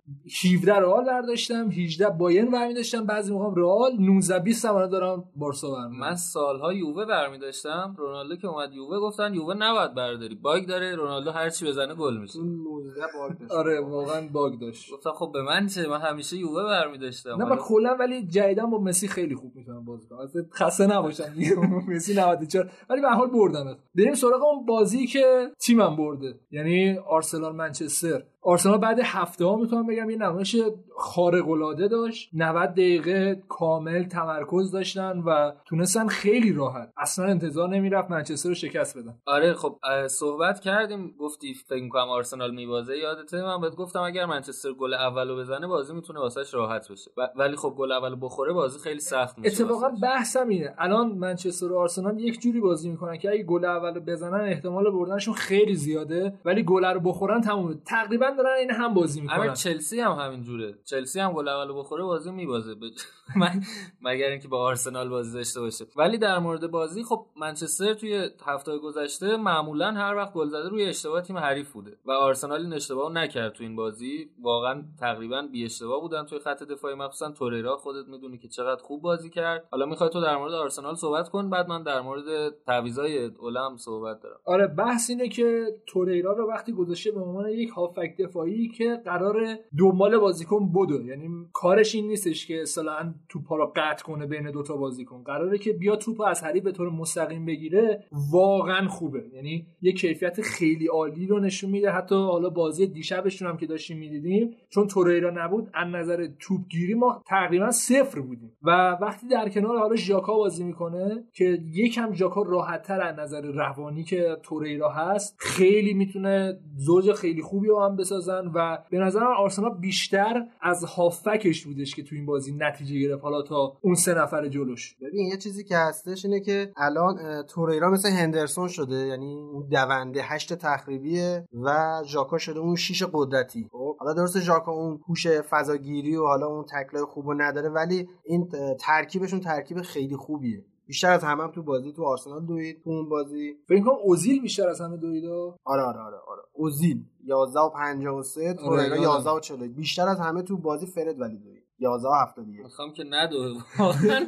17 رئال برداشتم 18 بایرن برمی داشتم بعضی موقع رئال 19 20 هم دارم بارسا برمی من سالها یووه برمی داشتم رونالدو که اومد یووه گفتن یووه نباید برداری باگ داره رونالدو هر چی بزنه گل میشه. اون 19 بار داشت. آره واقعا باگ داشت. گفتم خب به من چه؟ من همیشه یووه برمی داشتم نه من کلا ولی جدیدا با مسی خیلی خوب می‌تونم بازی کنم. خسته نباشم. [LAUGHS] مسی 94 ولی به هر حال بردم بریم سراغ اون بازی که تیمم برده. یعنی آرسنال منچستر. آرسنال بعد هفته ها می‌تونم بگم یه نمایش خارق العاده داشت. 90 دقیقه کامل تمرکز داشتن و تونستن خیلی راحت. اصلا انتظار نمی‌رفت منچستر رو شکست بدن. آره خب صحبت کردیم. گفتی فکر می‌کنم آرسنال میبازه. یادته من بهت گفتم اگر منچستر گل اولو بزنه بازی می‌تونه واسش راحت بشه. و- ولی خب گل اولو بخوره بازی خیلی سخت میشه اتفاقا. بحثم اینه. الان منچستر و آرسنال یک جوری بازی می‌کنن که اگه گل اول رو بزنن احتمال بردنشون خیلی زیاده. ولی گل رو بخورن تمومه. تقریبا دارن این هم بازی می‌کنن. چلسی هم همین جوره. چلسی هم گل اولو بخوره بازی میبازه. [LAUGHS] من مگر اینکه با آرسنال بازی داشته باشه. ولی در مورد بازی خب منچستر توی هفته گذشته معمولا هر وقت گل زده روی اشتباه تیم حریف بوده. و آرسنال این اشتباه نکرد تو این بازی. واقعا تقریبا بی اشتباه بودن توی خط دفاعی مخصوصا توریرا خودت می‌دونی که چقدر خوب بازی کرد. حالا می‌خوای تو در مورد آرسنال صحبت کن بعد من در مورد تعویضای اولم صحبت دارم. آره بحث اینه که توریرا رو وقتی گذاشته به عنوان یک هافک دفاعی که قرار دنبال بازیکن بدو یعنی کارش این نیستش که اصطلاحا توپا رو قطع کنه بین دوتا بازیکن. قراره که بیا توپو از حریف به طور مستقیم بگیره واقعا خوبه. یعنی یه کیفیت خیلی عالی رو نشون میده. حتی حالا بازی دیشبشون هم که داشتیم می‌دیدیم چون توریرا نبود از نظر توپگیری ما تقریبا صفر بودیم. و وقتی در کنار حالا ژاکا بازی می‌کنه که یکم ژاکا راحتتر از نظر روانی که توریرا هست خیلی می‌تونه زوج خیلی خوبی رو هم بسازن و به نظر آرسنال بیشتر از هافکش بودش که تو این بازی نتیجه گرفت. حالا تا اون سه نفر جلوش. ببین یه چیزی که هستش اینه که الان توریرا مثل هندرسون شده یعنی اون دونده هشت تخریبیه و ژاکا شده اون شیش قدرتی. خب حالا درسته ژاکا اون هوش فضاگیری و حالا اون تکلای خوبو نداره ولی این ترکیبشون ترکیب خیلی خوبیه. بیشتر از همه هم تو بازی تو آرسنال دوید تو اون بازی. فکر کنم اوزیل بیشتر از همه دویدا آره آره آره آره. اوزیل 11 و 53 توریرا یادم. 11 و 40 بیشتر از همه تو بازی فرد ولی دوید. 11 و 71 می‌خوام که ندوه. [LAUGHS] واقعا.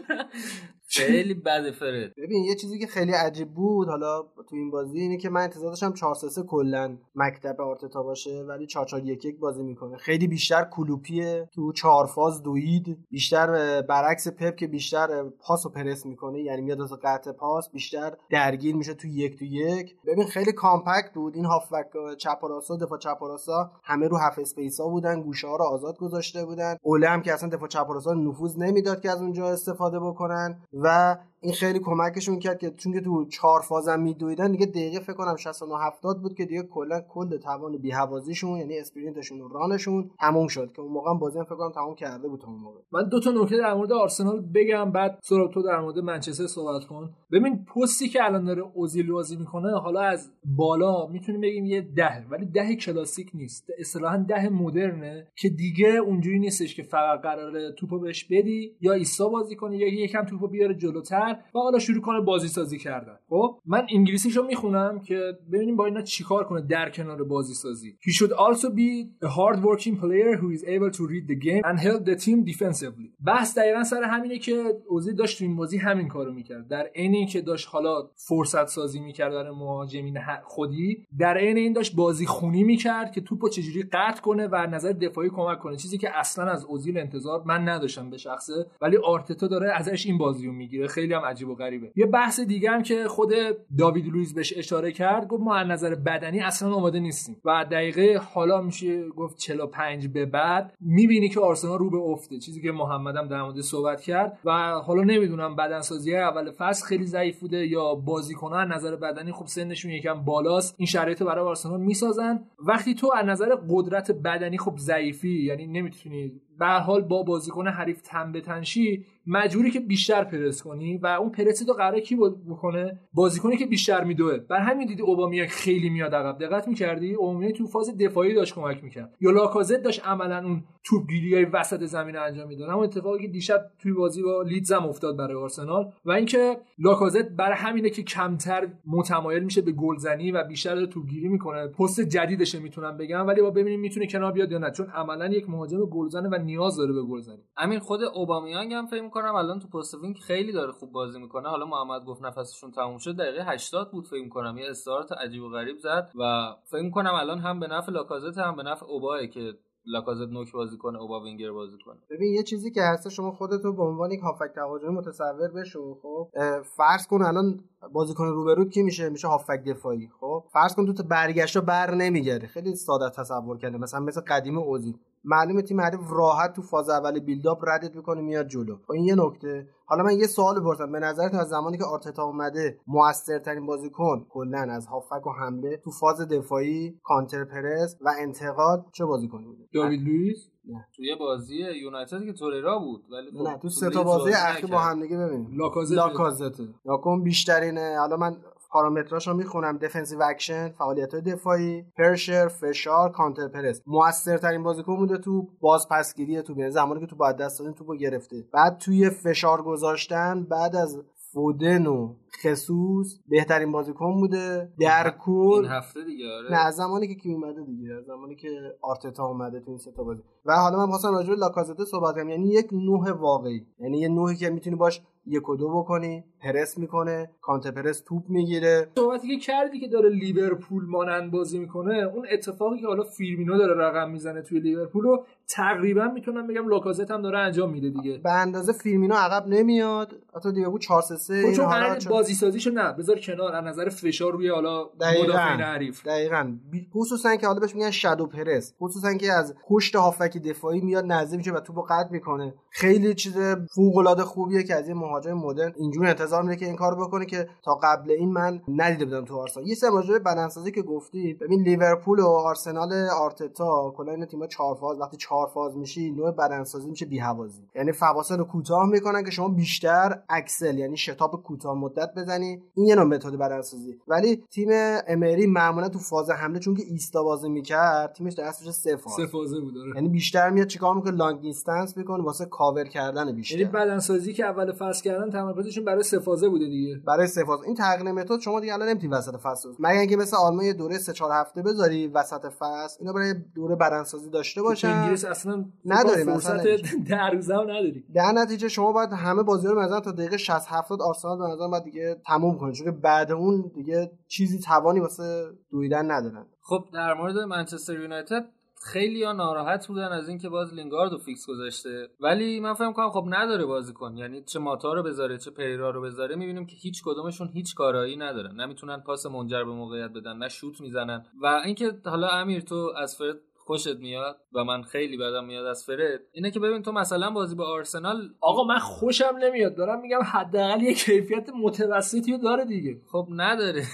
خیلی [LAUGHS] بده فرد. ببین یه چیزی که خیلی عجیب بود حالا تو این بازی اینه که من انتظار داشتم 4 3 3 کلا مکتب آرتتا باشه ولی 4 4 1 1 بازی می‌کنه. خیلی بیشتر کلوپیه تو چهار فاز دوید بیشتر برعکس پپ که بیشتر پاس و پرس می‌کنه یعنی میاد از قطع پاس بیشتر درگیر میشه تو یک تو یک. ببین خیلی compact بود. این هافبک چپ و راستا دفاع چپ و راستا همه رو half space ها بودن گوشه ها رو آزاد گذاشته بودن. اوله هم که اصلا دفاع چپ و راستا نفوذ نمی‌داد که از اونجا استفاده بکنن. و این خیلی کمکشون کرد که چون که تو چهار فازم میدویدن دیگه دقیقه فکر کنم 69 70 بود که دیگه کلا کل توان بی‌حوازیشون یعنی اسپرینتشون و رانشون تموم شد که اون موقع بازی هم فکر کنم تموم کرده بود اون موقع. من دو تا نکته در مورد آرسنال بگم بعد سراب تو در مورد منچستر صحبت کن. ببین پستی که الان داره اوزیل بازی می‌کنه حالا از بالا می‌تونیم بگیم یه ده ولی ده کلاسیک نیست. اصطلاحا ده مدرنه که دیگه اونجوری نیستش که فقط قراره توپو بهش بدی یا ایسا بازی کنه یا یکم توپو بیاره جلوتر. و حالا شروع کنه بازی سازی کردن. خب؟ من انگلیسیشو می‌خونم که ببینیم با اینا چیکار کنه در کنار بازی سازی He should also be a hard working player who is able to read the game and help the team defensively. بحث دقیقا سر همینه که اوزی داشت تو این بازی همین کارو می‌کرد. در عین اینکه داشت حالا فرصت سازی می‌کرد برای مهاجمین خودی در عین این داشت بازی خونی می‌کرد که توپو چجوری قطع کنه و نظر دفاعی کمک کنه. چیزی که اصلا از اوزیل انتظار من نداشتم به شخصه ولی آرتتا داره ازش این بازی رو می‌گیره. خیلی عجیب و غریبه. یه بحث دیگه هم که خود داوید لوئیس بهش اشاره کرد گفت ما از نظر بدنی اصلا آماده نیستیم. و دقیقه حالا میشه گفت 45 به بعد می‌بینی که آرسنال رو به افته. چیزی که محمد هم در مورد صحبت کرد. و حالا نمی‌دونم بدنسازی اول فصل خیلی ضعیف بوده یا بازیکن‌ها از نظر بدنی خب سنشون یکم بالاست. این شرایط برای آرسنال می‌سازن. وقتی تو از نظر قدرت بدنی خب ضعیفی یعنی نمی‌تونی به حال با بازیکن حریف تن به تنشی مجبوری که بیشتر پرس کنی و اون پرسی تو قراره کی بکنه؟ بازیکنی که بیشتر میدوه. بر همین دیدی اوبامیان خیلی میاد عقب. دقت می‌کردی؟ اوبامیان تو فاز دفاعی داشت کمک می‌کرد. یا لاکازت داشت عملا اون توپگیری های وسط زمین انجام می‌داد. همون اتفاقی که دیشب توی بازی با لیدز هم افتاد برای آرسنال و اینکه لاکازت برای همینه که کمتر متمایل میشه به گلزنی و بیشتر توپگیری می‌کنه. پست جدیدشه می‌تونم بگم ولی با ببینیم می‌تونه کنار بیاد یا نه. چون عملا یک مهاجم گلزنه و نیاز داره به گلزنی. امین خود اوبامیانگ هم فکر می‌کنم. الان تو پست wing خیلی داره خوب بازی می‌کنه. حالا محمد گفت نفسشون تموم شد. دقیقه 80 بود فکر می‌کنم. یه استارت عجیب و غریب زد و فکر می‌کنم الان هم به نفع لاکازت هم به نفع اوباه که لاکازت نوک بازی کنه اوبا وینگر بازی کنه. ببین یه چیزی که هست شما خودتو به عنوان یک هافک تهاجمی متصور بشو خب؟ فرض کن الان بازیکن روبروت کی میشه؟ میشه هافک دفاعی خب؟ فرض کن تو تا برگشتا بر نمیگره خیلی ساده تصور کرده مثلا مثل قدیم اوزیل. معلومه تیم حریف راحت تو فاز اول بیلداپ ردت می‌کنه میاد جلو. خب این یه نکته. حالا من یه سوال بپرسم. به نظرت از زمانی که آرتتا اومده موثرترین بازیکن کلا از هافک و حمله تو فاز دفاعی کانتر پرس و انتقاد چه بازیکنی بوده؟ داوید لوئیس؟ توی بازی یونایتد که توریرا بود ولی خب نه تو سه لیدز تا بازی اخیر با. هم دیگه ببینیم. لاکازت لاکازته. لاکون بیشترینه. حالا من پارامتراش رو می‌خونم. دفنسیو اکشن فعالیت های دفاعی پرشر فشار کانتر پرس موثرترین بازیکن بوده تو بازپسگیری تو یعنی زمانی که تو بعد دست دادن توپو گرفته. بعد توی فشار گذاشتن بعد از فودن و خصوص بهترین بازیکن بوده. در این کل هفته دیگه آره. نه از زمانی که کی اومده دیگه از زمانی که آرتتا اومده تو این سه تا بازی. و حالا من خواستم راجع به لاکازته صحبت کنم. یعنی یک نوع واقعی. یعنی یه نوعی که می‌تونی باش یک و دو بکنی پرس می‌کنه کانتر پرس توپ می‌گیره. صحبتی که کردی که داره لیورپول مانند بازی می‌کنه اون اتفاقی که حالا فیرمینو داره رقم می‌زنه توی لیورپول رو تقریبا می‌تونم بگم لاکازت هم داره انجام میده دیگه. به اندازه فیرمینو عقب نمیاد. حتی دیگه بود 4 3 3 خب چون بازی سازیشو نه بذار کنار از نظر فشار روی حالا دقیقاً. مدافعین حریف. دقیقا. خصوصا که حالا بهش میگن شادو پرس. خصوصا که از پشت هافکی دفاعی میاد نزدیک میشه و توپو قطع می‌کنه. خیلی چیز فوق العاده خوبیه که از یه مهاجم مدرن اینجوری انتظار میره که این کارو بکنه که تا قبل این من ندیده بودم تو آرسنال. یه سر راجع به بدنسازی که گفتی ببین لیورپول و آرسنال آرتتا کلا این تیم‌ها چهار فاز وقتی چهار فاز میشی نوع بدنسازی میشه بی‌هوازی. یعنی فواصل رو کوتاه می‌کنن که شما بیشتر accel یعنی شتاب کوتاه مدت بزنی. این یه نوع متد بدنسازی. ولی تیم امری معمولا تو فاز حمله چون که ایستا بازی می‌کرد تیمش در اصلش سه فاز. سه فازه بود داره یعنی بیشتر میاد چیکار می‌کنه؟ long distance می‌کنه واسه کاور کردن بیشتر. یعنی بدنسازی که اول فصل کردن تمرکزشون برای سه فازه بوده دیگه. برای سه فاز. این تغییر متد شما دیگه الان نمی‌تونی وسط فصل. مگر اینکه مثل آلمان یه دوره 3 4 هفته بذاری وسط فصل اینا برای دوره بدنسازی داشته باشن. انگلیس اصلا نداریم، فرصت نداریم. در روزه هم نداری در نتیجه شما باید همه بازی رو مثلا تا دقیقه 60 70 آرسنال به نظر باید دیگه تموم کنه چون بعد اون دیگه چیزی توانی واسه دویدن ندارن. خب در مورد منچستر یونایتد خیلی ها ناراحت بودن از اینکه باز لینگارد رو فیکس گذاشته. ولی من فهم کنم خب نداره بازیکن یعنی چه ماتا رو بذاره چه پیرا رو بذاره می‌بینیم که هیچ کدومشون هیچ کارایی ندارن. نمی‌تونن پاس منجر به موقعیت بدن نه شوت می‌زنن. و اینکه حالا امیر تو از فرد خوشت میاد و من خیلی بدم میاد از فرد اینه که ببین تو مثلا بازی با آرسنال آقا من خوشم نمیاد دارم میگم حداقل یه کیفیت متوسطی رو داره دیگه. خب نداره. [LAUGHS]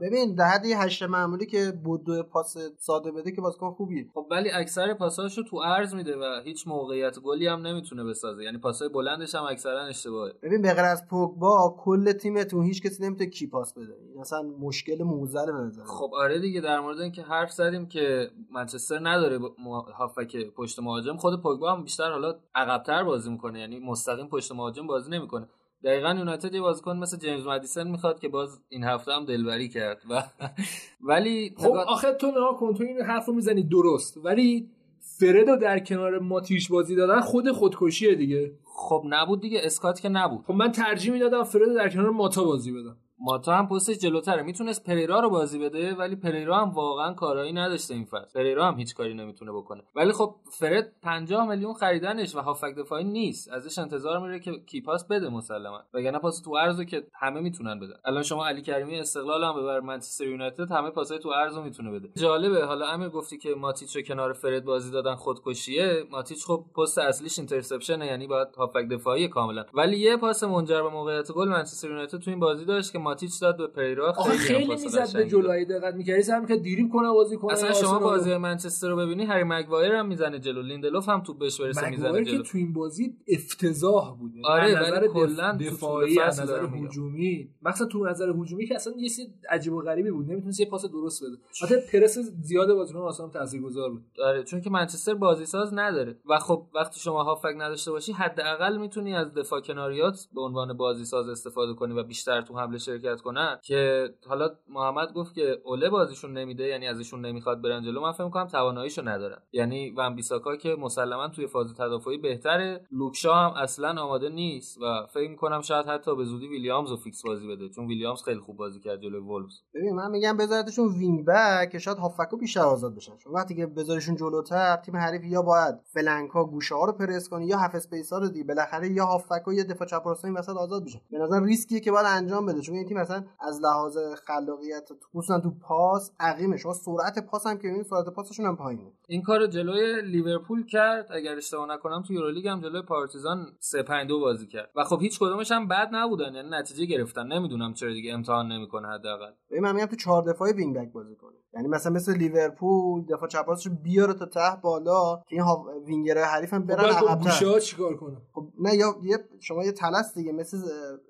ببین در حد هشت معمولی که بود دو پاس ساده بده که بازیکن خوبیه. خب ولی اکثر پاساشو تو عرض میده و هیچ موقعیت گلی هم نمی‌تونه بسازه. یعنی پاسای بلندش هم اکثرا اشتباهه. ببین به غیر از پوگبا کل تیمتون هیچ کسی نمی‌تونه کی پاس بده. اصلا مشکل موزل به. خب آره دیگه در مورد اینکه حرف زدیم که منچستر نداره هافک پشت مهاجم خود پوگبا هم بیشتر حالا عقبتر بازی می‌کنه یعنی مستقیم پشت مهاجم بازی نمی‌کنه. دقیقا یونایتد یه بازیکن مثل جیمز مدیسن می‌خواد که باز این هفته هم دلبری کرد. و [LAUGHS] ولی خب آخه تو نها کن تو این حرف رو می‌زنی درست ولی فرد رو در کنار ماتیش بازی دادن خود خودکشیه دیگه. خب نبود دیگه اسکات که نبود. خب من ترجیح می‌دادم فرد رو در کنار ماتا بازی بدم. ماتا هم پستش جلوتره. می‌تونست پریرا رو بازی بده ولی پریرا هم واقعا کارایی نداشته این فصل. پریرا هم هیچ کاری نمی‌تونه بکنه. ولی خب فرد 50 میلیون خریدنش و هافک دفاعی نیست. ازش انتظار میره که کیپاس بده مسلما. وگرنه پاس تو ارزو که همه می‌تونن بدن. الان شما علی کریمی استقلال هم ببر منچستر یونایتد همه پاسای تو عرضو می‌تونه بده. جالبه. حالا امیر گفتی که ماتیچ رو کنار فرد بازی دادن خودکشیه. ماتیچ خب پست اصلیش interception ه یعنی باید هافبک دفاعی کاملا. ولی یه پاس منجر به موقعیت گل منچستر یونایتد تو این بازی داشت که ماتیچ داد به آخه خیلی خیلی می‌زد به جلو. اگه دقت می‌کردی سعی می‌کرد دریبل کنه بازی کنه اصلا شما. بازی منچستر رو ببینی هری مگوایر هم می‌زنه جلو لیندلوف هم توپ بهش برسه می‌زنه مگوایر که جلو تو این بازی افتضاح بود یعنی آره، نظر کلاً تو دفاعی از نظر. هجومی مثلا تو نظر هجومی که اصلا یه چیز عجیب و غریبی بود نمی‌تونست یه پاس درست بده البته پرس زیاد بازیکن آسان تاثیرگذار بود آره چون که منچستر بازی ساز نداره و خب وقتی شما هافک نداشته باشی حداقل می‌تونی از دفاع کناریات به عنوان بازی ساز استفاده کنی و بیشتر تو حمله شرکت کنن که حالا محمد گفت که اوله بازیشون نمیده یعنی ازشون نمی‌خواد برن جلو من فکر می‌کنم تواناییشو ندارن. یعنی ون بیساکا که مسلما توی فاز تدافعی بهتره لوکشا هم اصلا آماده نیست و فکر می‌کنم شاید حتی به زودی ویلیامز رو فیکس بازی بده چون ویلیامز خیلی خوب بازی کرد جلوی وولفز. ببین من میگم بذارتشون wing back که شاید هافبکو بیشتر آزاد بشن. چون وقتی که بذارشون جلوتر تیم حریف یا باید flank ها گوشه ها رو پرس کنه یا half space ها رو دی بالاخره یا هافبکو یا دفاع چپ راست این وسط آزاد بشن. به نظر ریسکیه که باید انجام بده چون این تیم مثلا از لحاظ خلاقیت خصوصا تو پاس عقیمه شما سرعت پاس هم که ببینید سرعت پاسشون هم پایینه. این کار جلوی لیورپول کرد. اگر اشتباه نکنم تو یورولیگ هم جلوی پارتیزان 3 5 2 بازی کرد. و خب هیچ کدومش هم بد نبودن یعنی نتیجه گرفتن. نمی‌دونم چرا دیگه امتحان نمی‌کنه حداقل. ببین من میگم تو چهار دفاعی wing back بازی کنه. یعنی مثلا مثل لیورپول دفاع چپ راستش بیاره تا ته بالا که این ها- وینگرهای حریف هم برن باید با عقب‌تر. ها چیکار کنه؟ خب نه یا یه شما یه تلس دیگه مثل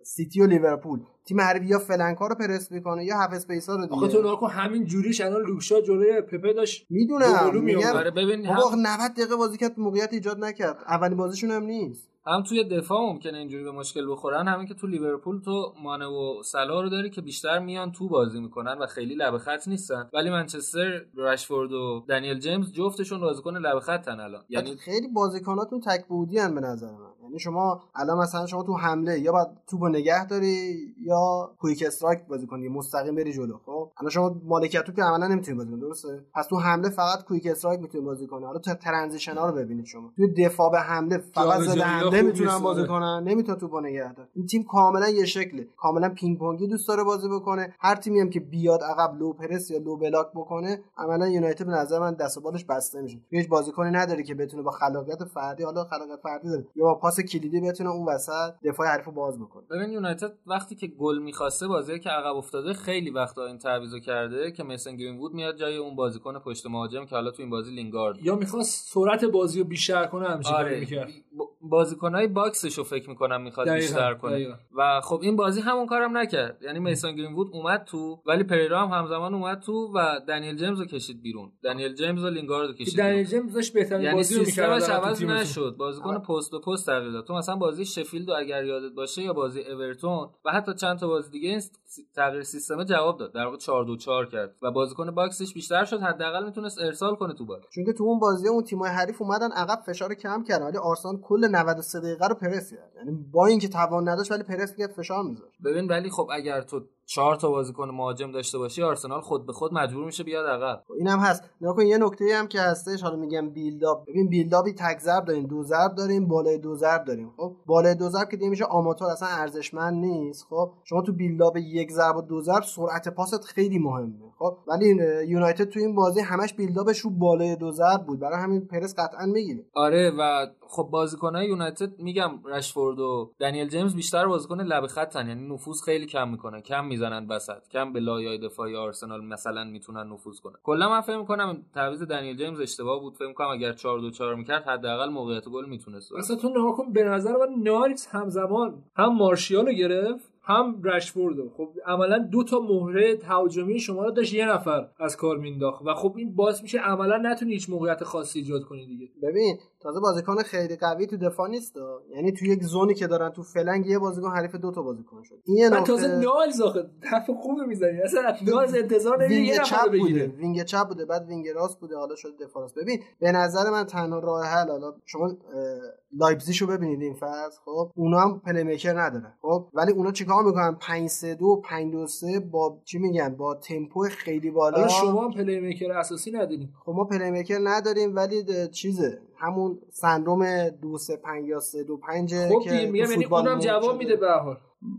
سیتی و لیورپول. تیم حریف یا flank ها رو پرس می‌کنه یا half space ها رو آخه تو دیگه. نگاه کن همین جوریش الان لوک شاو جلوی پپه داشت. می‌دونم. میگم آره ببین بابا هم, 90 دقیقه بازی کرد موقعیت ایجاد نکرد. اولین بازیشون هم نیست. هم توی دفاع ممکنه اینجوری به مشکل بخورن همین که تو لیورپول تو مانه و صلاح رو داری که بیشتر میان تو بازی می‌کنن و خیلی لب خط نیستن. ولی منچستر رشفورد و دنیل جیمز جفتشون بازیکن لب خطن الان. یعنی خیلی بازیکناتون تک بعدی‌ان به نظر من. یعنی شما الان مثلا شما تو حمله یا باید توپو نگه داری یا quick strike بازی کنی مستقیم بری جلو خب؟ الان شما مالکیت توپ که عملا نمی‌تونی بازی کنی درسته؟ پس تو حمله فقط quick strike می‌تونی بازی کنی. حالا تو transition ها رو ببینید شما. تو دفاع به حمله فقط ضد حمله می‌تونن بازی آره. کنن نمی‌تونن توپو نگه دارن. این تیم کاملا یه شکله. کاملا پینگ پونگی دوست داره بازی بکنه. هر تیمی هم که بیاد عقب low press یا low block بکنه عملا یونایتد به نظر من دست و بالش بسته میشه. هیچ بازیکنی نداره که بتونه با خلاقیت فردی حالا خلاقیت فردی داره. یا با پاس کلیدی بتونه اون وسط دفاع حریفو باز بکنه. ببین یونایتد وقتی که گل می‌خواسته بازی که عقب افتاده خیلی وقتا این تعویضو کرده که مثلا گرین‌وود میاد جای اون بازیکن پشت مهاجم که حالا تو این بازی لینگارد. یا می‌خواست سرعت بازی رو بیشتر کنه همچین کاری آره. می‌کرد. بازیکنهای box ش رو فکر می‌کنم می‌خواد بیشتر کنه. دقیقاً. و خب این بازی همون کارم نکرد. یعنی میسون گرین‌وود اومد تو ولی پریرا هم همزمان اومد تو و دنیل جیمز رو کشید بیرون. دنیل جیمز و لینگارد رو کشید دنیل جیمز داشت بهترین یعنی بازی رو می‌کرد سیستمش عوض نشد. بازیکن پست به پست تغییر داد تو مثلا بازی شفیلد اگر یادت باشه یا بازی اورتون و حتی چند تا بازی دیگه تغییر سیستم جواب داد. در واقع 4 2 4 کرد و بازیکن box ش بیشتر شد. حداقل می‌تونست ارسال کنه تو بال چون که تو اون بازی اون تیمای حریف اومدن عقب فشار کم کردن ولی آرسنال کل 93 دقیقه رو پرس کرد. یعنی با اینکه توان نداشت ولی پرس کرد فشار میذاشت. ببین ولی خب اگر تو چهار تا بازیکن مهاجم داشته باشی آرسنال خود به خود مجبور میشه بیاد عقب. خب اینم هست. نگاه کن یه نکته هم که هستش حالا میگم build-up. ببین build-up ی تک ضرب داریم دو ضرب داریم بالای دو ضرب داریم. خب بالای دو ضرب که دیگه میشه آماتور اصلا ارزشمند نیست. خب شما تو build-up یک ضرب و دو ضرب سرعت پاست خیلی مهمه. خب ولی یونایتد تو این بازی همش build-up ش رو بالای دو ضرب بود. برای همین پرس قطعا می‌گیره. آره و خب بازیکنهای یونایتد میگم رشفورد و دنیل جیمز بیشتر بازیکن لب خطن. یعنی نفوذ خیلی کم می‌کنن کم می‌زنن وسط. کم به لایه دفاعی آرسنال مثلا می‌تونن نفوذ کنن. کلا من فکر می‌کنم تعویض دنیل جیمز اشتباه بود. فکر می‌کنم اگر 4 2 4 می‌کرد حداقل موقعیت گل می‌تونست اصلا تو نگاه کن به نظر من همزمان. هم مارشیال رو گرفت. هم رشفورد. خب عملا دو تا مهره تهاجمی شما رو داشت یه نفر از کار مینداخت و خب این باعث میشه عملا نتونی هیچ موقعیت خاصی ایجاد کنی دیگه ببین تازه بازیکن خیلی قوی تو دفاع نیست. یعنی تو یک zone ی که دارن تو flank یه بازیکن حریف دو تا بازیکن شد. این نکته- تازه نایلز آخه حرف خوبی می‌زنی. اصلا از نایلز انتظار wing یه نفر چپ رو بوده بگیره wing چپ بوده بعد wing راست بوده حالا شد دفاع راست. ببین به نظر من تنها راه حل حالا شما لایپزیگشو ببینید این فصل خب؟ اونا هم playmaker ندارن خب؟ ولی اونا چیکار می‌کنن؟ 5 3 2 5 2 3 با چی میگن؟ با تمپو خیلی بالا. حالا شما هم playmaker اساسی ندارین خب ما playmaker نداریم ولی چیزه. همون سندروم 2 3 5 یا 3 2 5 خب که میگم یعنی فوتبال اونم جواب. میده به حال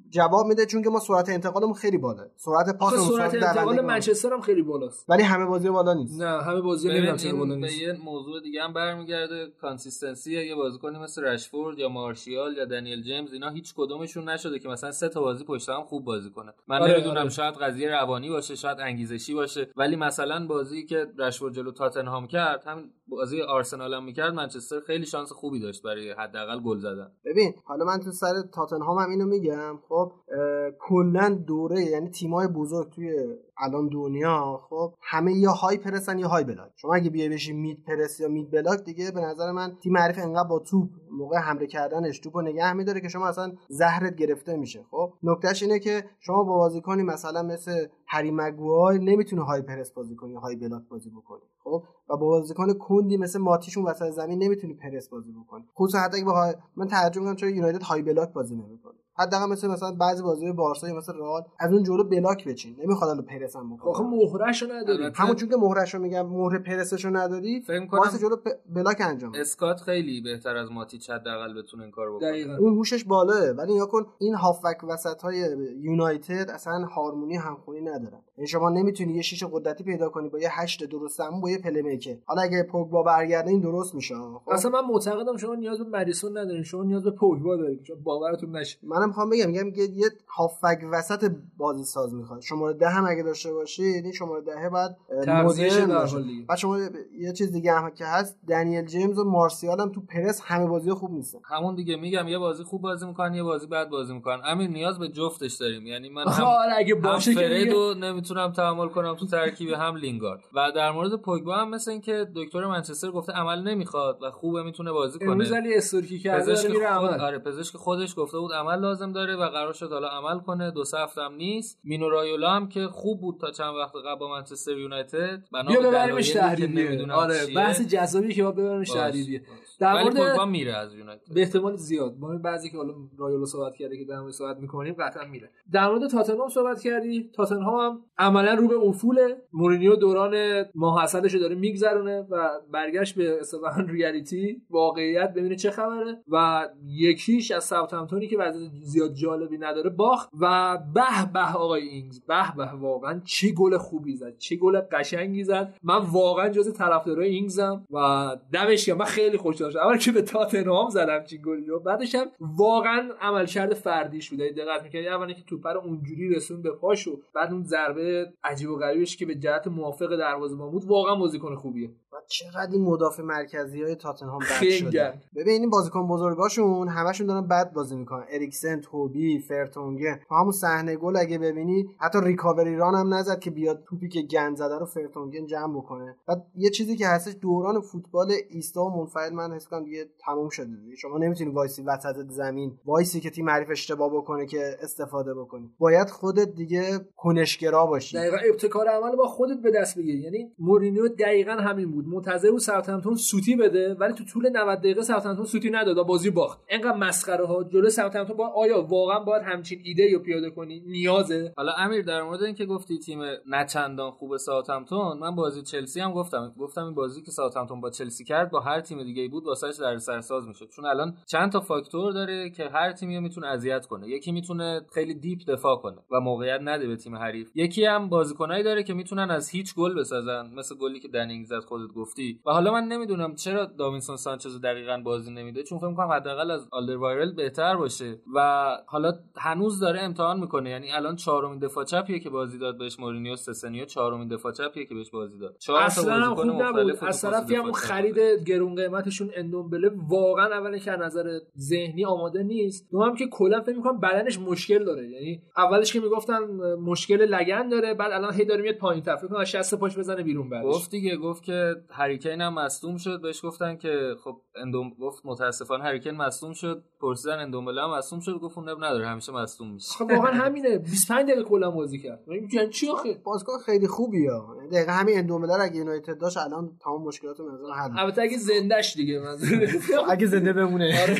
جواب میده چون که ما سرعت انتقالمون خیلی بالا سرعت پاسمون سرعت انتقال منچستر هم خیلی بالاست. ولی همه بازی بالا نیست. نه همه بازی نمی‌دونم چرا بالا نیست. یه موضوع دیگه هم برمیگرده. consistency یه بازیکنی مثل رشفورد یا مارشیال یا دنیل جیمز اینا هیچ کدومشون نشده که مثلا سه تا بازی پشت هم خوب بازی کنه. من آره، نمی‌دونم آره. شاید قضیه روانی باشه شاید انگیزشی باشه. ولی مثلا بازی که رشفورد جلو تاتنهام کرد همین بازی آرسنال هم می‌کرد منچستر خیلی شانس خوبی داشت برای حداقل گل زدن. ببین حالا من تو سر تاتنهام هم اینو میگم. خب اه، کلا دوره یعنی تیمای بزرگ توی الان دنیا خب همه یا high press ن یا high block. شما اگه بیای بشی mid press یا mid block دیگه به نظر من تیم حریف انقدر با توپ موقع حمله کردنش توپو نگه میداره که شما اصلا زهرت گرفته میشه. خب نکتهش اینه که شما با بازیکنی مثلا مثل هری مگوای نمی‌تونه high press بازی کنی high block بازی بکنی. خب و با بازیکن کندی مثل ماتیچ‌شون وسط زمین نمی‌تونی پرس بازی بکنی. خصوصا حتی اگه با high... من تعجب می‌کنم چرا یونایتد high block بازی نمی‌کنه. حداقل مثل مثلا بعضی بازی بارسا یا مثل رئال از اون جلو block بچین. نمی‌خواد الان پرس هم بکنه آخه مهرهشو نداری. همون چون که مهرشو میگم مهر پرسشو نداری فکر کنم. واسه جلو block انجام. اسکات خیلی بهتر از ماتیچ حداقل بتونه این کارو بکنه. دقیقاً. اون هوشش بالاه ولی یا کن این هافبک وسط های یونایتد اصلا هارمونی همخونی ندارن. یعنی شما نمی‌تونی یه شیش قدرتی پیدا کنی با یه هشت درست هم با یه playmaker حالا اگه پوگبا برگرده این درست میشه. اصلا من معتقدم شما نیاز به مریسون ندارین شما نیاز به پوگبا دارین. باورتون نشه. منم می‌خوام بگم میگم یه یه هافبک وسط بازی ساز می‌خواد. شماره ده هم اگه داشته باشید این شماره ده بعد مدرن در باشه. بعد شما یه چیز دیگه هم که هست دنیل جیمز و مارسیال هم تو پرس همه بازی خوب نیستن. همون دیگه میگم یه بازی خوب بازی می‌کنن یه بازی بد بازی می‌کنن. امیر نیاز به جفتش داریم. یعنی من هم آره اگه باشه که دیگه- نمی‌تونم تحمل کنم تو ترکیب هم لینگارد. و در مورد پوگبا هم مثل اینکه دکتر منچستر گفته عمل نمی‌خواد و خوبه می‌تونه بازی امروز کنه. ولی استورکی کرده پزشک میره خود آره پزشک خودش گفته بود عمل لازم داره و قرار شد حالا عمل کنه. دو سه هفته هم نیست. مینو رایولا هم که خوب بود تا چند وقت قبل با منچستر یونایتد. بنا به ببریمش تحریریه آره چیه. بحث جذابی که باید ببریمش تحریریه. در مورد میره از یونایتد. به احتمال زیاد. ما بعضی که حالا رایولو صحبت کرده که در مورد صحبت می‌کنیم قطعا میره. در مورد تاتنهام صحبت کردی. تاتنهام هم عملا رو به افوله مورینیو دوران ماحصلش داره میگذرونه و برگشت به اصطلاحا [LAUGHS] reality واقعیت ببینه چه خبره. و یکیش از ساوثهمپتونی که وضعیت زیاد جالبی نداره باخت و به به آقای اینگز به به واقعا چه گل خوبی زد چه گل قشنگی زد. من واقعا جز طرفدارای اینگزم و دمش من خیلی خوشحال شدم. اول که به تاتنهام زدم چی گلی رو بعدش هم واقعا عملکرد فردیش بود اگه دقت می‌کردی؟ اولی که توپ رو اونجوری رسون به پاشو بعد اون ضربه عجیب و غریبش که به جهت موافق دروازه‌بان بود واقعا بازیکن خوبیه. و چقدر این مدافع مرکزی های تاتنهام بد. شده. ببین این بازیکن بزرگاشون همشون دارن بد بازی می‌کنن. اریکسن توبی فرتونگن تو همون صحنه گل اگه ببینی حتی recovery run هم نزد که بیاد توپی که گند زده رو فرتونگن جمع بکنه. بعد یه چیزی که هستش دوران فوتبال ایستا و منفعل من حس کنم دیگه تموم شده دیگه. شما نمی‌تونی وایسی وسط زمین وایسی که تیم حریف اشتباه بکنه که استفاده بکنی. باید خودت دیگه کنشگرا باشی. دقیقا ابتکار عمل با خودت به دست بگیری. یعنی مورینیو دقیقا همین بود. منتظر بود ساوثهمپتون سوتی بده ولی تو طول 90 دقیقه ساوثهمپتون سوتی نداد و بازی باخت. انقدر مسخره ها. جلو ساوثهمپتون با آیا واقعا باید همچین ایده رو پیاده کنی؟ نیازه. حالا امیر در مورد اینکه گفتی تیم نه چندان خوب ساوثهمپتون من بازی چلسی هم گفتم. گفتم این بازی که ساوثهمپتون با چلسی کرد با هر تیم دیگه ای بود واسهش در سرساز می‌شد. چون الان چند تا فاکتور داره که هر تیمی می‌تونه اذیت کنه. یکی می‌تونه خیلی deep دفاع کنه و موقعیت نده به تیم حریف. یکی هم بازیکنایی داره که می‌تونن از هیچ گل بسازن مثل گلی که دنینگ زد خودت گفتی. و حالا من نمی‌دونم چرا داوینسون سانچز دقیقا بازی نمیده چون فکر می‌کنم حداقل از آلدروایرل بهتر باشه. و حالا هنوز داره امتحان می‌کنه. یعنی الان چهارمین دفاع چپیه که بازی داد بهش مورینیو سسنیو چهارمین دفاع چپیه که بهش بازی داد. چهار اصلا خوب نبود. از طرفی هم خرید. گرون قیمتشون اندومبله واقعا اولا که از نظر ذهنی آماده نیست. دوم که کلا فکر می‌کنم بدنش مشکل داره. یعنی اولش که می‌گفتن مشکل لگن داره بعد الان هی داره میاد پایین فکر کنم از 60 پاش بزنه بیرون بعدش. گفت دیگه گفت که هریکین هم مصدوم شد. بهش گفتن که خب اندوم گفت متاسفانه هریکین مصدوم شد. پرسیدن اندومبله هم مصدوم شد. گفت اون نداره. همیشه مصدوم میشه. خب واقعا همینه. 25 دقیقه کلا بازی کرد. یعنی چی آخه؟ بازیکن خیلی خوبی ها دقیقا همین اندومله رو اگه یونایتد داشت الان تمام مشکلات رو نظر حل البته اگه زندهش دیگه من اگه زنده بمونه. [LAUGHS]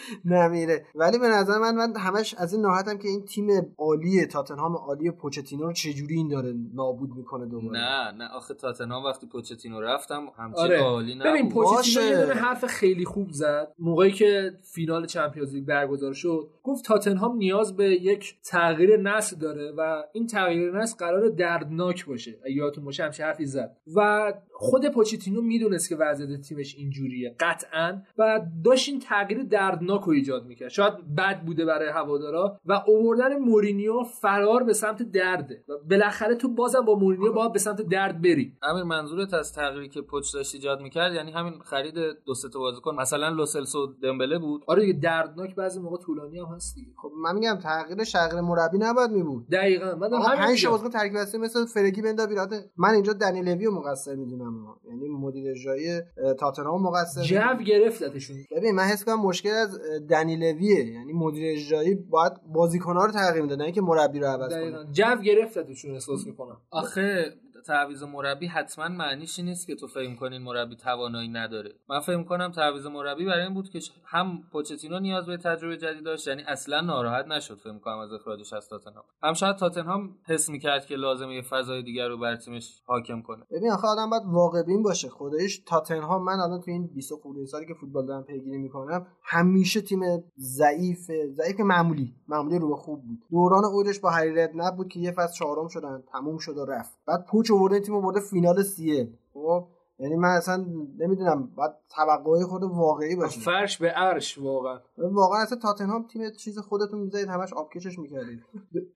[LAUGHS] نمیره. ولی به نظر من من همش از این ناراحتم که این تیم عالی تاتنهام عالی پوچتینو رو چجوری این داره نابود می‌کنه دوباره؟ نه نه. آخه تاتنهام وقتی پوچتینو رفت هم همچین آره. عالی ببین نبود. پوچتینو. یه دونه حرف خیلی خوب زد. موقعی که فینال Champions League برگزار شد گفت تاتنهام نیاز به یک تغییر نسل داره و این تغییر نسل قرار دردناک باشه. یادتون باشه همچین حرفی زد. و خود پوچتینو می‌دونست که وضعیت تیمش اینجوریه قطعا. و داشت این تغییر دردناک رو ایجاد می‌کرد. شاید بد بوده برای هوادارا. و اووردن مورینیو فرار به سمت درده. و بالاخره تو بازم با مورینیو باید به سمت درد بری. امیر منظورت از تغییری که پوچ داشت ایجاد می‌کرد یعنی همین خرید دو سه تا بازیکن. مثلا لوسلسو دمبله بود. آره دیگه دردناک بعضی موقع طولانی هم هست دیگه. خب من میگم تغییر شغل مربی نباید می بود دقیقا. من همین پنج. بازیکن ترکیب اصلی مثل فرگی بندا بیرات من اینجا دنی لوی رو مقصر می‌دونم. یعنی مدیر اجرایی تاتنهام مقصر جو گرفتتشون. ببین من حس کنم مشکل از دنی لویه یعنی مدیر اجرایی باید بازیکن‌ها رو تغییر می‌داد نه اینکه مربی رو عوض کنه. دقیقا. جو گرفتتشون احساس می‌کنم. آخه تعویض مربی حتما معنیش نیست که تو فهم کنین مربی توانایی نداره. من فهم کنم تعویض مربی برای این بود که هم پوچتینو نیاز به تجربه جدید داشت یعنی اصلا ناراحت نشد فهم کنم از اخراجش از تاتنهام هم شاید تاتنهام حس می‌کرد که لازمه یه فضای دیگر رو بر تیمش حاکم کنه. ببین آخه آدم باید واقع بین باشه. خودش تاتنهام من الان تو این 20 خورده سالی که فوتبال دارم پیگیری می‌کنم همیشه تیم ضعیف ضعیف معمولی معمولی رو خوب بود. دوران اوجش با هری ردنپ بود که یه فصل چهارم شدن تموم شد و رفت. بعد آورده تیم برده فینال سیه. خب؟ یعنی من اصلا نمی‌دونم باید توقعی خود واقعی باشه فرش به عرش واقعا. واقعا اصلا تاتنهام تیم چیز خودتون می‌ذارید همش آبکشش می‌کردید.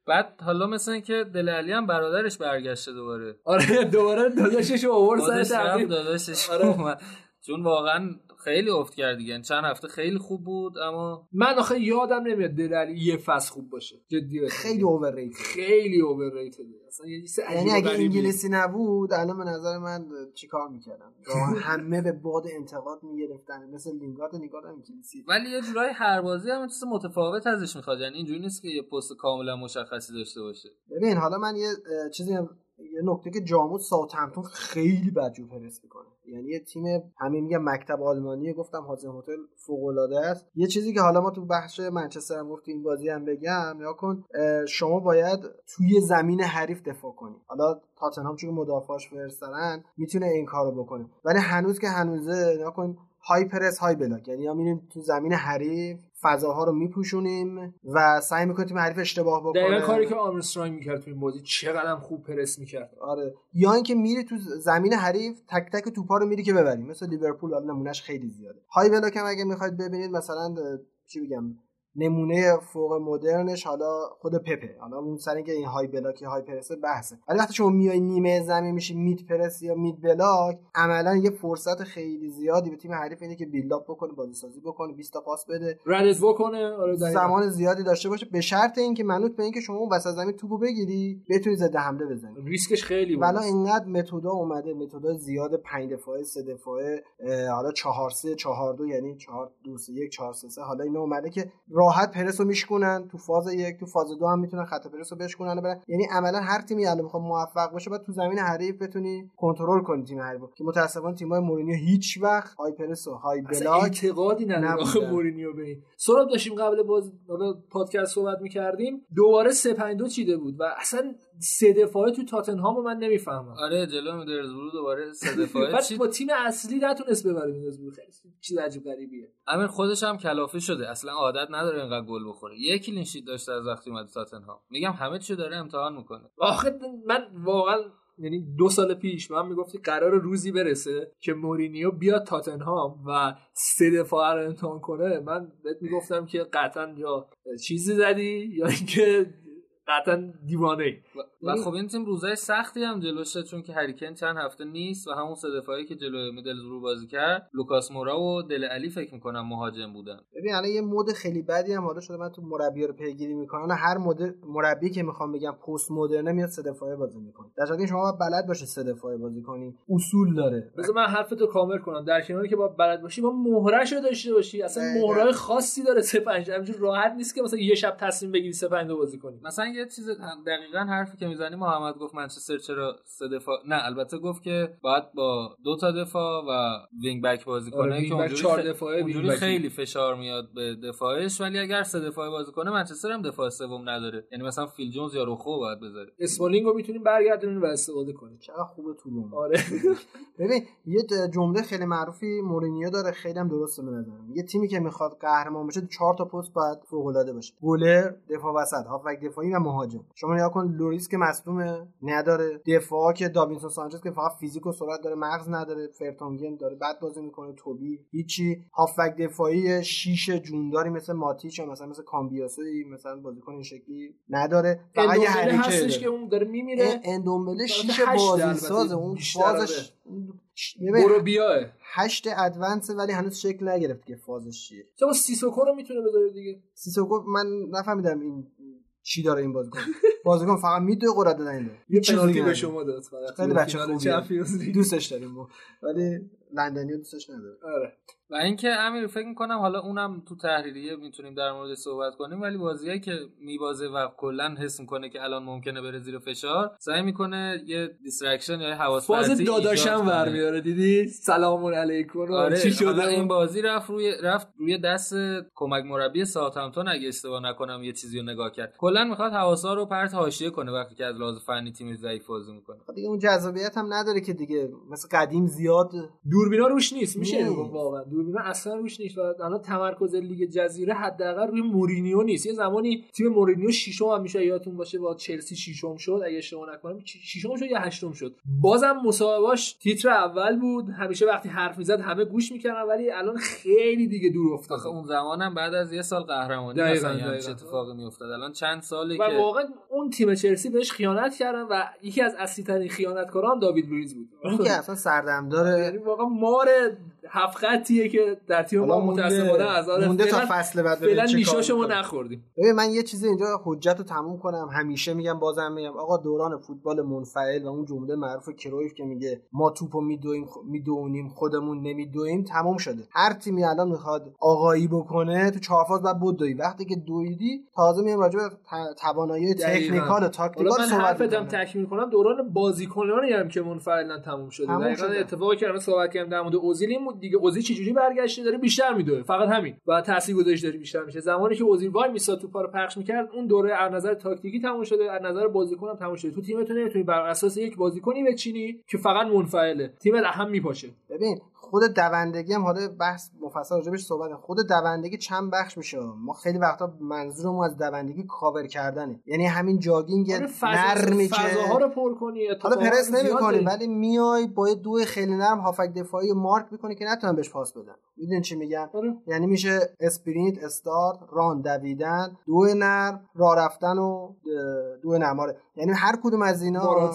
بعد حالا مثل اینکه دل علی هم برادرش برگشته دوباره. آره دوباره داداشش رو آورد سر داداشش آره. چون واقعا خیلی افت کرد دیگه. چند هفته خیلی خوب بود اما من آخه یادم نمیاد دلالی یه فصل خوب باشه. جدی خیلی میگم. اوورریتد خیلی اوورریتد اصلا یه چیز یعنی اگه. انگلیسی نبود الان به نظر من چیکار می‌کردم؟ همه به باد انتقاد می‌گرفتن مثل لینگارد هم انگلیسی. ولی یه جورایی هر بازی هم چیز متفاوت ازش می‌خواد. یعنی اینجوری نیست که یه پست کاملا مشخصی داشته باشه. ببین حالا من یه چیزی هم- یه نکته که جاموت ساوثهمپتون خیلی بدجور پرس می‌کنه. یعنی یه تیم همین میگم مکتب آلمانی گفتم هازن هتل فوق العاده است. یه چیزی که حالا ما تو بخش منچستر هم گفتیم این بازی هم بگم یا کن شما باید توی زمین حریف دفاع کنی. حالا تاتنهام چون مدافعاش faster ان می‌تونه این کارو بکنه. ولی هنوز که هنوزه کن high press high block. یعنی یا میریم تو زمین حریف فضاها رو میپوشونیم و سعی می‌کنیم تیم حریف اشتباه بکنه دقیقا کاری که آرمسترانگ می‌کرد تو این بازی چقدر خوب پرس می‌کرد. آره. یا اینکه میری تو زمین حریف تک تک توپا رو میری که ببری مثل لیورپول حالا نمونهش خیلی زیاده. high block هم اگه می‌خواید ببینید مثلا چی بگم؟ نمونه فوق مدرنش حالا خود پپه. حالا اون سر اینکه این high block high press بحثه. ولی وقتی شما میای نیمه زمین میشی mid press یا mid block عملا یه فرصت خیلی زیادی به تیم حریف اینه که build up بکنه بازی سازی بکنه 20 تا پاس بده. ردت بکنه. آره. زمان زیادی داشته باشه. به شرط اینکه منوط به اینکه شما اون وسط زمین توپو بگیری بتونی ضد حمله بزنی. ریسکش خیلی بود اینقدر متودا اومده متودا زیاد 5 دفاعه 3 دفاعه حالا 4 3 4 2 یعنی 4 2 3 1 4 3 3 حالا اینا اومده که راحت پرس رو میشکنن تو فاز یک تو فاز دو هم می‌تونن خط پرس رو بشکنن برن. یعنی عملا هر تیمی الان بخواد موفق باشه باید تو زمین حریف بتونی کنترل کنی تیم حریف. که متاسفانه تیم‌های مورینیو هیچ وقت های پرس و های بلاک اعتقادی نداره مورینیو به این. سراب داشتیم قبل باز حالا پادکست صحبت می‌کردیم. دوباره 3 5 2 چیده بود و اصلا سه دفاعه تو تاتنهام من نمی‌فهمم. آره جلو میدرزبرو دوباره سه دفاعه. بعد چی؟ با تیم اصلی نتونست ببره میدرزبرو خیلی چیز عجیب غریبیه. امیر خودش هم کلافه شده. اصلا عادت نداره اینقدر گل بخوره. یک کلین شیت داشته از وقتی اومد تاتنهام. میگم همه چی داره امتحان می‌کنه. آخه من واقعا یعنی دو سال پیش من می‌گفتی قرار روزی برسه که مورینیو بیاد تاتنهام و سه دفاع رو امتحان کنه. من بهت می‌گفتم که قطعا یا چیزی زدی یا اینکه قطعا دیوانه ای و, و خب این تیم روزای سختی هم جلوشه چون که هریکن چند هفته نیست و همون سه دفاعی که جلوی میدلزبرو بازی کرد لوکاس مورا و دل علی فکر می‌کنم مهاجم بودن. ببین الان یه مود خیلی بدی هم حالا شده من تو مربی رو پیگیری می‌کنم. هر مد مربی که می‌خوام بگم پست مدرنه میاد سه دفاعه بازی می‌کنه. در که شما باید بلد باشه سه دفاعه بازی کنی. اصول داره. بذار من حرفتو کامل کنم. در کناری که با بلد باشی با مهرش رو داشته باشی. اصلا. مهرای خاصی داره سه پنج. راحت نیست که مثلا یه شب تصمیم بگیری سه پنج بازی کنی. مثلا یه چیز دقیقا حرفی که می‌زنی محمد گفت منچستر چرا سه دفاع نه البته گفت که باید با دو تا دفاع و wing back بازی آره، کنه که اونجوری, چهار خ- دفاعه، اونجوری. خیلی فشار میاد به دفاعش ولی اگر سه دفاعه بازی کنه منچستر هم دفاع سوم نداره. یعنی مثلا فیل جونز یا روخو باید بذاره. اسمالینگ رو می‌تونیم برگردونیم و استفاده کنیم. چقدر خوبه تو رم. آره. [LAUGHS] ببین یه جمله خیلی معروفی مورینیو داره خیلی هم درسته به نظرم. یه تیمی که می‌خواد قهرمان بشه چهار تا پست باید فوق العاده باشه. گلر دفاع وسط هافبک دفاعی و مهاجم. شما نگاه کن لوریس که مصدومه نداره. دفاع که داوینسون سانچز که فقط فیزیک و سرعت داره مغز نداره. فرتونگن داره بد بازی می‌کنه توبی. هیچی. هافبک دفاعی شیش جونداری مثل ماتیچ یا مثلا مثل کامبیاسوی مثلا بازیکن این شکلی نداره. فقط یه هستش. که اون داره میمیره. اندومبله شیش بازی سازه اون فازش ببین، برو بیاه هشت ادوانس ولی هنوز شکل نگرفت که فازش چیه. چرا سیسوکو رو می‌تونه بذاره دیگه. سیسوکو من نفهمیدم این چی داره این بازیکن؟ بازیکن فقط میدوه قرات دادن یه پنالتی به. شما داد خیلی بچه خوبیه. دوستش داریم ما. ولی لندنی دوستش نداره. آره. و اینکه امیر فکر می‌کنم حالا اونم تو تحریریه می‌تونیم در مورد صحبت کنیم ولی بازیایی که میبازه و کلا حس می‌کنه که الان ممکنه بره زیر فشار سعی می‌کنه یه دیسترکشن یا یه حواس فاز پرتی داداشم ایجاد کنه. برمیاره دیدی؟ سلام علیکم. آره چی شده؟ این اون؟ بازی رفت روی رفت روی دست کمک مربی ساوثهمپتون اگه اشتباه نکنم یه چیزی رو نگاه کرد. کلا می‌خواد حواسا رو پرت حاشیه کنه وقتی که از لحاظ فنی تیم ضعیف بازی می‌کنه. خب دیگه اون جذابیت هم نداره که دیگه. مثل قدیم زیاد دوربینا روش نیست میشه؟ واقعا دوربینا اصلا روش نیست و الان تمرکز لیگ جزیره حداقل روی مورینیو نیست. یه زمانی تیم مورینیو ششم هم میشه یادتون باشه با چلسی ششم شد اگه اشتباه نکنم ششم شد یا هشتم شد. بازم مصاحبهاش تیتر اول بود. همیشه وقتی حرف می‌زد همه گوش می‌کردن ولی الان خیلی دیگه دور افتاد اون زمانم بعد از یه سال قهرمانی دقیقاً، مثلا دقیقاً. اتفاقی میافتاد. الان چند ساله و که واقعا اون تیم چلسی بهش خیانت کردن و یکی از اصلی ترین خیانتکارا هم داوید لوئیز بود. اون که اصلا سردمدار یعنی واقعا مار هفت خطیه که در تیم ما متاسفانه از آره مونده تا فصل بعد فعلا چه کار نیشاشو ما می‌کنه. نخوردیم ببین من یه چیزی اینجا حجت رو تموم کنم همیشه میگم بازم میگم آقا دوران فوتبال منفعل و اون جمله معروف کرویف که میگه ما توپو میدویم. می‌دونیم خودمون نمیدویم تموم شده هر تیمی الان می‌خواد آقایی بکنه تو چهار فاز بعد بدوی وقتی که دویدی تازه میام راجع به توانایی. technical و tactical من صحبت حرفتم. تکمیل کنم دوران بازیکنانی هم که منفعلا تموم شده دقیقاً. اتفاقی که الان صحبت کردم در مورد اوزیل این دیگه اوزیل چجوری برگشته داره بیشتر میدوه. فقط همین. و تاثیرگذاریش داره بیشتر میشه. زمانی که اوزیل وای میساد تو رو پخش می‌کرد اون دوره از نظر تاکتیکی تموم شده. از نظر بازیکن هم تموم شده. تو تیمتون نمی‌تونی بر اساس یک بازیکنی بچینی که فقط منفعله. تیمت هم میپاشه. ببین خود دوندگی هم حالا بحث مفصل راجبش صحبت. خود دوندگی چند بخش میشه ما خیلی وقتا منظورمون از دوندگی کاور کردنه یعنی همین jogging آره، نرمی که فضاها رو پر کنی حالا پرس نمی‌کنی. ولی میای با یه دو خیلی نرم هافک دفاعی مارک می‌کنی که نتونن بهش پاس بدن می‌دونی چی میگم آره. یعنی میشه sprint، start، run دویدن دو نرم راه رفتن و دو نرم آره یعنی هر کدوم از اینا.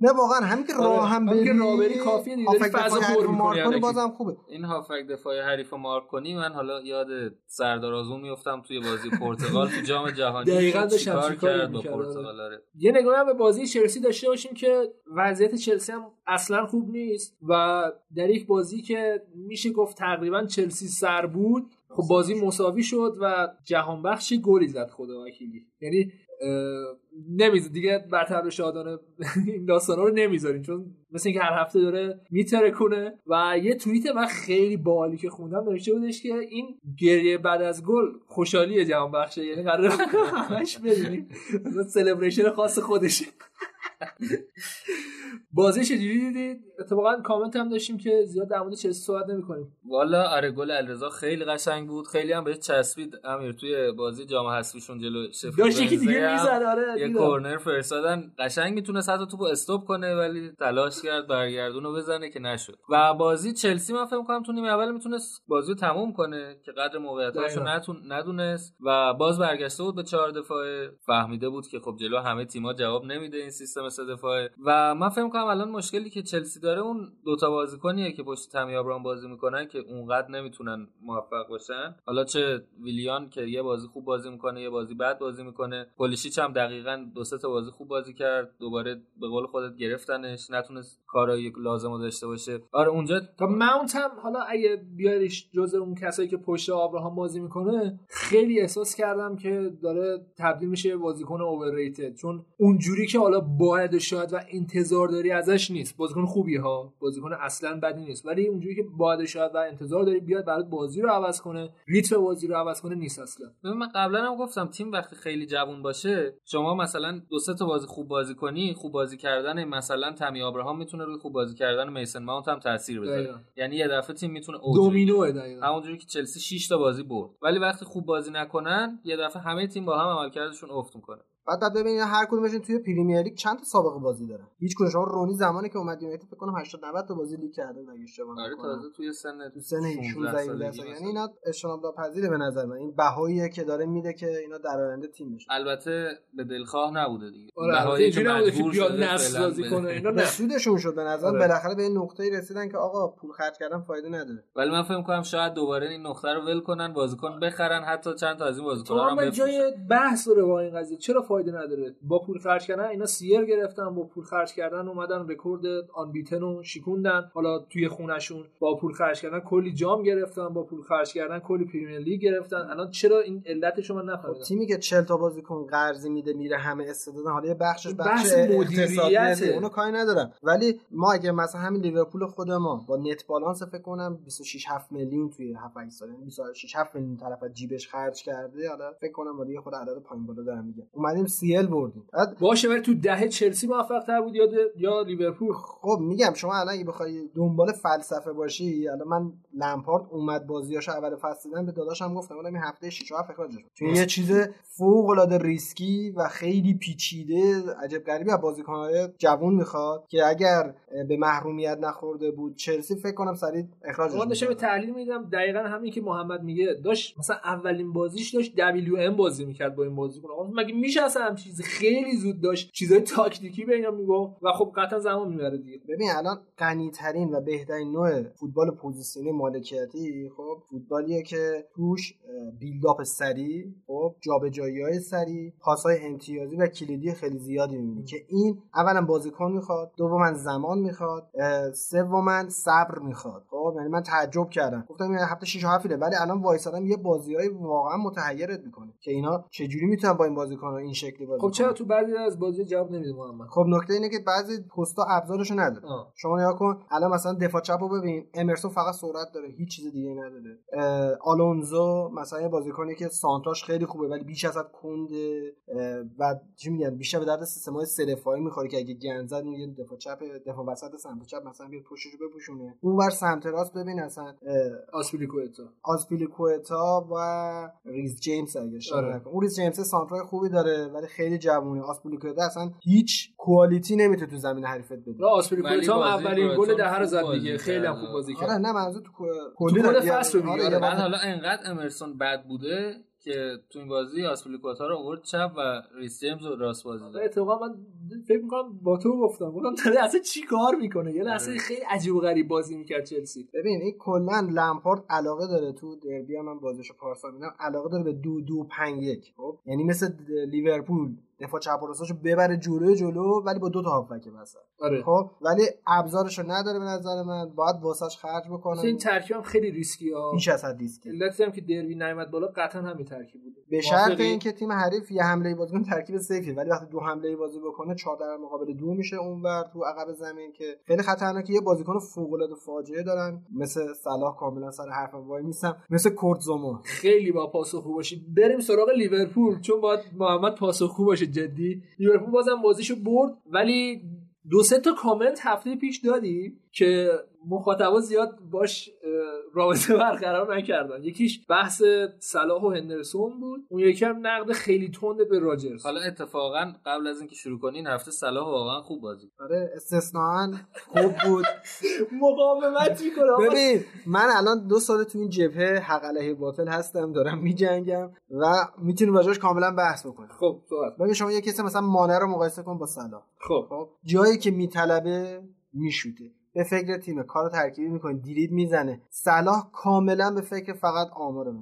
نه واقعا همین که آره، راه هم همین بری که راه بری کافیه دیگه، فضا دفاعی پر می‌کنی. بازم خوبه. این هافک دفاع حریف مارک کنی من حالا یاد سردار آزمون میفتم توی بازی پرتغال تو جام جهانی. دقیقاً داشتم کرد با پرتغال؟ آره. یه نگاه به بازی چلسی داشته باشیم که وضعیت چلسی هم اصلا خوب نیست و در یک بازی که میشه گفت تقریبا چلسی سر بود خب بازی مساوی شد و جهان بخشی گلی زد خدا وکیلی. یعنی نمیز دیگه برتر شادانه [LAUGHS] این داستانا رو نمی‌ذاریم چون مثل اینکه هر هفته داره میتره کنه و یه توییت من خیلی بالی که خوندم نوشته بودش که این گریه بعد از گل خوشحالی جهان بخشه یعنی قرار همش ببینیم سلبریشن [LAUGHS] خاص خودشه. بازی چجوری دیدید؟ اتفاقا کامنت هم داشتیم که زیاد در مورد چلسی صحبت نمی‌کنیم. والا آره گل الرضا خیلی قشنگ بود. خیلی هم بهش چسبید امیر توی بازی جام حذفیشون جلو شفیلد داشت یکی دیگه می‌زد آره یه. کورنر فرستادن. قشنگ می‌تونست حتی توپو استوب کنه ولی تلاش کرد برگردون رو بزنه که نشد. و بازی چلسی من فکر می‌کنم تو نیمه اول می‌تونست بازی رو تموم کنه که قدر موقعیتاشو. نتون ندونست. و باز برگشته بود به چهار دفاعه. فهمیده بود که خب جلو همه تیم‌ها جواب نمیده این سیستم سه دفاعه. و من فکر می‌کنم الان مشکلی که چلسی داره اون دوتا بازیکنیه که پشت تامی آبرام بازی می‌کنن که اونقدر نمی‌تونن موفق باشن. حالا چه ویلیان که یه بازی خوب بازی می‌کنه یه بازی بد بازی می‌کنه. پولیشیچ هم دقیقا دو سه تا بازی خوب بازی کرد. دوباره به قول خودت گرفتنش. نتونست کارایی لازم داشته باشه. آره اونجا تا ماونت هم حالا اگه بیاریش جز اون کسایی که پشت آبراهام بازی می‌کنه خیلی احساس کردم که داره تبدیل میشه بازیکن اوورریتد چون اونجوری که حالا باید و شاید و انتظار داری ازش نیست. بازیکن خوبی ها. بازیکن اصلا بدی نیست. ولی اونجوری که باید و شاید و انتظار داری بیاد برات بازی رو عوض کنه ریتم بازی رو عوض کنه نیست اصلا. من قبلا هم گفتم تیم وقتی خیلی جوون باشه شما مثلا دو سه تا بازی خوب بازی کنی خوب بازی کردن مثلا تامی آبراهام می‌تونه روی خوب بازی کردن میسن ماونت هم تاثیر بذاره. یعنی یه دفعه تیم می‌تونه دقیقا. همونجوری که چلسی 6 تا بازی برد. ولی وقتی خوب بازی نکنن یه دفعه همه تیم با هم عملکردشون افت می‌کنه. بعد بعد ببینید هر کدومشون توی پریمیر لیگ چند تا سابقه بازی دارن. هیچ کدوم. شما رونی زمانی که اومد یونایتد فکر کنم 80 90 تا بازی لیگ کرده اگه اشتباه آره نکنم. تازه توی سن تو سن 16 17 سالگی سال. یعنی اینا اجتناب ناپذیره به نظر من. این بهاییه که داره میده که اینا در آینده تیم بشن. البته به دلخواه نبوده دیگه. آره بهایی که مجبور بیاد شده نسل به- کنه اینا به نه. سودشون شد به نظر آره. بالاخره به این نقطه‌ای رسیدن که آقا پول خرج کردن فایده نداره. ولی من فکر کنم شاید دوباره این نقطه رو ول کنن بازیکن بخرن حتی چند تا از این بازیکن‌ها هم به بفروشن. جای بحث داره با این قضیه. چرا فایده نداره. با پول خرج کردن اینا سیر گرفتن با پول خرج کردن اومدن رکورد آن بیتن رو شیکوندن حالا توی خونشون با پول خرج کردن کلی جام گرفتن با پول خرج کردن کلی پریمیر لیگ گرفتن. الان چرا این علتش رو من خب نفهمیدم؟ تیمی که 40 تا بازیکن قرضی میده میره همه استعدادن حالا یه بخشش بخش, مدیریته. اونو کاری ندارم. ولی ما اگه مثلا همین لیورپول خود ما با نت بالانس فکر کنم 26 7 میلیون توی 7 8 سال یعنی 26 7 میلیون طرف از جیبش خرج کرده حالا فکر کنم ولی خود عدد پایین بالا دارم میگم اومدیم سی ال بردیم. بعد باشه ولی تو دهه چلسی موفق تر بود یا یا لیورپول؟ خب میگم شما الان اگه بخوای دنبال فلسفه باشی الان من لمپارد اومد بازیاشو اول فصل دیدم به داداشم گفتم گفتم این هفته 6 7 اخراجش کن. چون یه چیز فوق العاده ریسکی و خیلی پیچیده عجب غریبی از بازیکن‌های جوون می‌خواد که اگر به محرومیت نخورده بود چلسی فکر کنم سریع اخراجش من داشتم. تحلیل میدم دقیقا همین که محمد میگه داشت مثلا اولین بازیش داشت دبلیو ام بازی می‌کرد با این بازیکن آقا مگه میشه اصلا هم چیز خیلی زود داشت چیزای تاکتیکی به اینا می‌گفت و خب قطعا زمان می‌بره دیگه ببین الان غنی ترین و بهترین نوع فوتبال مالکیتی خب فوتبالیه که توش بیلداپ سریع خب جابجایی های سریع پاس های امتیازی و کلیدی خیلی زیادی می‌بینی که این اولا بازیکن می‌خواد دوما زمان می‌خواد سوما صبر می‌خواد. خب یعنی من تعجب کردم. گفتم این هفته 6 و 7 ولی الان وایسادم یه بازیای واقعا متحیرت می‌کنه که اینا چجوری می‌تونن با این بازیکن این شکلی بازی خب چرا. تو بعضی از بازی جواب نمیده محمد؟ خب نکته اینه که بعضی پستا ابزارشو نداره. شما نگاه کن الان مثلا دفاع چپ رو ببین امرسون فقط سرعت داره هیچ چیز دیگه نداره. آلونزو مثلا یه بازیکنی که سانتراش خیلی خوبه ولی بیش از حد کنده. و چی میگن؟ بیشتر به درد سیستم های سه دفاعی می‌خوره که اگه گند زد میگه دفاع چپ دفاع وسط سمت چپ مثلا بیاد پشتش بپوشونه. اونور سمت راست ببین اصلا. آسپیلیکوئتا. آسپیلیکوئتا و ریز جیمز اگه آره. اون ریز جیمز سانترای خوبی داره ولی خیلی جوونه. آسپیلیکوئتا اصلا هیچ quality نمی‌تونه تو زمین حریفت بده. آسپیلیکوئتا اولین گل برایتون ده رو خوب زد دیگه. خیلی خوب بازی آره کرد. نه منظور تو کلی کل. فصل رو آره، آره. بازی- حالا انقدر امرسون بد بوده که تو این بازی آسپلیکوتا رو آورد چپ و ریس جیمز رو راست بازی داد اتفاقا من فکر می‌کنم با تو گفتم گفتم داره اصلا چی کار می‌کنه یه لحظه آره. خیلی عجیب و غریب بازی می‌کرد چلسی ببین این کلا لمپارد علاقه داره تو دربی هم من بازیشو پارسال دیدم علاقه داره به دو دو پنج یک خب یعنی مثل لیورپول دفاع چپ و راستاشو ببره جلو جلو ولی با دو تا هافبک وسط آره. خب؟ ولی ابزارشو نداره به نظر من. باید واسش خرج بکنه. این ترکیب هم خیلی ریسکی ها. بیش از حد ریسکه علتی هم که دربی نیامد بالا قطعا همین ترکیب بوده. به شرط؟ اینکه تیم حریف یه حمله بازی کنه ترکیب safe یه ولی وقتی دو حمله بازی بکنه 4 در مقابل دو میشه اونور تو عقب زمین که خیلی خطرناکه. یه بازیکن فوق العاده فاجعه دارن. مثل صلاح کاملا سر حرفم وایمیسم مثل کورت زوما خیلی با پاسخگو باشی. بریم سراغ لیورپول چون باید محمد پاسخگو باشه. جدی. لیورپول بازم بازیشو برد ولی دو سه تا کامنت هفته پیش دادی که مخاطبا زیاد باش رابطه برقرار نکردن. یکیش بحث صلاح و هندرسون بود. اون یکی هم نقد خیلی تند به راجرز. حالا اتفاقا قبل از اینکه شروع کنین هفته صلاح واقعا خوب بازی کرد. آره استثناا خوب بود. [LAUGHS] مقاومت می‌کنه. ببین من الان دو سال تو این جبهه حق علیه باطل هستم دارم میجنگم و می‌تونیم راجعش کاملا بحث بکنیم خب صحبت ببین شما یه کسی مثلا مانع رو مقایسه کن با صلاح. خب. خب جایی که میطلبه میشوته. به فکر تیم کار ترکیبی می‌کنه دیرید می‌زنه. صلاح کاملا به فکر فقط آماره به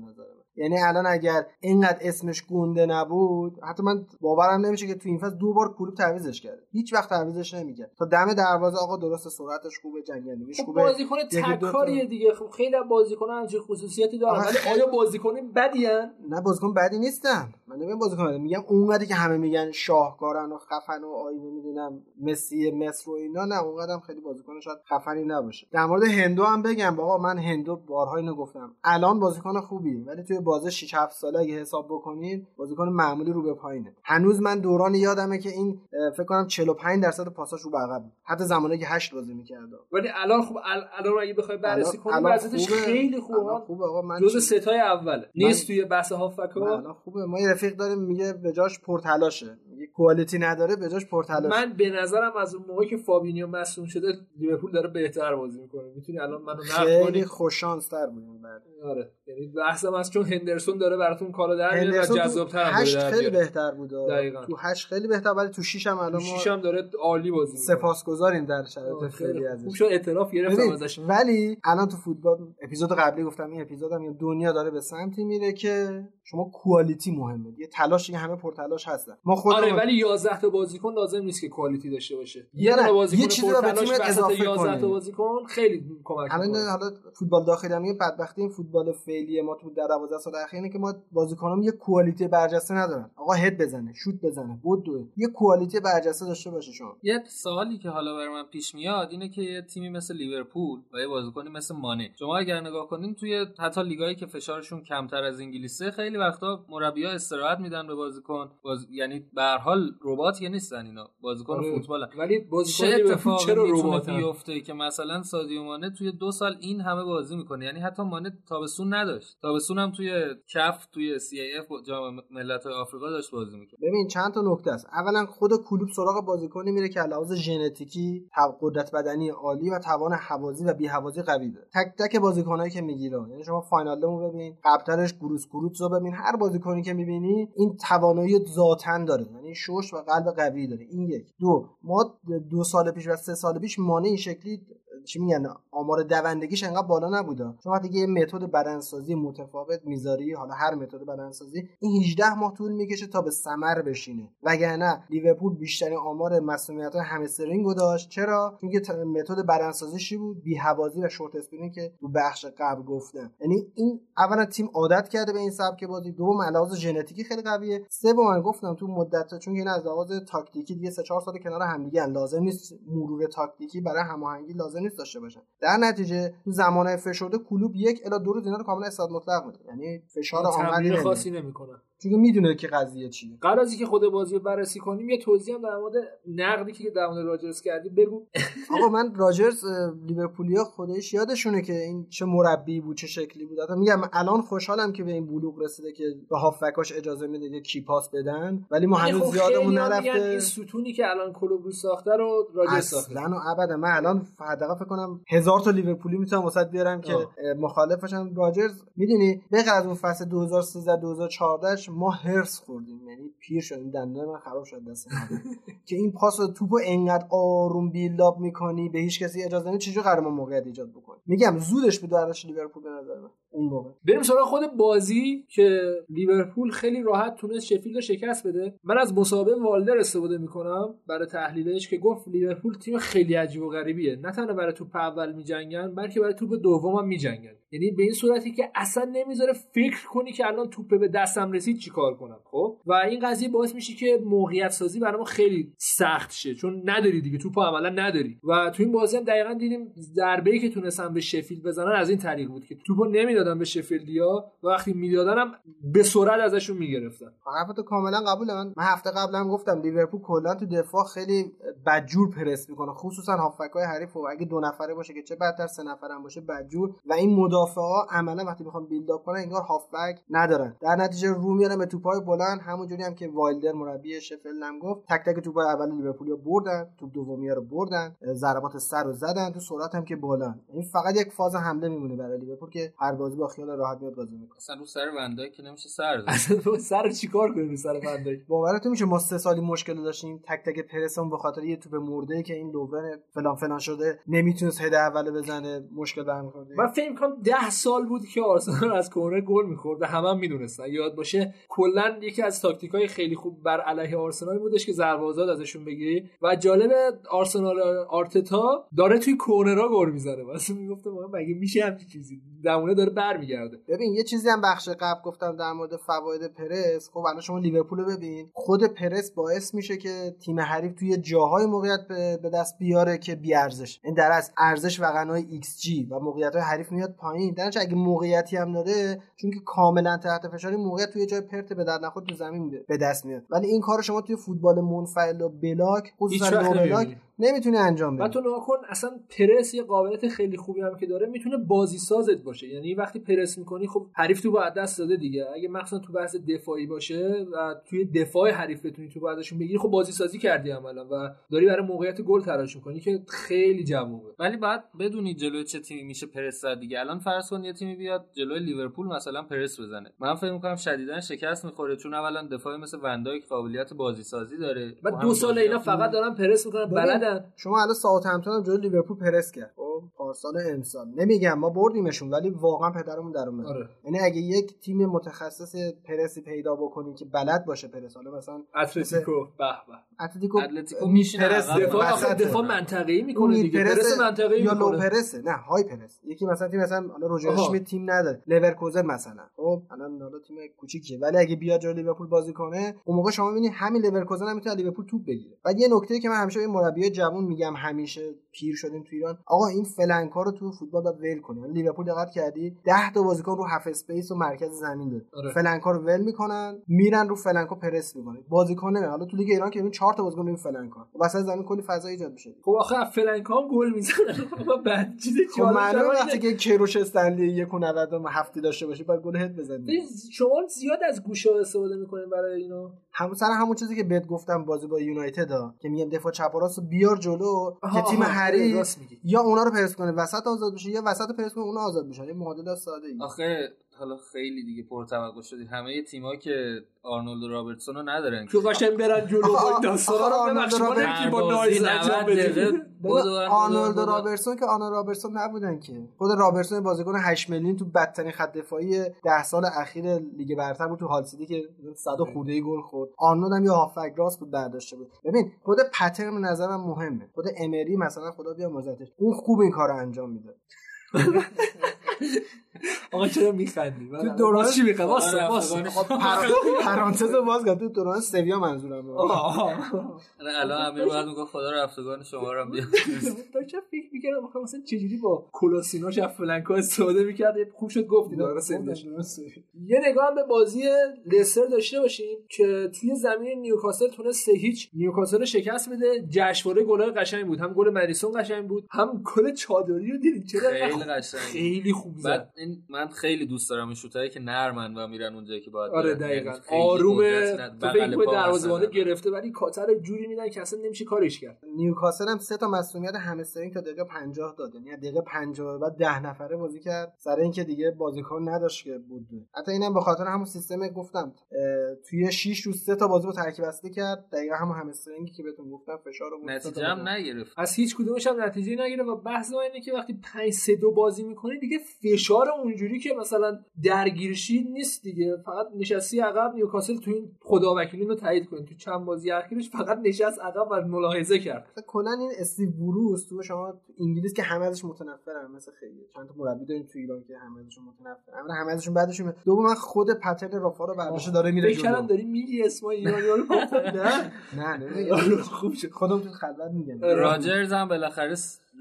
یعنی الان اگر اینقدر اسمش گونده نبود حتی من باورم نمیشه که تو این فصل دو بار کلوب تعویزش کرده. هیچ وقت تعویزش نمی‌کرد تا دم دروازه آقا درست سرعتش خوبه جنگندگیش خب خوبه. بازیکن تکاریه دیگه. خب خیلی از بازیکن‌ها همچین خصوصیتی دارن. ولی آیا بازیکن بدی هن؟ نه بازیکن بدی نیستن. من نمیگم بازیکن بدی. میگم اونقدری که همه میگن شاهکارن و خفن و آی نمی‌دونم مسی مصر و اینا نه اونقدر هم خیلی بازیکن شاید خفنی نباشه. در مورد هندو هم بگم. آقا من هندو بارها اینو گفتم. الان بازیکن خوبیه ولی توی بازه 6 7 ساله اگه حساب بکنین بازیکن معمولی رو به پایینه. هنوز من دوران یادمه که این فکر کنم 45 درصد پاساش رو به عقب. حتی زمانی که 8 بازی می‌کرد ولی الان ال- الان اگه بخوای بررسی کنی وضعیتش. خیلی خوبه. خوبه آقا. من جز چی- ستای اوله. نیست توی بحث هافکا الان خوبه. ما یه رفیق داریم میگه به جاش پرتلاشه. کوالیتی نداره به جاش پرتلاشه من به نظرم از اون موقعی که فابینیو مصدوم شده لیورپول داره بهتر بازی می‌کنه. می‌تونی الان منو نقد کنی؟ خوش شانس تر بودیم آره. یعنی بحثم از چون هندرسون داره براتون کارو در میاره و جذاب‌تر هم هشت خیلی. بهتر بود. دقیقاً. تو هشت خیلی بهتر ولی تو شیش هم تو الان شیش ما هم داره عالی بازی می‌کنه. سپاسگزاریم در شرایط خیلی ازش خوب. شد. اعتراف گرفتم ازش. ولی الان تو فوتبال اپیزود قبلی گفتم این اپیزود هم دنیا داره به سمتی میره که شما کوالیتی مهمه. یه تلاشی که همه پرتلاش هستن. ما خودمون آره ولی 11 تا بازیکن لازم نیست که کوالیتی داشته باشه. یه نه، بازیکن یه چیزی رو به وسط اضافه 11 تا. بازیکن خیلی کمک الان می‌کنه. حالا فوتبال داخلی هم یه بدبختی این فوتبال فعلی ما تو در 12 سال اخیر اینه که ما بازیکنام یه کوالیتی برجسته ندارن. آقا هد بزنه شوت بزنه بدوه یه کوالیتی برجسته داشته باشه شما. یه سوالی که حالا برای من پیش میاد اینه که یه تیمی مثل لیورپول و یه بازیکنی مثل مانه. شما اگر نگاه کنین توی حتی لیگایی که فشارشون کمتر از انگلیسه خیلی وقتا مربی‌ها استراحت میدن به بازیکن. باز... یعنی به هر حال ربات که نیستن اینا. بازیکن آره. فوتبالن. ولی چه بازیکن لیورپول اتفاقی چرا ربات بیفته که مثلا سادیو مانه توی دو سال این همه بازی می‌کنه؟ یعنی حتی مانه تابستون نداشت. تابستون هم توی کف توی CAF جام ملت آفریقا داشت بازی می‌کنه ببین چند تا نکته است. اولا خود کلوپ سراغ بازیکنی میره که لحاظ ژنتیکی قدرت بدنی عالی و توان هوازی و بی هوازی قوی داره. تک تک بازیکنایی که می‌گیره. یعنی شما واینالدوم ببین. قبلترش گروس گروتس رو ببین هر بازیکنی که می‌بینی این توانایی ذاتن داره. یعنی شش و قلب قوی داره. این یک. دو. ما دو سال پیش و سه سال پیش مانه این شکلی چی میگن آمار دوندگیش انقدر بالا نبوده. چون وقتی یه متد بدنسازی متفاوت می‌ذاری حالا هر متد بدنسازی این 18 ماه طول می‌کشه تا به ثمر بشینه. وگرنه لیورپول بیشترین آمار مصدومیت همسترینگ داشت. چرا؟ چون که متد بدنسازیش چی بود؟ بی هوازی و short sprint که تو بخش قبل گفتم. یعنی این اولا تیم عادت کرده به این سبک بازی. دوم علاوه ژنتیکی خیلی قویه. سوم گفتم تو مدت چون این از لحاظ تاکتیکی دیگه سه چهار سال کنار همدیگه لازم نیست. مرور تاکتیکی برای هماهنگی لازم نیست. داشته باشن. در نتیجه تو زمانه فشرده کلوپ یک الی دو روز اینا رو کاملا استراحت مطلق میده یعنی فشار نمیده خاصی نمی‌کنه. چون که می‌دونه که قضیه چیه. قبل از اینکه خود بازی رو بررسی کنیم یه توضیح هم در مورد نقدی که در مورد راجرز کردی بگو. [LAUGHS] آقا من راجرز لیورپولیا خودش یادشونه که این چه مربی بود چه شکلی بود. حتی میگم الان خوشحالم که به این بلوغ رسیده که به هافبکاش اجازه میده که کی پاس بدن. ولی ما هنوز خب زیادمون میگن نرفته. این ستونی که الان کلوب رو ساخته رو راجرز ساخته. اصلا و ابدا. من الان حداقل فکر کنم هزار تا لیورپولی می‌تونم واسط بیارم که مخالفشم. راجرز می‌دونی به از اون فصل 2013 2014 ما هرس خوردیم. یعنی پیر شدیم دندان من خراب شد دست [LAUGHS] که این پاس و توپو انقدر آروم build-up می‌کنی به هیچ کسی اجازه نمیدی چجوری قرار ما موقعیت ایجاد بکنی میگم زودش به دردش لیورپول به نظر من. اون موقع. بریم سراغ خود بازی که لیورپول خیلی راحت تونست شفیلد شکست بده. من از مسابقه والدر استفاده می‌کنم برای تحلیلش که گفت لیورپول تیم خیلی عجیب و غریبیه. نه تنها برای توپ اول میجنگن بلکه برای توپ دوم هم میجنگن. یعنی به این صورتی که اصلا نمی‌ذاره فکر کنی که الان توپ به دستم رسید چیکار کنم خب؟ و این قضیه باعث میشه که موقعیت سازی برای ما خیلی سخت شه چون نداری دیگه توپو عملا نداری. و تو این بازی هم دقیقا دیدیم ضربه ای که تونستن به شفیلد بزنن از این طریق بود که توپو نمی‌دادن به شفیلدیا و وقتی می‌دادن هم به سرعت ازشون می‌گرفتن. حرفتو کاملا قبول من من هفته قبلم گفتم لیورپول کلا تو دفاع خیلی بدجور پرس می‌کنه. خصوصا هافبک های حریف. و اگه دو نفره باشه که چه بدتر سه نفره هم باشه بدجور. و این مدافع ها عملا وقتی می‌خوان build up کنن انگار هافبک ندارن. در نتیجه رو میارن به توپای بلند همونجوری هم که وایلدر مربی شفیلد هم گفت تک تک توپای اول لیورپول بردن توپ دومی رو بردن ضربات سر رو زدن تو سرعت هم که بالا. این فقط یک فاز حمله میمونه برای لیورپول که هر بازی با خیال راحت میاد بازی می‌کنه. اصلا رو سر وندای که نمیشه سر [LAUGHS] زد اصلا سر چیکار کنیم رو سر بندایی باورتون میشه ما سه سالی مشکل داشتیم. تک تک پرسمون به خاطر یه توپ مرده که این لوورن فلان فلان شده نمی‌تونست هد اول بزنه مشکل برمیخورد من فکر کنم ده سال بود که آرسنال از کرنر گل می‌خورد همه هم می‌دونستن. یاد باشه کلا یکی از تاکتیک های خیلی خوب بر علیه آرسنال بودش که ضربه آزاد ازشون بگیری و جالب آرسنال آرتتا داره توی کرنرها گل می‌زنه. واسه می‌گفته مگه میشه همچین چیزی؟ دمونه داره برمیگرده. ببین یه چیزی هم بخش قبل گفتم در مورد فواید پرس. خب الان شما لیورپول رو ببین. خود پرس باعث میشه که تیم حریف توی جاهای موقعیت به دست بیاره که بی ارزش. این در از ارزش و غنای ایکس جی و موقعیت های حریف میاد پایین. در اگه موقعیتی هم داره چون که کاملا تحت فشاری موقعیت توی جای پرت به درد نخور تو زمین به دست میاد. ولی این کار شما توی فوتبال منفعل و block خصوصا low block نمی‌تونی انجام بدی. و تو ناکن اصلا پرس یه قابلیت خیلی خوبی هم که داره می‌تونه بازی سازت باشه. یعنی وقتی پرس می‌کنی خب حریف تو بعد دست داده دیگه. اگه مخصوصا تو بحث دفاعی باشه و توی دفاع حریف بتونی تو بعدشون بگیری خب بازی سازی کردی عملا و داری برای موقعیت گل تلاش می‌کنی که خیلی جوابه. ولی بعد بدونی جلوی چه تیمی میشه پرس زد دیگه. الان فرض کن یه تیمی بیاد جلوی لیورپول مثلا پرس بزنه. من فکر می‌کنم شدیدا شکست می‌خوره چون اولا دفاع مثل وندایک قابلیت بازی سازی داره. بعد دو سال اینا فقط دارن پرس می‌کنن. بلدن شما الان ساوثهمپتون هم جلوی لیورپول پرس کرد. خب پارسال امسال. نمیگم ما بردیمشون ولی واقعا پدرمون در اومد آره. یعنی اگه یک تیم متخصص پرسی پیدا بکنی که بلد باشه پرس حالا مثلا اتلتیکو. به به. اتلتیکو اتلتیکو میشینه پرس. دفاع دفاع منطقه‌ای می‌کنه دیگه. پرس پرس منطقه‌ای یا low press ه. نه high press. یکی مثلا تیم مثلا حالا روجر. اشمیت تیم نداره. لورکوزن مثلا. خب الان حالا تیم کوچیکه ولی اگه بیاد جلوی لیورپول بازی کنه اون موقع شما می‌بینید همین لورکوزن هم می‌تونه لیورپول توپ بگیره. بعد یه نکته که من همیشه به مربیای جوان میگم همیشه پیر شدیم تو ایران. آقا این flank ا رو تو فوتبال باید ول کنی. یعنی لیورپول دقت کردی؟ 10 تا بازیکن رو half space و مرکز زمین داره. آره. flank ا رو ول می‌کنن میرن رو فلنکا پرس می‌کنه. بازیکن نه حالا تو لیگ ایران که ببین 4 تا بازیکن رو فلنکا وسط زمین کلی فضا ایجاد میشه. خب آخه فلنک هم گل می‌زنن. [LAUGHS] بعد چیز خب معلومه وقتی که کیروش استنلی یک و 90 و هفتی داشته باشی باید گل هد بزنی. این شما زیاد از گوشه استفاده می‌کنین برای اینو. همون سر همون چیزی که بهت گفتم بازی با یونایتد ها که میگم دفاع چپ و راست بیار جلو که تیم حریف. یا اونا رو پرس کنه وسط آزاد بشه یا وسط رو پرس کنه اونا آزاد بشن یه معادله ساده ای آخه حالا خیلی دیگه پرتوقع شدید همه تیم‌ها که آرنولد و رابرتسون رو ندارن که. قشنگ برن جلو. با داستانا رو آرنولد با نایز انجام 90 دقیقه بدیم بازو دارن آرنولد و. رابرتسون که آنا رابرتسون نبودن که. خود رابرتسون بازیکن 8 میلیون تو بدترین خط دفاعی 10 سال اخیر لیگ برتر بود تو هال سیتی که 100 و خورده گل خورد. آرنولد هم یه هافک راست بود برداشته بود. ببین خود پترن به نظرم مهمه. خود امری مثلا خدا بیامرزتش. اون خوب این کارو انجام میده. [LAUGHS] آقا چرا میخندی؟ تو دوران چی میخندی واسه آره، افغانستان. پر- پرانتز رو باز کرد تو دوران سویا منظورم الان الان امیر باید می‌گفت خدا رفتگان شما رو بیاد. [LAUGHS] داشتم فکر می‌کردم آخه مثلا چجوری با کلاسیناش از فلنکا استفاده می‌کرد؟ خوب شد گفتی. سیدش یه نگاه هم به بازی لستر داشته باشیم که توی زمین نیوکاسل تونست سه هیچ نیوکاسل رو شکست بده. جشنواره گلای قشنگ بود. هم گل مریسون قشنگ بود. هم گل چادری رو دیدید چرا خیلی انقدر قشنگ. خیلی خوب زد بعد این من خیلی دوست دارم این شوتایی که نرمن و میرن اونجایی که باید آره. دقیقا. یعنی کنی پا دروازه‌بانه مثلا. گرفته ولی کاتر جوری میدن که اصلا نمیشه کارش کرد. نیوکاسل هم سه تا مسئولیت همسترینگ تا دقیقه 50 داد. یعنی دقیقه 50 بعد 10 نفره بازی کرد. سر اینکه دیگه بازیکن نداشت که بود. حتی اینم به خاطر همون سیستم گفتم توی 6 روز سه تا بازی رو ترکیب بسته کرد. دقیقا همون همسترینگی که بهتون گفتم فشار رو نتیجه هم. نگرفت. از هیچ کدومش هم نتیجه نگیره و بحث اینه که وقتی 5 3 2 بازی می‌کنی دیگه فشار اونجوری که مثلا درگیرشی نیست دیگه. فقط نشستی عقب نیوکاسل تو این خدا وکیلی رو تایید کنید تو چند بازی اخیرش فقط نشست عقب و ملاحظه کرد. کلا این استیو بروس تو شما تو انگلیس که همه ازش متنفرن مثل خیلی. چند تا مربی داریم تو ایران که همه ازشون متنفرن. اما همه ازشون بعدشون میاد. دوم من خود پترن رافا رو برداشته داره میره جلو. داری میگی اسم ایرانی رو [LAUGHS] نه. نه [LAUGHS] خوب شد. خودم تو خلوت میگم. راجرز هم بالاخره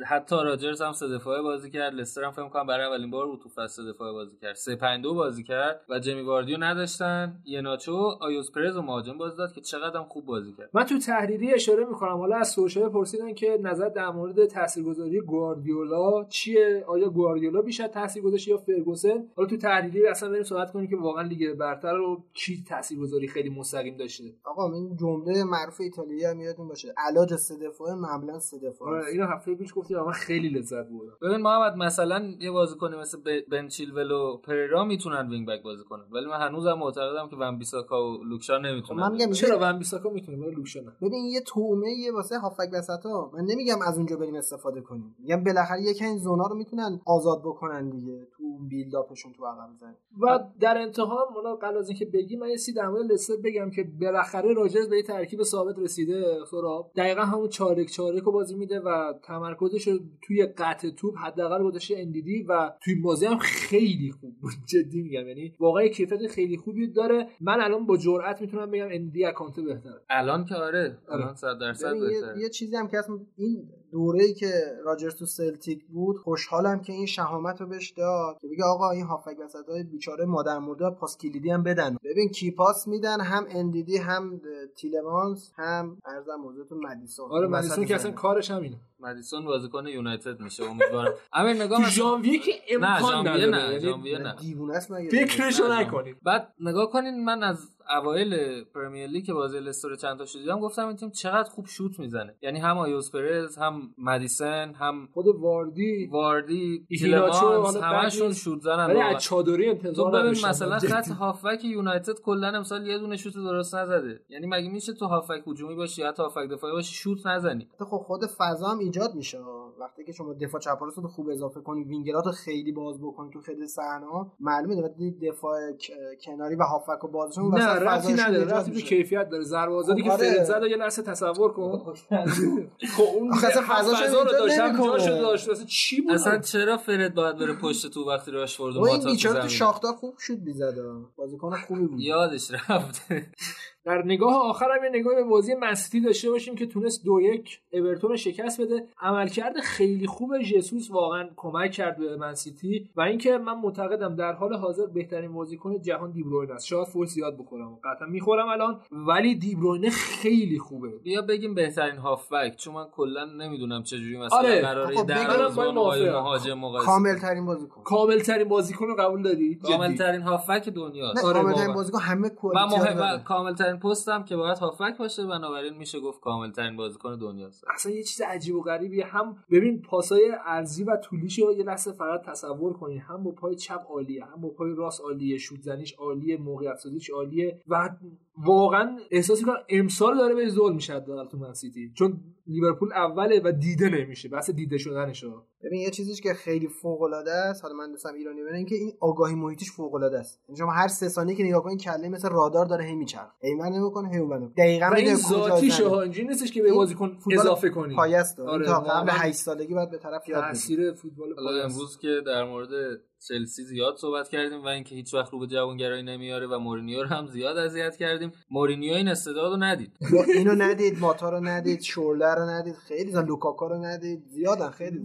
حتی راجرز هم سه دفاعه بازی کرد لستر هم فکر کنم برای اولین بار تو فصل سه دفاعه بازی کرد. 3 5 2 بازی کرد و جمی واردیو نداشتن. یناچو آیوس پرز و مهاجم بازی داد که چقدر هم خوب بازی کرد. من تو تحریری اشاره می‌کنم. حالا از سوشال پرسیدن که نظر در مورد تاثیرگذاری گواردیولا چیه؟ آیا گواردیولا بیشتر تاثیر گذاشته یا فرگوسن؟ حالا تو تحریری اصلا بریم صحبت کنیم که واقعا لیگ برتر رو کی تاثیرگذاری خیلی مستقیم داشته؟ آقا این جمله معروف ایتالیایی هم یادتون باشه. علاج سه دفاعه معمولا سه دفاع آره اینو هفته پیش گفتیم و من خیلی لذت بردم. ببین محمد مثلا یه بازیکنی مثل بن چیلول و پررا می‌تونن وینگ بک بازی کنن ولی من هنوزم معتقدم که ون بیساکا و لوکشا نمی‌تونن. من میگم چرا ون بیساکا می‌تونه ولی لوکشا نه؟ ببین یه تومه یه واسه هافک وسطا. من نمیگم از اونجا بریم استفاده کنیم. میگم بالاخره یکی این زونا رو می‌تونن آزاد بکنن دیگه. تو اون بیلداپشون تو عقب زمین و در انتها مونا قبل از اینکه بگی من یه سی در مورد لستر بگم که بالاخره راجرز به یه ترکیب ثابت رسیده سراب دقیقا همون چارک چارک رو بازی میده و تمرکزش رو توی قطع توپ حداقل گذاشته اندیدی و توی بازی هم خیلی خوب بود. [LAUGHS] جدی میگم یعنی واقعا کیفیت خیلی خوبی داره. من الان با جرئت می‌تونم بگم اندیدی اکانته بهتره. الان که آره الان 100 درصد ببین یه, بهتره. یه چیزی هم که اصلا این دوره ای که راجرز تو سلتیک بود خوشحالم که این شهامت رو بهش داد که بگه آقا این هافک وسطای بیچاره مادر مرده پاس کلیدی هم بدن. ببین کی پاس میدن؟ هم اندیدی هم تیلمانس هم ارزم موضوعتون مدیسون. آره مدیسون که اصلا. کارش همینه. مدیسون بازیکن یونایتد میشه امیدوارم. [LAUGHS] امیر نگاه ژانویه که امکان ژانویه نداره نه، یعنی ژانویه نه. دیوونه است فکرشو نه، نکنید بعد نگاه کنین من از اوایل پرمیر لیگ که بازی لستر رو چند تا شد دیدم گفتم این تیم چقدر خوب شوت می‌زنه یعنی هم آیوس پرز هم مدیسن هم خود واردی واردی تیلمانس همشون. شوت زنن ولی. از چادری تو انتظار ببین نداشتم. مثلا. [LAUGHS] خط هافک یونایتد کلا امسال یه دونه شوت درست نزده یعنی مگه میشه تو هافک هجومی باشی یا تو هافک دفاعی باشی شوت نزنی خب خود فضا هم ایجاد میشه وقتی که شما دفاع چپ رو خوب اضافه کنی وینگرات رو خیلی باز بکنی تو خیلی صحنه معلومه دفاع کناری و هافک رو بازشون نه رفتی نداره رفتی به کیفیت داره. ضربه آزادی خب که آره. فرد زد و یه لحظه تصور کن. خب اون آخه اصلا هم فضاشو فضا رو ایجاد داشت هم نمی‌کنه. جاشو داشت. اصلا چی بود؟ اصلا چرا فرد باید بره پشت تو وقتی راشفورد و و این ماتا تو بیچاره تو زمینه؟ شاختار خوب شد بیزد بازیکن خوبی بود. یادش رفته در نگاه آخر هم یه نگاه به بازی منسیتی داشته باشیم که تونست دو یک اورتون رو شکست بده عملکرد خیلی خوب ژسوس واقعا کمک کرد به منسیتی و اینکه من معتقدم در حال حاضر بهترین بازیکن جهان دیبروین است شاید فوش زیاد بخورم قطعا می‌خورم الان ولی دیبروینه خیلی خوبه بیا بگیم بهترین هافبک چون من کلا نمی‌دونم چجوری مثلا آره. قراره آقا در. مهاجم مقایسه کامل ترین بازیکن کامل ترین بازیکن رو قبول داری کامل. ترین هافبک دنیا نه آره کامل ترین. بازیکن همه و کوالیتی مهم و کامل ترین پستم که باید هافبک باشه بنابراین میشه گفت کامل ترین بازیکن دنیاست اصلا یه چیز عجیب و غریبی هم ببین پاسای ارزی و طولیش رو یه لحظه فقط تصور کنید هم با پای چپ عالیه هم با پای راست عالیه شوت زنیش عالیه موقعیت سازیش عالیه و واقعا احساس می‌کنم امسال داره به زل میشه در تو من سیتی. چون لیورپول اوله و دیده نمیشه. بحث دیده شدنشه. ببین یه چیزیش که خیلی فوق العاده است حالا من دوستم ایرانی ببینم که این آگاهی محیطیش فوق العاده است. یعنی شما هر سه ثانیه که نگاه کنید کله مثل رادار داره هی میچرخه. هی من نمی‌کنه هی اون دقیقاً این. ها اینجوری نیستش که به این بازیکن فوتبال اضافه کنی. پایست داره. آره، تا قبل واقعاً 8 سالگی باید به طرف یاد تاثیر فوتبال. امروز که در مورد چلسی زیاد صحبت کردیم و اینکه هیچ وقت رو به جوانگرایی نمیاره و مورینیو رو هم زیاد اذیت کردیم. مورینیو این استعداد رو ندید. اینو ندید ماتا رو ندید شورلر رو ندید خیلی زن لوکاکا رو ندید. زیادن خیلی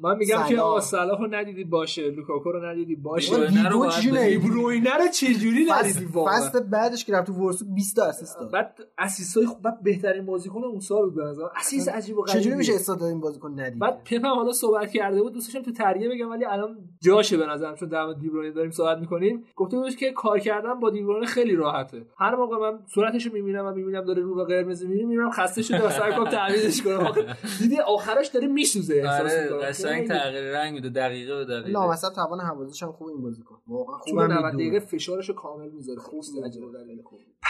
من میگم که سلام. آقا صلاح رو ندیدی باشه لوکاکو رو ندیدی باشه. دیبروینه رو چجوری ندیدی. واقعا؟ فصل بعدش که رفت تو ورسو 20 تا اسیست داد. بعد اسیستای خوب بعد بهترین بازیکن اون سال بود به نظر اسیست عجیب و غریبی چجوری میشه استاد این بازیکن ندید بعد پپ حالا صحبت کرده بود دوست داشتم تو تریه بگم ولی الان جاشه به نظرم چون در دیبروینه داریم صحبت می‌کنیم. گفته بود که کار کردن با دیبروینه خیلی راحته. هر موقع من صورتشو می‌بینم و می‌بینم داره رو به قرمز می‌بینم می‌بینم خسته شده و سعی کنم تعویضش کنم آخه دیدی آخرش داره میسوزه احساس آره قشنگ. تغییر رنگ میده دقیقه به دقیقه لامصب توان حوازش هم خوب این بازیکن واقعا تو خوبم 90 می‌دونه. دقیقه فشارش کامل می‌ذاره. چیز عجیب.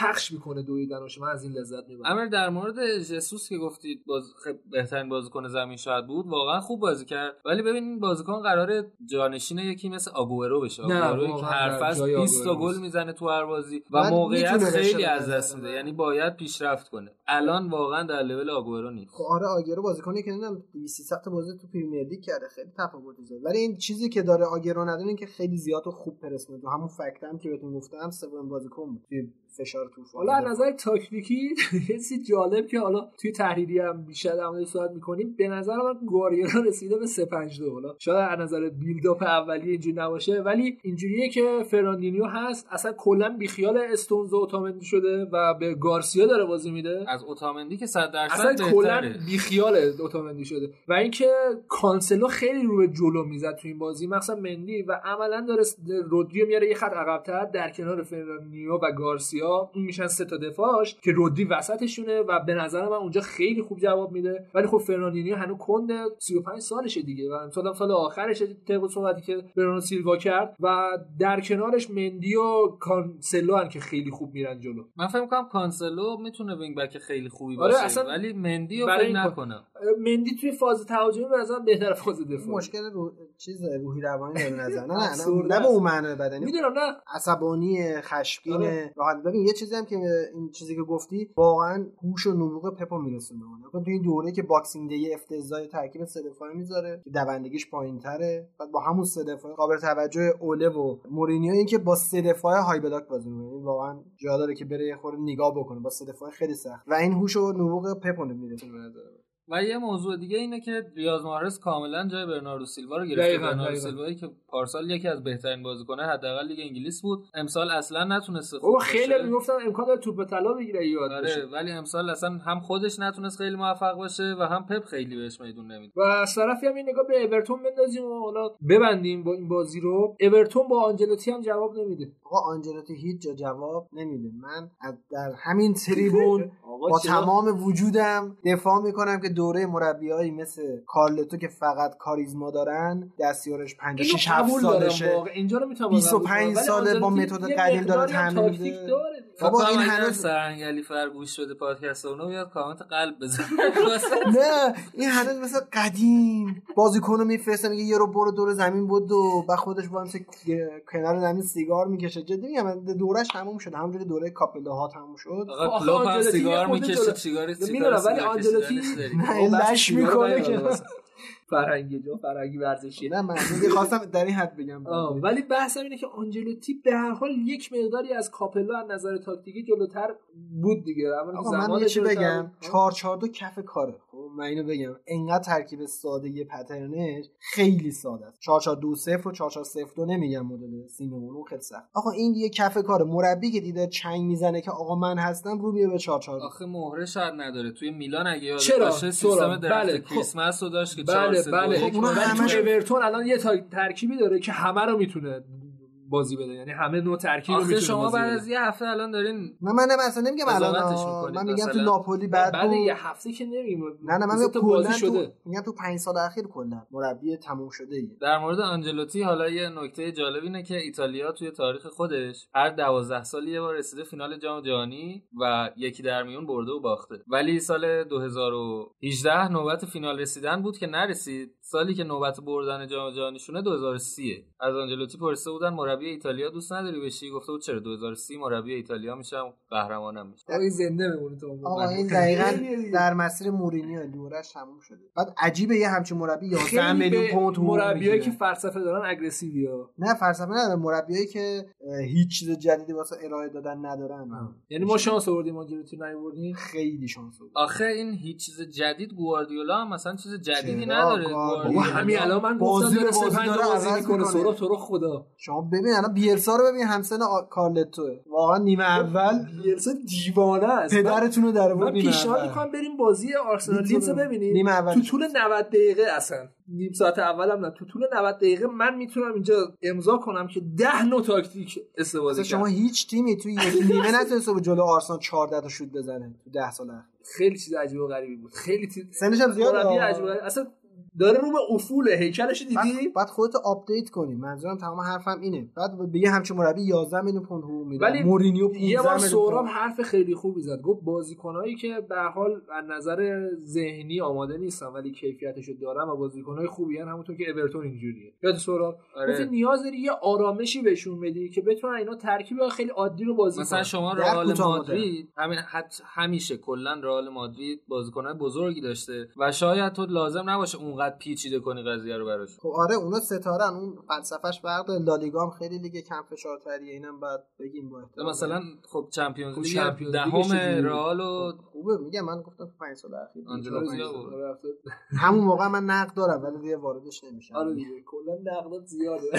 پخش می‌کنه دویدنش. من از این لذت می‌برم. امیر در مورد جسوس که گفتید باز خب بهترین بازیکن زمین شاید بود واقعا خوب بازی کرد. ولی ببین این بازیکن قراره جانشین یکی مثل آگورو بشه. نه، آگوروی که هر فصل جای 20 تا گل. می‌زنه تو هر بازی و موقعیت خیلی از دست. میده یعنی باید پیشرفت کنه. الان واقعا در لول آگورو نیست. خب آره آگرو بازیکنی که نمی‌دونم 200 تا بازی تو پریمیر لیگ کرده. خیلی تفاوت داره ولی این چیزی که داره آگرو نداره که خیلی زیاد و خوب پرس می‌کنه همون fact هم که بهتون گفتم سوم بازیکن بود. توی فشار تو حالا از نظر تاکتیکی [LAUGHS] یه چیزی جالب که حالا توی تحریری هم بیشتر در صحبت می‌کنیم به نظر من گواردیولا رسیده به 3 5 2 حالا شاید از نظر build up اولیه اینجوری نباشه ولی اینجوریه که فرناندینیو هست. اصلا کلا بیخیال استونز و اوتامندی شده و به گارسیا داره بازی میده. از اوتامندی که 100 درصد اصلا کلا بهتره. بیخیال اوتامندی شده. و اینکه کانسلو خیلی رو به جلو می‌زد تو این بازی مثلا مندی و عملا داره رودریو میاره یه خط عقبتر در کنار فرناندینیو و گارسیا. این میشن سه تا دفاعش که رودری وسطشونه و به نظر من اونجا خیلی خوب جواب میده. ولی خب فرناندینیو هنوز کنده 35 سالشه دیگه و امسال هم سال آخرشه طبق صحبتی که برناردو سیلوا کرد و در کنارش مندی و کانسلو هن که خیلی خوب میرن جلو. من فکر می‌کنم کانسلو می‌تونه wing back خیلی خوبی آره، باشه اصلا ولی مندی رو برای نکنم. مندی توی فاز تهاجمی به نظرم بهتر فاز دفاعی مشکل رو... چیز روحی روانی داره نظر. نه نه نه, به. اون معنی بدنی. می‌دونم نه. عصبانی خشمگین آره. راحت ببین یه چیزی هم که این چیزی که گفتی واقعا هوش و نبوغ پپو میرسونه اون. تو این دوره که باکسینگ دی افتضاح ترکیب سه می‌ذاره که دوندگیش پایینتره. بعد با همون سه قابل توجه اوله و مورینیو این که با سه دفاعه های بلاک بازی می‌کنه. واقعا جا داره که بره یه خورده نگاه بکنه. با سه خیلی سخت. و این هوش و نبوغ پپو میرسونه به نظر. و یه موضوع دیگه اینه که ریاض محرز کاملا جای برناردو سیلوا رو گرفته. برناردو. سیلوایی که پارسال یکی از بهترین بازیکنه حداقل لیگ انگلیس بود. امسال اصلا نتونسته خوب او. خیلی می‌گفتن امکان داره توپ طلا بگیره یاد آره بشه. ولی امسال اصلا هم خودش نتونست خیلی موفق باشه و هم پپ خیلی بهش میدون نمیده. و از طرفی هم این نگاه به اورتون بندازیم و حالا ببندیم با این بازی رو. اورتون با آنجلوتی هم جواب نمیده. آقا آنجلوتی هیچ جا جواب نمیده. من از در همین تریبون [LAUGHS] با؟ تمام وجودم دفاع می‌کنم که دوره مربیایی مثل کارلتو که فقط کاریزما دارن دستیارش 56 اینو 7 قبول دارم سالشه. اینجا رو می‌تونم 25 ساله با متد قدیم داره تمرین میده. بابا این هنوز سرهنگ علی فر گوش بده پادکست اونو بیاد کامنت قلب بزنه. [LAUGHS] نه این هنوز مثل قدیم. بازیکن رو میفرسته میگه یه رو برو دور زمین بود و بعد خودش با کنار زمین سیگار می‌کشه. جدی میگم دورش تموم شد. همونجوری دوره کاپلا ها تموم شد. آقا کلوب هم سیگار می‌کشه سیگار می‌دونم ولی آنجلوتی نه لش می‌کنه که. فرهنگی جو فرهنگی ورزشی نه من خواستم در این حد بگم ولی بحثم اینه که آنجلوتی به هر حال یک مقداری از کاپلا از نظر تاکتیکی جلوتر بود دیگه که من چی بگم بود. 4 4 2 کف کاره خب من اینو بگم انقدر ترکیب ساده یه پترنش خیلی ساده است 4 4 2 0 و 4 4 0 2 نمیگم مدل سیمون اون خیلی سخت آقا این یه کف کاره مربی که دیده چنگ می‌زنه که آقا من هستم رو میه به 4 4 2 آخه مهره شاید نداره توی میلان اگه یاد چرا؟ باشه. سیستم درفت بله. خب. کریسمس رو داشت که بله 4 3 بله. خب ولی همش- تو اورتون الان یه ترکیبی داره که همه رو می‌تونه بازی بده یعنی همه نوع ترکیب رو شما بازی بعد. از یه هفته الان دارین نه من اصلا نمیگم الان من میگم تو مثلا. ناپولی بعد بعد. یه هفته که نمیگم نه نه من میگم کلا بازی تو شده میگم تو 5 سال اخیر کلا مربی تموم شده ایه در مورد آنجلوتی حالا یه نکته جالب اینه که ایتالیا توی تاریخ خودش هر دوازده سالی یه بار رسیده فینال جام جهانی و یکی در میون برده و باخته ولی سال 2018 نوبت فینال رسیدن بود که نرسید سالی که نوبت بردن جام جهانیشونه 2030 از آنجلوتی پرسیده بودن مربی ایتالیا دوست نداری بشی؟ گفته بود چرا 2030 مربی ایتالیا میشم قهرمانم میشم. آقا این زنده بمونه تو. آقا این دقیقا. در مسیر مورینیو دورش تموم شده. بعد عجیبه یه همچین مربی 11 خیلی میلیون پوند مربیایی که. فلسفه دارن اگریسیوی ها نه فلسفه نداره مربیایی که هیچ چیز جدیدی واسه ارائه دادن ندارن. یعنی ما شانس آوردیم آنجلوتی نیوردیم خیلی شانس بود آخه این هیچ چیز جدید گواردیولا هم مثلا چیز جدیدی؟ نداره. بابا همین الان من بازی به داره بازی داره بازی می‌کنه. سورا تو رو خدا. شما ببین الان بیلسا رو ببین همسن آ- کارلتوه. واقعا نیمه اول بیلسا دیوانه است. پدرتون رو در آورد نیمه پیشنهاد. می‌کنم بریم بازی آرسنال. لیدز رو لیدز رو ببین. ببینید نیمه اول. تو طول 90 دقیقه اصلا. نیم ساعت اولم نه. تو طول 90 دقیقه من می‌تونم اینجا امضا کنم که 10 نوع تاکتیک استفاده اصلا شما هیچ تیمی توی یک [LAUGHS] نیمه نتونسته به جلو آرسنال 14 تا شوت بزنه تو 10 سال خیلی چیز عجیب و غریبی بود. خیلی چیز سنش هم. عجیب و غریب. اصلا داره رو به افول هیکلش دیدی؟ بعد, خودتو update کنی. منظورم تمام حرفم اینه. بعد به یه همچین مربی 11 میلیون پوند حقوق میده. ولی مورینیو 15 یه بار پوند. حرف خیلی خوبی زد. گفت بازیکنایی که به حال از نظر ذهنی آماده نیستن ولی کیفیتشو دارن و بازیکنای خوبی هن همونطور که اورتون اینجوریه. یاد سهراب؟ آره. گفت نیاز داری یه آرامشی بهشون بدی که بتونن اینا ترکیب خیلی عادی رو بازی مثلا کنن. شما در رئال مادرید همین حت همیشه کلا رئال مادرید بازیکنهای بزرگی داشته و شاید تو لازم نباشه اونقدر پیچیده کنی قضیه رو براش. خب آره اونا ستارن. اون فلسفهش فرق داره. لالیگا هم خیلی لیگ کم فشارتریه. اینم بعد بگیم با احترام. مثلا خب چمپیونز خب لیگ دهم؟ رئال و خوبه. میگم من گفتم تو 5 سال اخیر. همون موقع من نقد دارم ولی دیگه واردش نمیشم. آره دیگه. کلا نقدات زیاده. [LAUGHS]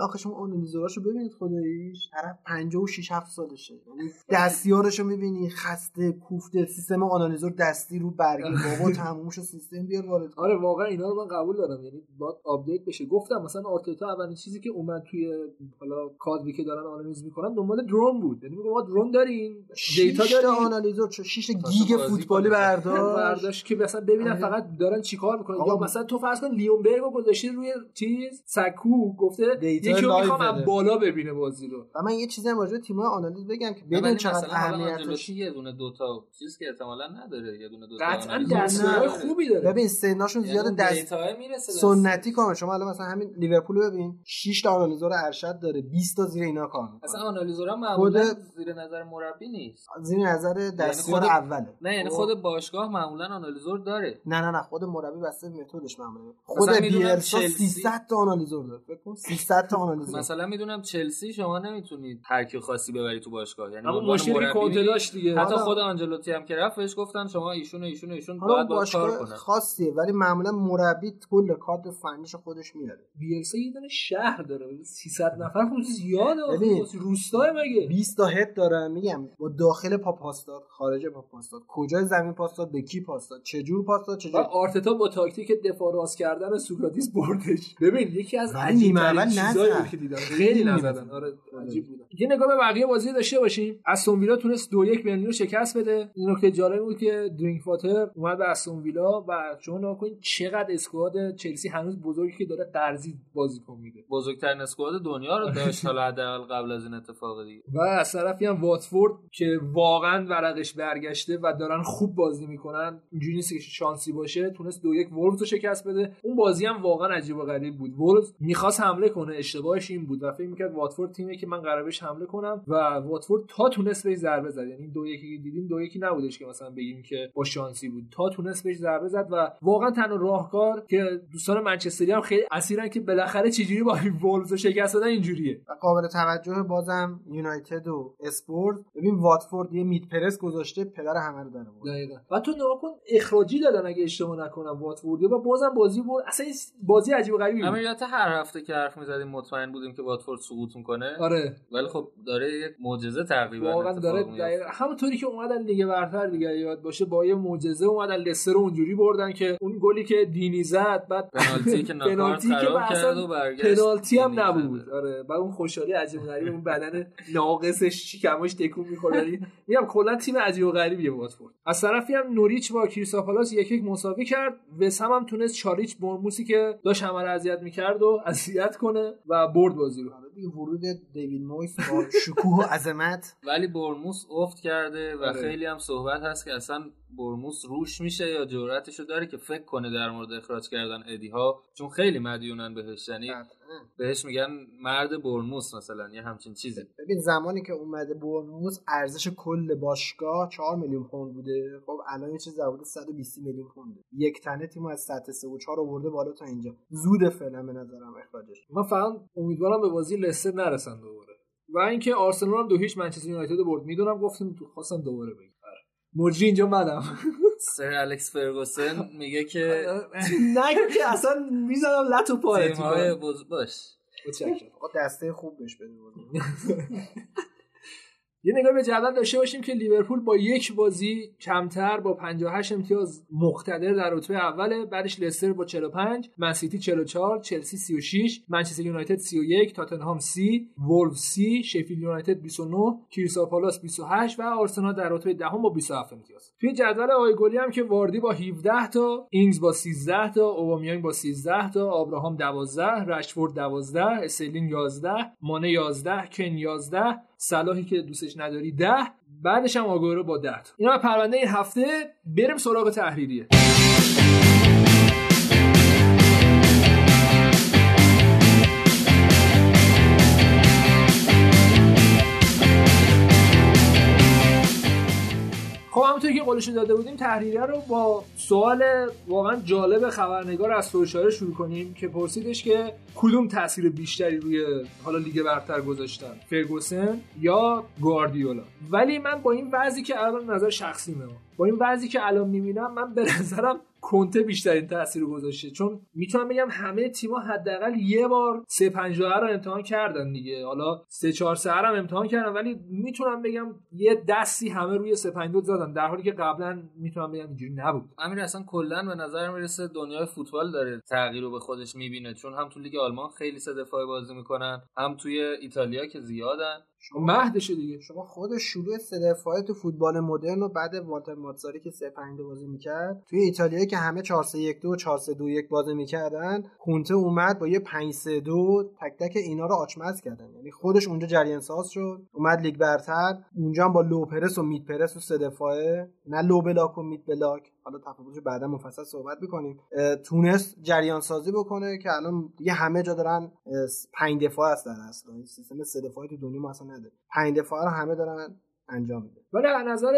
آخه شما آنالیزوراشو ببینید خداییش. طرف 56 7 سالشه. یعنی دستیارشو می‌بینی خسته کوفته سیستم آنالیزور دستی رو برگه بابا [LAUGHS] تمومشو سیستم بیار وارد. آره واقعا اینا رو من قبول دارم. یعنی باید update بشه. گفتم مثلا آرتتا اولین چیزی که اومد توی حالا کادری که دارن آنالیز می‌کنن دنبال drone بود. یعنی میگه ما drone داریم data داریم آنالیزور چه شیش gig بازی فوتبالی. برداشت. برداشت که مثلا ببینن آره. فقط دارن چیکار می‌کنن. یا مثلا تو فرض کن لیونبرگ رو گذاشتی روی چیز سکو گفته دیتا یکی رو می‌خوام از. بالا ببینه بازی رو. و من یه چیزی هم راجع به تیم‌های آنالیز بگم که بدون چقدر اهمیتش یه دونه دوتا چیز که احتمالا نداره یه دونه دوتا قطعا آنالیزور دستیار نداره. خوبی داره. ببین سناشون یعنی زیاد دست. سنتی کار شما الان مثلا همین لیورپول رو ببین 6 تا آنالیزور ارشد داره 20 تا زیر اینا کار می‌کنه. اصلا آنالیزورا معمولا زیر نظر مربی نیست. زیر نظر دستیار خود- اوله. نه یعنی خب؟ خود باشگاه معمولا آنالیزور داره. نه نه نه خود مربی بسته به متدش معموله خود بیلسا چلسی- 300 تا آنالیزور داره فکر کن 300 تا آنالیزور مثلا می‌دونم چلسی شما نمی‌تونید هر کی خاصی ببری تو باشگاه. یعنی اما کنته داشت دیگه. حتی خود آنجلوتی هم که رفت بهش گفتن شما ایشون و ایشون و ایشون باید کار باشگاه کنن. خاصیه ولی معمولا مربی کل کادر فنیش خودش میاره بیلسا یه دونه شهر داره. 300 نفر خود ببین. آخه. روستای مگه؟ 20 تا هد دارن میگم. با داخل پا پاس داد خارج پا پاس داد کجای زمین پاس داد به کی پاس داد چه جور پاس داد چه آرتتا با تاکتیک دفاع راست کردن سوکراتیس بردش. ببین یکی از عجیب اول که دیدم. خیلی نزدن. آره عجیب بود. یه نگاه به بقیه بازی داشته باشیم. استون ویلا تونست دو یک برلین رو شکست بده. این نکته جالب بود که درینک‌واتر اومد به استون ویلا و شما نگاه کنید چقدر squad چلسی هنوز بزرگی که داره قرضی بازیکن میده. بزرگترین squad دنیا رو داشت حالا حداقل قبل از این اتفاق دیگه. و از طرفی هم واتفورد که واقعا ورقش برگشته و دارن خوب بازی می‌کنن. اینجوری نیست که شانسی باشه. تونست دو یک وولفز رو شکست بده. اون بازی هم واقعا عجیب و غریب بود. وولفز می‌خواست حمله کنه. اشتباهش این بود و فکر می‌کرد واتفورد تیمی که من قرار بهش حمله کنم و واتفورد تا تونست بهش ضربه زد. یعنی دو یکی که دیدیم دو یکی نبودش که مثلا بگیم که با شانسی بود. تا تونست بهش ضربه زد و واقعا تنها راهکار که دوستان منچستری هم خیلی اسیرن که بالاخره چجوری با این وولفز رو شکست دادن اینجوریه. و قابل توجه بازم یونایتد و اسپورت. ببین واتفورد یه مید پرس گذاشته پدر همه رو در آورد. دقیقا. و تو نگاه کن اخراجی دادن اگه اشتباه نکنم واتفوردی و بازم بازی برد. اصلا این بازی عجیب غریبی بود. یادت هر هفته که حرف می‌زدیم مطمئن بودیم که واتفورد سقوط می‌کنه. آره. ولی خب داره یک معجزه تقریبا واقعا داره همونطوری که اومدن لیگ برتر دیگه یاد باشه با یه معجزه اومدن لستر اونجوری بردن که اون گلی که دینی زد بعد پنالتی که [LAUGHS] پنالتی که اصلا و پنالتی هم نبود. آره. بعد اون خوشحالی عجیب و غریب اون بدن ناقصش چیکماش تکون می‌خوره یعنی میگم کلا تیم عجیب و غریبیه واتفورد. از طرفی هم نوریچ با کریستال پالاس یک یک مساوی کرد. وسام هم تونست چاریچ برموسی که داشت همه اذیت می‌کرد و اذیت کنه و برد بازی رو. ورود دیوید مویس با شکوه و عظمت. ولی برموس افت کرده و آره. خیلی هم صحبت هست که اصلا برموس روش میشه یا جرأتشو داره که فکر کنه در مورد اخراج کردن ادی ها چون خیلی مدیونن بهش. یعنی بهش میگن مرد برموس مثلا یه همچین چیزی. ببین زمانی که اومده برنوس ارزش کل باشگاه 4 میلیون پوند بوده. خب الان یه چیز در حدود 120 میلیون پونده یک تنه تیمو از سطح 3 و 4 آورده بالا تا اینجا. زود فعلا به نظرم اخراجش. من فقط امیدوارم به بازی لستر نرسن دوباره. و اینکه آرسنال هم دو هیچ منچستر یونایتد رو برد. می‌دونم گفتیم تو خواستم دوباره بگم آره. مجری اینجا منم. سر الکس فرگوسن میگه که [LAUGHS] نگو که اصلا می‌زنم لتو پاره بز باش. دسته خوب بهش بده. [LAUGHS] یه نگاه به جدول داشته باشیم که لیورپول با یک بازی کمتر با 58 امتیاز مقتدر در رتبه اوله بعدش لستر با 45 منسیتی 44 چلسی 36 منچستر یونایتد 31 تاتنهام 30 وولف 30 شفیلد یونایتد 29 کریستال پالاس 28 و آرسنال در رتبه دهم با 27 امتیاز. توی جدول آقای گلی هم که واردی با 17 تا اینگز با 13 تا اوبامیانگ با 13 تا آبراهام 12 رشفورد 12 استرلینگ 11 مانه 11 کن 11 صلاحی که دوستش نداری 10 بعدش هم آگورو با 10 تا. اینا پرونده این هفته بریم سراغ تحریریه. خب همونطور که قولش داده بودیم تحریریه رو با سوال واقعا جالب خبرنگار از سوشاره شروع کنیم که پرسیدش که کدوم تاثیر بیشتری روی حالا لیگ برتر گذاشتن فرگوسن یا گواردیولا؟ ولی من با این وضعی که الان نظر شخصی ما با این وضعی که الان می‌بینم من به نظرم کنته بیشترین تاثیر گذاشته. چون می‌تونم بگم همه تیم‌ها حداقل یه بار 3 5 رو امتحان کردن دیگه. حالا 3 4 3 هم امتحان کردن ولی می‌تونم بگم یه دستی همه روی 3 5 زدن. در حالی که قبلا می‌تونم بگم اینجوری نبود. امیر اصلا کلا به نظر می‌رسه دنیای فوتبال داره تغییر رو به خودش می‌بینه. چون هم تو لیگ آلمان خیلی سه دفاعی بازی می‌کنن هم توی ایتالیا که زیادن. مهدشه دیگه. شما خود شروع سه تو فوتبال مدرن و بعد والتر ماتزاری که 3 5 بازی می‌کرد. توی ایتالیا که همه 4 3 1 2 و 4 3 2 1 بازی می‌کردن کونته اومد با یه 5 3 2 تک تک اینا رو آچمز کردن. یعنی خودش اونجا جریان ساز شد اومد لیگ برتر. اونجا هم با low press و mid press و سه دفاعه. نه low block و mid block حالا تفاوتش بعدا مفصل صحبت می‌کنیم. تونست جریان سازی بکنه که الان دیگه همه جا دارن پنج دفاع است در اصل این سیستم سه دفاعی تو دنیا ما اصلا نداره. پنج دفاع رو همه دارن انجام میده ولی از نظر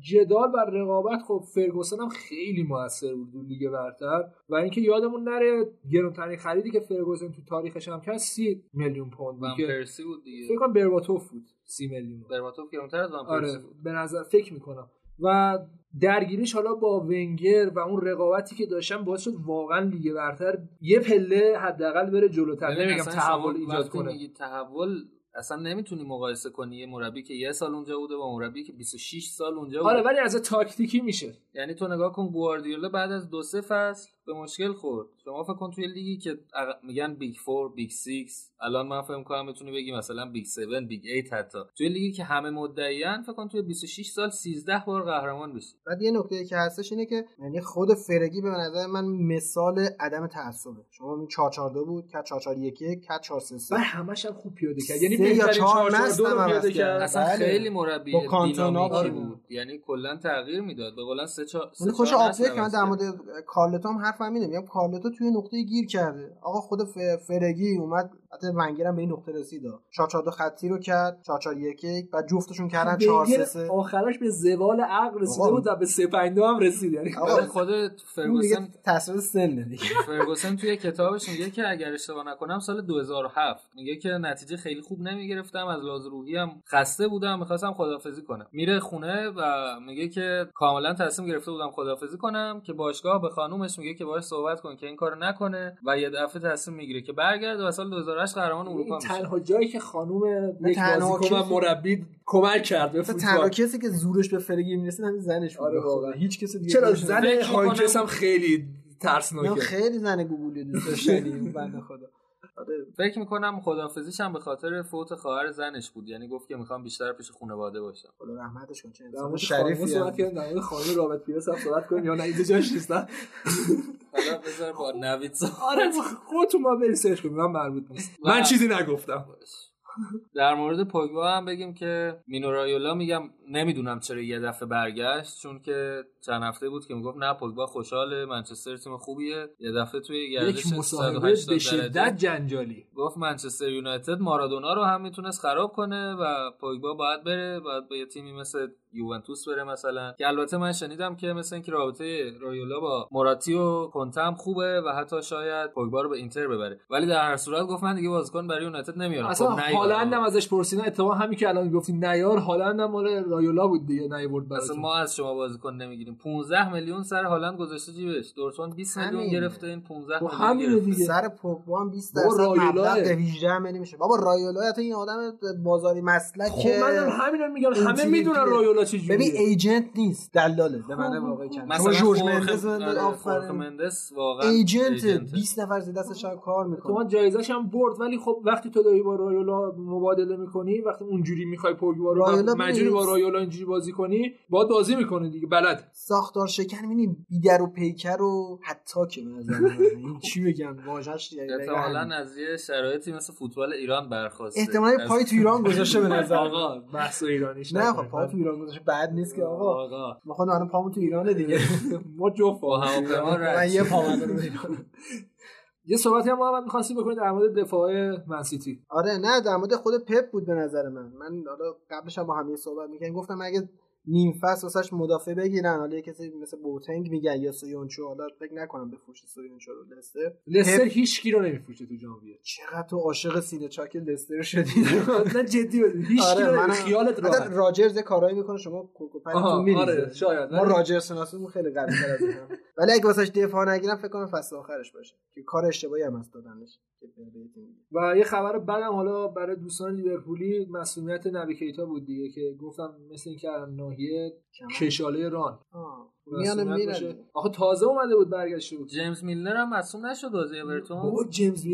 جدال و رقابت خب فرگوسن هم خیلی موثر بود تو لیگ برتر. و اینکه یادمون نره گرونترین خریدی که فرگوسن تو تاریخش هم کرد 30 میلیون پوند بود که پرسی بود دیگه. فکر کنم برباتوف بود 30 میلیون. برباتوف گرونتر از آره بود. به نظر فکر می‌کنم. و درگیریش حالا با ونگر و اون رقابتی که داشتن باعث شد واقعا لیگ برتر یه پله حداقل بره جلوتر نمیگم تحول ایجاد کنه. تحول اصلا نمی‌تونی مقایسه کنی یه مربی که یه سال اونجا بوده با مربی که 26 سال اونجا بوده. آره ولی از تاکتیکی میشه. یعنی تو نگاه کن گواردیولا بعد از دو سه فصل به مشکل خورد. شما فکر کن توی لیگی که اق- میگن big four big six الان من فکر کنم بتونی بگی مثلا big 7 big 8 حتی. توی لیگی که همه مدعیان فکر کن توی 26 سال 13 بار قهرمان بشی. بعد یه نکته که هستش اینه که یعنی خود فرگی به نظر من مثال عدم تعصبه. شما این 442 بود که 4411 که 433 و همش هم خوب پیاده کرد. یعنی بهترین چهار 4 نسل رو هم پیاده کرد. اصلا بله. خیلی مربی با کانتونا دینامیکی بود. بود یعنی کلا تغییر می‌داد. به قولن سه چهار سه اون خوش آپدیت نسل که من عوض در کارلتو هم اینه میگم کارلتو توی نقطه گیر کرده. آقا خود ف- فرگی اومد حتی ونگر هم به این نقطه رسید. 442 خطی رو کرد 4411 بعد جفتشون کردن ونگر 433 آخرش به زوال عقل رسیده. بود و به 352 هم رسید. یعنی خود فرگوسن تصویر سنه دیگه. [LAUGHS] فرگوسن توی کتابش میگه که اگر اشتباه نکنم سال 2007 میگه که نتیجه خیلی خوب نمی‌گرفتم از لحاظ روحی هم خسته بودم می‌خواستم خدافزی کنم. میره خونه و میگه که کاملا تصمیم گرفته بودم خدافزی کنم که باشگاه به خانومش میگه که باهاش صحبت کن که این کارو نکنه و یه دفعه تصمیم می‌گیره که برگرده و سال 2008 قهرمان اروپا این میشه. تنها جایی که خانوم یک بازیکن و کسی- مربی کمک کرد به مثلا تنها فوتبال کسی که زورش به فرگی می‌رسید همین زنش بود. آره. واقعا. هیچ کسی دیگه چرا زن هایکس هم خیلی ترسناکه. خیلی زن گوگولی دوست داشتنی [LAUGHS] بنده خدا. فکر می‌کنم خدافظیش هم به خاطر فوت خواهر زنش بود. یعنی گفت که می‌خوام بیشتر پیش خانواده باشم. خدا رحمتش کنه. چه انسان شریفی صحبت هم. کردیم در مورد خانم رابط پیرس هم صحبت کنیم یا نه؟ اینجا جاش نیست نه؟ حالا بذار با نوید صحبت آره خودتون ما برید سرچ کنیم. من مربوط نیست من چیزی نگفتم. در مورد پوگبا هم بگیم که مینو رایولا میگم نمی‌دونم چرا یه دفعه برگشت چون که چند هفته بود که می‌گفت نه پوگبا خوشحاله منچستر تیم خوبیه. یه دفعه توی گردش یک مصاحبه 180 به شدت جنجالی. گفت منچستر یونایتد مارادونا رو هم می‌تونست خراب کنه و پوگبا باید بره باید به یه تیمی مثل یوونتوس بره مثلا. که البته من شنیدم که مثل اینکه رابطه رایولا با موراتی و کنته هم خوبه و حتی شاید پوگبا رو به اینتر ببره. ولی در هر صورت گفت من دیگه بازیکن برای یونایتد نمیارم. اصلا خب نیار هالند هم ازش پرسیدن اتفاقا همین که الان گفتی نیار هالند هم مال رایولا بود دیگه نیورد اصلا براتون ما از شما بازیکن نمی‌گیریم. 15 میلیون سر هالند گذاشته جیبش. دورتموند 20 میلیون. گرفته این 15 خب میلیون سر پوگبا هم 20 بابا درصد رایولاه. مبلغ به 18 میلی میشه بابا رایولا حتی این آدم بازاری مسلک خب من همین میگم. همه. می‌دونن رایولا چجوریه ببین ایجنت نیست دلاله به معنی خب، واقعی کلمه مثلا جورج مندز آره، آفرین مندس واقعا ایجنت ایجنته. 20 نفر زیر دستش کار تو می‌کنه من جایزش هم برد ولی خب وقتی تو داری با رایولا مبادله می‌کنی وقتی اونجوری می‌خوای پوگبا رو رایولا مجبوری با. رایولا اینجوری بازی کنی باید بازی می‌کنه دیگه بلد ساختار شکن می‌بینی بیدر و پیکر و حتی که به نظر من. این چی بگم واژه‌اش دیگه احتمالاً. از یه شرایطی مثل فوتبال ایران برخواسته احتمالاً از- پای تو ایران گذاشته به [LAUGHS] نظر. آقا بحث ایرانیش نه. خب پای تو ایران گذاشته بعد نیست که آقا. آقا. ما خود الان پامون تو ایرانه دیگه. [LAUGHS] ما جفت. من یه شد. پا رو یه صحبتی هم محمد می‌خواستیم بکنید در مورد دفاع منسیتی آره نه در مورد خود پپ بود به نظر من. من حالا قبلش هم با هم یه صحبت می‌کنیم گفتم اگه نیم فصل واسش مدافع بگیرن. حالا کسی مثل بوتنگ میگن یا سویونچو حالا فکر نکنم بفروشه سویونچو رو لستر. لستر هیچ کی رو نمیفروشه تو ژانویه. چقدر تو عاشق سینه چاک لستر شدی. نه جدی بگم هیچ کی آره خیالت راحت. راجرز کارایی می‌کنه شما آها، کوکوپرتون میریزه. آره شاید. ما ولی- راجر شناسیمون خیلی قوی تر از. [LAUGHS] ولی اگه واسش دفاع نگیرم فکر کنم فصل آخرش باشه. که کار اشتباهی هم هست دادنش. و یه خبر بدم حالا برای دوستان لیورپولی مسئولیت نبی کیتا بود دیگه که گفتم مثل اینکه ناحیه. کشاله ران آه. باشه. میرن آخه تازه اومده بود برگشته بود جیمز میلنر هم مصوم نشد بازی اورتون. بابا جیمز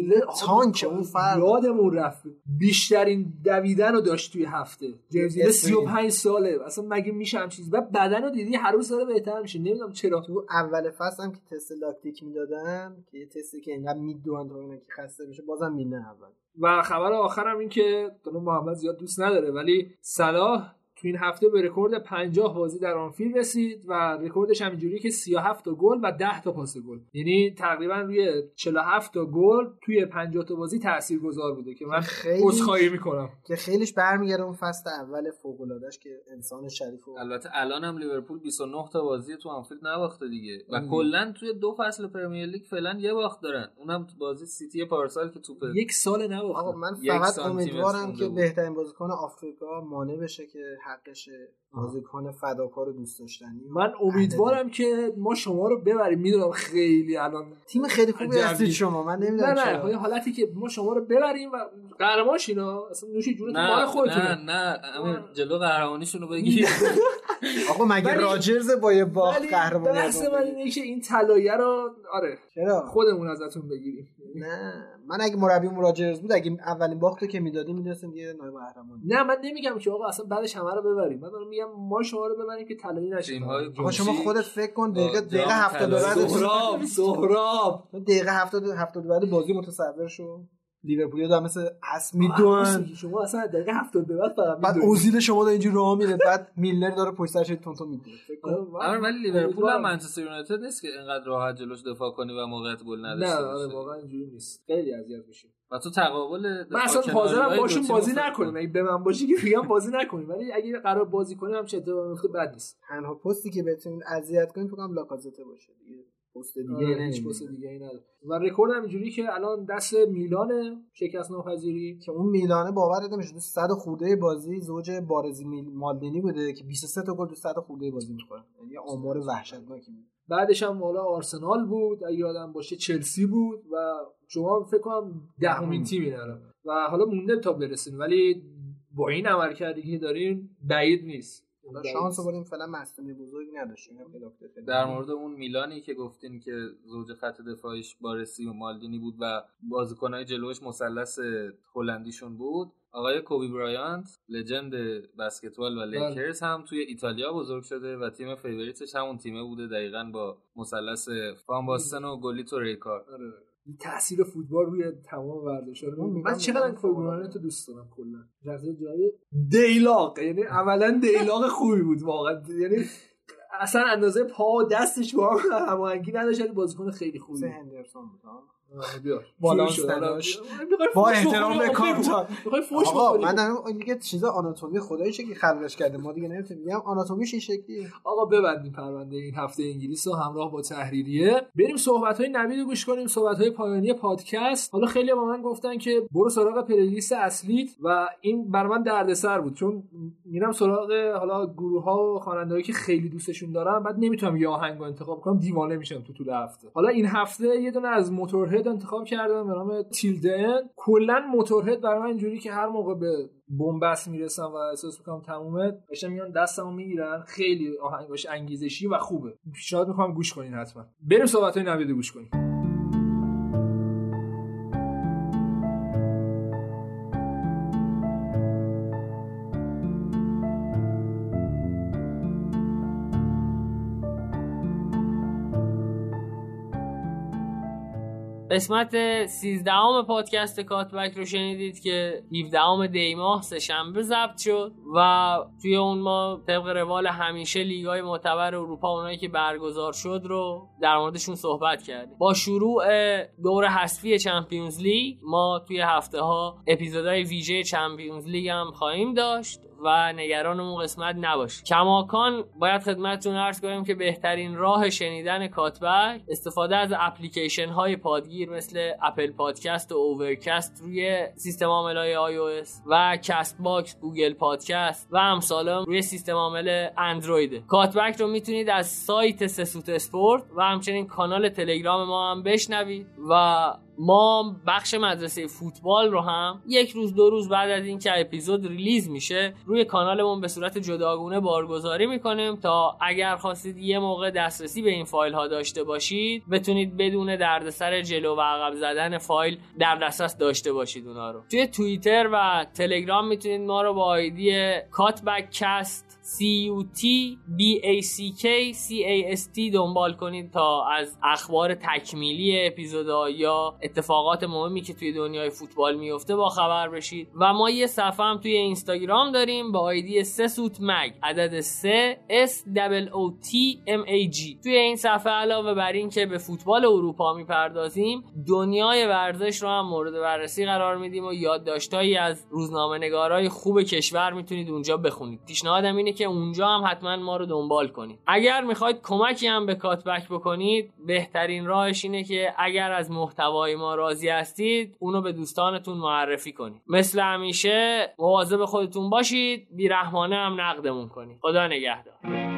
تانکه، با- اون فرق. یادمون رفت. بیشترین دویدن رو داشت توی هفته. جیمز میلر اسپرین. 35 ساله. اصلا مگه میشه هم چیز و بدن رو دیدی هر روز داره بهتر میشه. نمی‌دونم چرا. تو اول فصل هم که تست لاکتیک می‌دادن که یه تستی که اینقدر میدوان تا اینا که خسته میشه بازم میلنر اول. و خبر آخرم این که محمد زیاد دوست نداره ولی صلاح تو این هفته به رکورد 50 بازی در آنفیلد رسید و رکوردش هم اینجوریه که 37 تا گل و 10 تا پاس گل. یعنی تقریبا روی 47 تا گل توی 50 تا بازی تاثیرگذار بوده که من خیلی عذرخواهی می‌کنم. که خیلیش برمیگرده اون فصل اول فوق العاده‌اش که انسان شریف و البته الان هم لیورپول 29 تا بازی تو آنفیلد نباخته دیگه. و. کلا توی دو فصل پرمیر لیگ فعلا یه باخت دارن. اونم تو بازی سیتی پارسال که توپ یک سال نباخته. آقا من فقط امیدوارم که. بهترین بازیکن آفریقا مانع بشه که حقشه بازیکن فداکار و دوست داشتنی من امیدوارم که ما شما رو ببریم. می‌دونم خیلی الان تیم خیلی خوبی. هستید شما من نه نمی‌دونم نه چرا. یه حالتی که ما شما رو ببریم و قهرمان شینا اصلا نوش جونتون مال نه خودتونه. نه نه امیر جلو قهرمانیشون رو بگیر. [LAUGHS] [LAUGHS] آقا مگه راجرز با یه باخت ولی قهرمانی بحث من؟ اینه که این طلایه رو آره چرا؟ خودمون ازتون بگیریم. نه من اگه مربیم راجرز بود اگه اولین باختو که می‌دادیم می‌دونستیم یه نایب قهرمان نه من نمیگم که آقا اصلا بعدش همه رو ببریم. من میگم ما شما رو ببریم که طلایی نشیم آقا شما خودت فکر کن دقیقه دقیقه 70 طلایی. بعد سهراب سهراب. دقیقه 70 70 بعد بازی متصور شو. لیورپول دارن مثل راست میدون. شما اصلا دقیقه 70 به بعد فقط بعد. اوزیل شما داره اینجوری راه میره بعد میلنر داره پشت سرش تون تون میده فکر آره، ولی لیورپول هم. منچستر یونایتد نیست که اینقدر راحت جلوش دفاع کنی و موقعیت گل نداشته نه آره واقعا اینجوری نیست. خیلی اذیت میشیم. و تو تقابل من اصلا حاضرم باشون بازی نکنیم. کن. اگه به من باشی که میگم بازی نکنیم. ولی اگه قرار بازی کنیم هم چه اتفاقی میفته بد نیست. تنها پستی که بتونید اذیت کنید فکر کنم لاکازته باشه دیگه. پست دیگه آره، نمی‌بینی. هیچ پست دیگه ای نداره. و رکورد هم اینجوری که الان دست میلان شکست ناپذیری که اون میلانه باورت نمیشه تو 100 خورده بازی زوج بارزی مالدینی بوده که 23 تا گل تو 100 خورده بازی می‌خوره. یعنی یه آمار وحشتناکی بود. بعدش هم حالا آرسنال بود. اگه یادم باشه چلسی بود و شما فکر کنم دهمین تیمی الان و حالا مونده تا برسیم. ولی با این عملکردی که داریم بعید نیست. حالا شانس آوردیم فعلا مصدومی بزرگی نداشتیم در مورد اون میلانی که گفتین که زوج خط دفاعیش بارسی و مالدینی بود و بازیکنهای جلوش مثلث هلندیشون بود آقای کوبی برایانت legend بسکتبال و لیکرز هم توی ایتالیا بزرگ شده و تیم favorite ش همون تیمه بوده دقیقا با مثلث فان باستن و گلیت و ریکار آره. تاثیر فوتبال روی تمام اون من چقدر کوبرانت رو دوست دارم کلا. شخصیت جای دیلاق. یعنی عملا دیلاق خوبی بود واقعا. یعنی اصلا اندازه پا و دستش با هم هماهنگی نداشت بازیکن خیلی خوبی. هندرسون بود بالانس نداشت. با احترام؟ به فوش آقا؟ من دارم این دیگه چیزا آناتومی خداییشه که خلقش کرده. ما دیگه نمی‌تونیم میگم آناتومیش این شکلیه. آقا ببندیم پرونده این هفته انگلیس رو همراه با تحریریه. بریم صحبت های نوید رو گوش کنیم صحبت های پایانی پادکست. حالا خیلی با من گفتن که برو سراغ پلیلیست اصلیت و این بر من دردسر بود. چون میرم سراغ حالا گروه ها و خواننده‌هایی که خیلی دوستشون دارم بعد نمی‌تونم یه آهنگ رو انتخاب کنم دیوانه میشم تو طول هفته. حالا این هفته یه دونه از موتورهد انتخاب کردم به نام تیلدن کلا موتورهد برای من اینجوری که هر موقع به بنبست می‌رسم و احساس می‌کنم تمومه داشتن میان دستمو می‌گیرن خیلی آهنگاش انگیزشی و خوبه. پیشنهاد می‌کنم گوش کنین حتما. بریم صحبت های نوید رو گوش کنیم. قسمت 13 ام پادکست کات‌بک رو شنیدید که 17 ام دی ماه سهشنبه ضبط شد و توی اون ما طبق روال همیشه لیگای معتبر اروپا اونایی که برگزار شد رو در موردشون صحبت کردیم. با شروع دور حذفی چمپیونز لیگ ما توی هفته ها اپیزودهای ویژه چمپیونز لیگ هم خواهیم داشت. و نگران اون قسمت نباشید. کماکان باید خدمتتون عرض کنیم که بهترین راه شنیدن کاتبک استفاده از اپلیکیشن های پادگیر مثل اپل پادکست و اوورکست روی سیستم عامل های آی و کست باکس گوگل پادکست و امثالم روی سیستم عامل اندروید کاتبک رو می‌تونید از سایت سسوت اسپورت و همچنین کانال تلگرام ما هم بشنوید و ما بخش مدرسه فوتبال رو هم یک روز دو روز بعد از اینکه اپیزود release میشه روی کانالمون به صورت جداگونه بارگذاری می‌کنیم تا اگر خواستید یه موقع دسترسی به این فایل ها داشته باشید بتونید بدون دردسر جلو و عقب زدن فایل در دسترس داشته باشید اونا رو. توی توییتر و تلگرام می‌تونید ما رو با آیدی کاتبکست C U T B A C K C A S T دنبال کنید تا از اخبار تکمیلی اپیزودها یا اتفاقات مهمی که توی دنیای فوتبال میفته با خبر بشید. و ما یه صفحه هم توی اینستاگرام داریم با آیدی سسوت مگ عدد 3 S O T M A G. توی این صفحه علاوه بر این که به فوتبال اروپا می‌پردازیم دنیای ورزش رو هم مورد بررسی قرار میدیم و یادداشتهایی از روزنامه نگارای خوب کشور می‌تونید اونجا بخونید. پیشنهادم اینه که اونجا هم حتما ما رو دنبال کنید. اگر می‌خواید کمکی هم به کاتبک بکنید بهترین راهش اینه که اگر از محتوای ما راضی هستید اونو به دوستانتون معرفی کنید. مثل همیشه مواظب خودتون باشید بیرحمانه هم نقدمون کنید. خدا نگهدار.